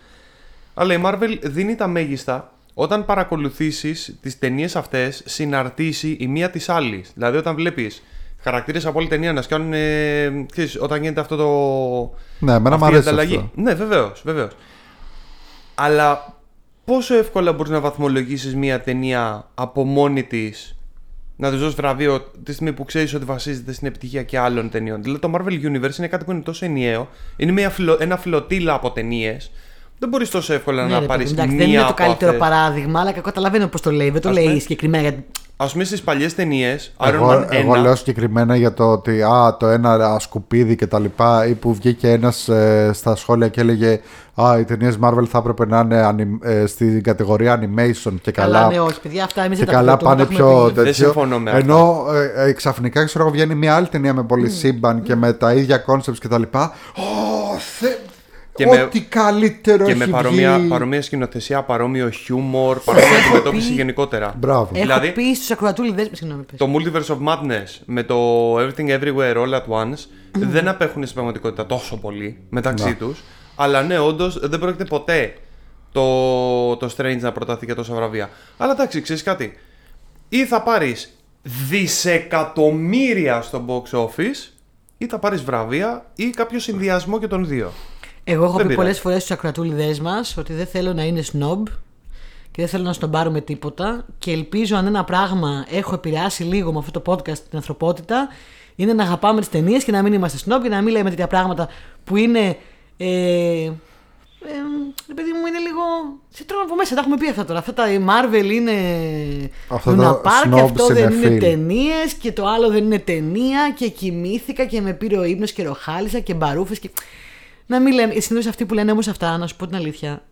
αλλά η Marvel δίνει τα μέγιστα όταν παρακολουθήσεις τις ταινίες αυτές συναρτήσει η μία της άλλης. Δηλαδή όταν βλέπεις χαρακτήρες από όλη ταινία να σκιάνουν, ε, ξέρεις, όταν γίνεται αυτό το... Ναι, εμένα μου αυτή η αρέσει ανταλλαγή. αυτό. Ναι, βεβαίως, βεβαίως. Αλλά πόσο εύκολα μπορείς να βαθμολογήσεις μία ταινία από μόνη της να του δώσεις βραβείο τη στιγμή που ξέρεις ότι βασίζεται στην επιτυχία και άλλων ταινιών; Δηλαδή το Marvel Universe είναι κάτι που είναι τόσο ενιαίο. Είναι μια φιλο, ένα φιλοτήλα από ταινίες. Δεν μπορείς τόσο εύκολα Ναι, να ρε πάρεις παιδί, μία εντάξει, δεν είναι το από καλύτερο αυτές. παράδειγμα, αλλά καταλαβαίνω πώς το λέει. Δεν το Ας λέει πούμε- συγκεκριμένα. Γιατί- Α πούμε στις παλιές ταινίες, Iron Εγώ, Man 1. εγώ λέω συγκεκριμένα για το ότι α, το ένα α, σκουπίδι και τα λοιπά ή που βγήκε ένας ε, στα σχόλια και έλεγε Α, οι ταινίες Marvel θα έπρεπε να είναι anim- ε, στην κατηγορία animation και καλά. Καλά, ναι, όχι, παιδιά, αυτά εμείς και δεν τα καλά πληρώνουμε, πάνε τα έχουμε πιο πει. τέτοιο. συμφωνώ με αυτά. Ενώ ε, ε, ξαφνικά ξέρω εγώ βγαίνει μια άλλη ταινία με πολύ σύμπαν και με τα ίδια concepts και τα λοιπά. Ω, θε... Και με- Ό,τι καλύτερο Και έχει με παρόμοια, βγει. παρόμοια σκηνοθεσία, παρόμοιο χιούμορ, παρόμοια Έχω αντιμετώπιση πει- γενικότερα. Μπράβο. Έχω Δηλαδή- πει στους ακροατούλιδε. Συγγνώμη, πες. Το Multiverse of Madness με το Everything Everywhere All at Once δεν απέχουν στην πραγματικότητα τόσο πολύ μεταξύ Να. τους Αλλά ναι, όντως δεν πρόκειται ποτέ το, το Strange να προταθεί για τόσα βραβεία. Αλλά εντάξει, ξέρεις κάτι. Ή θα πάρεις δισεκατομμύρια στο box office, ή θα πάρεις βραβεία, ή κάποιο συνδυασμό και των δύο. Εγώ έχω Δεν πει πολλές πειράζει. φορές στους ακροατούλιδες μας ότι δεν θέλω να είναι snob και δεν θέλω να σνομπάρουμε τίποτα. Και ελπίζω αν ένα πράγμα έχω επηρεάσει λίγο με αυτό το podcast την ανθρωπότητα, είναι να αγαπάμε τις ταινίες και να μην είμαστε snob και να μην λέμε τέτοια πράγματα που είναι. Ε, ε, ρε παιδί μου, είναι λίγο. Σε τρώνε από μέσα, τα έχουμε πει αυτά τώρα. Αυτά τα η Marvel είναι. Αυτό Luna το Park, snob αυτό δεν είναι συνεφίλ. ταινίες και το άλλο δεν είναι ταινία και κοιμήθηκα και με πήρε ο ύπνος και ροχάλισα και μπαρούφες και. Να μην λένε. Συνήθως αυτοί που λένε όμως αυτά, να σου πω την αλήθεια,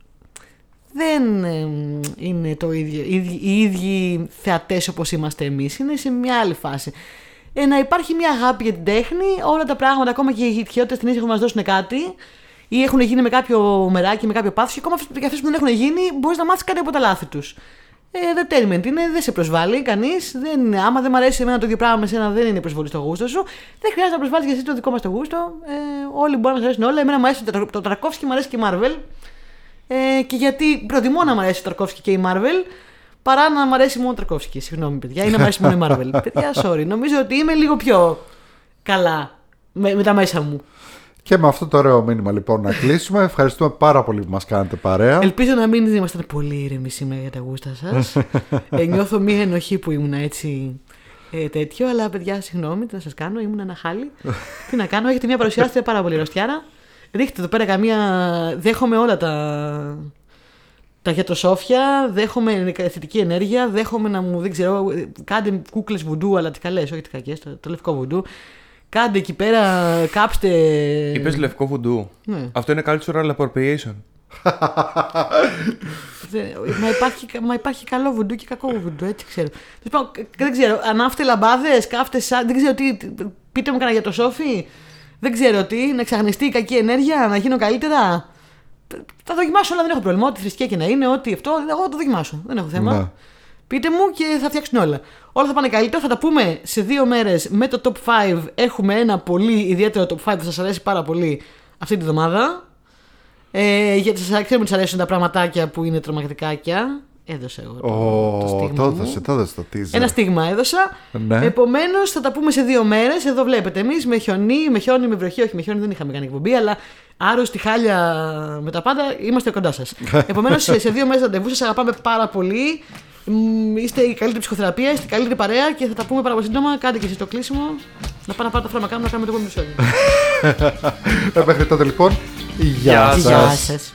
δεν εμ, είναι το ίδιο, οι ίδιοι- οι ίδιοι θεατές όπως είμαστε εμείς. Είναι σε μια άλλη φάση. Ε, να υπάρχει μια αγάπη για την τέχνη, όλα τα πράγματα, ακόμα και οι χειρότερε ταινίε έχουν να μας δώσουν κάτι ή έχουν γίνει με κάποιο μεράκι, με κάποιο πάθος, και ακόμα και αυτέ που δεν έχουν γίνει, μπορείς να μάθεις κάτι από τα λάθη τους. Ε, entertainment είναι, δεν σε προσβάλλει κανείς. Άμα δεν μου αρέσει εμένα το ίδιο πράγμα με σένα, δεν είναι προσβολή στο γούστο σου. Δεν χρειάζεται να προσβάλλεις και εσύ το δικό μας το γούστο. Ε, όλοι μπορεί να μα αρέσουν όλα. Εμένα μου αρέσει το, το Ταρκόφσκι, μου αρέσει και η Marvel. Ε, και γιατί προτιμώ να μου αρέσει το Ταρκόφσκι και η Marvel παρά να μου αρέσει μόνο ο Ταρκόφσκι. Συγγνώμη, παιδιά, ή να μου αρέσει μόνο η Marvel. παιδιά, sorry. Νομίζω ότι είμαι λίγο πιο καλά με, με τα μέσα μου. Και με αυτό το ωραίο μήνυμα λοιπόν να κλείσουμε. Ευχαριστούμε πάρα πολύ που μας κάνετε παρέα. Ελπίζω να μην ήμασταν πολύ ήρεμοι σήμερα για τα γούστα σας. ε, νιώθω μία ενοχή που ήμουν έτσι ε, τέτοιο, αλλά παιδιά, συγγνώμη, τι να σας κάνω, ήμουν ένα χάλι. τι να κάνω, έχετε μία παρουσιάστηκε πάρα πολύ ρωστιάρα. Ρίχτε εδώ πέρα καμία. Δέχομαι όλα τα. Τα γιατροσόφια, δέχομαι θετική ενέργεια, δέχομαι να μου, δεν ξέρω, κάντε κούκλες βουντού, αλλά τι καλές, όχι τις κακές, το, το λευκό βουντού. Κάντε εκεί πέρα, κάψτε. Είπες λευκό βουντού. Ναι. Αυτό είναι cultural appropriation. Δεν- μα, υπάρχει, μα υπάρχει καλό βουντού και κακό βουντού, έτσι ξέρω. Τέλος πάντων, κα- Δεν ξέρω, ανάφτε λαμπάδες, κάφτε σαν. Δεν ξέρω τι. τι- Πείτε μου κανένα για το σόφι. Δεν ξέρω τι, να εξαγνιστεί η κακή ενέργεια, να γίνω καλύτερα. Θα δοκιμάσω όλα, δεν έχω πρόβλημα. Ό,τι θρησκεία και να είναι, ό,τι αυτό, εγώ θα το δοκιμάσω. Δεν έχω θέμα. Ναι. Πείτε μου και θα φτιάξουν όλα. Όλα θα πάνε καλύτερα. Θα τα πούμε σε δύο μέρες με το top 5. Έχουμε ένα πολύ ιδιαίτερο top 5 που θα σας αρέσει πάρα πολύ αυτή τη βδομάδα. Ε, γιατί σας ξέρουμε ότι σας αρέσουν τα πραγματάκια που είναι τρομακτικάκια. Έδωσα εγώ το, το Ω, στίγμα το μου. έδωσε, το έδωσε το teaser. Ένα στίγμα έδωσα. Ναι. Επομένως θα τα πούμε σε δύο μέρες. Εδώ βλέπετε εμείς με χιονί, με χιόνι, με βροχή. Όχι με χιόνι δεν είχαμε κάνει εκπομπή, αλλά άρρωστοι χάλια με τα πάντα είμαστε κοντά σας. Επομένως σε, σε δύο μέρες ραντεβού σας αγαπάμε πάρα πολύ. Μ, Είστε η καλύτερη ψυχοθεραπεία, είστε η καλύτερη παρέα και θα τα πούμε πάρα πολύ σύντομα. Κάντε και εσείς το κλείσιμο. Να πάμε να πάρω τα φάρμακά μου να κάνουμε το επόμενο επεισόδιο. Ε, Μέχρι τότε λοιπόν, γεια Γεια σας. σας. Γεια σας.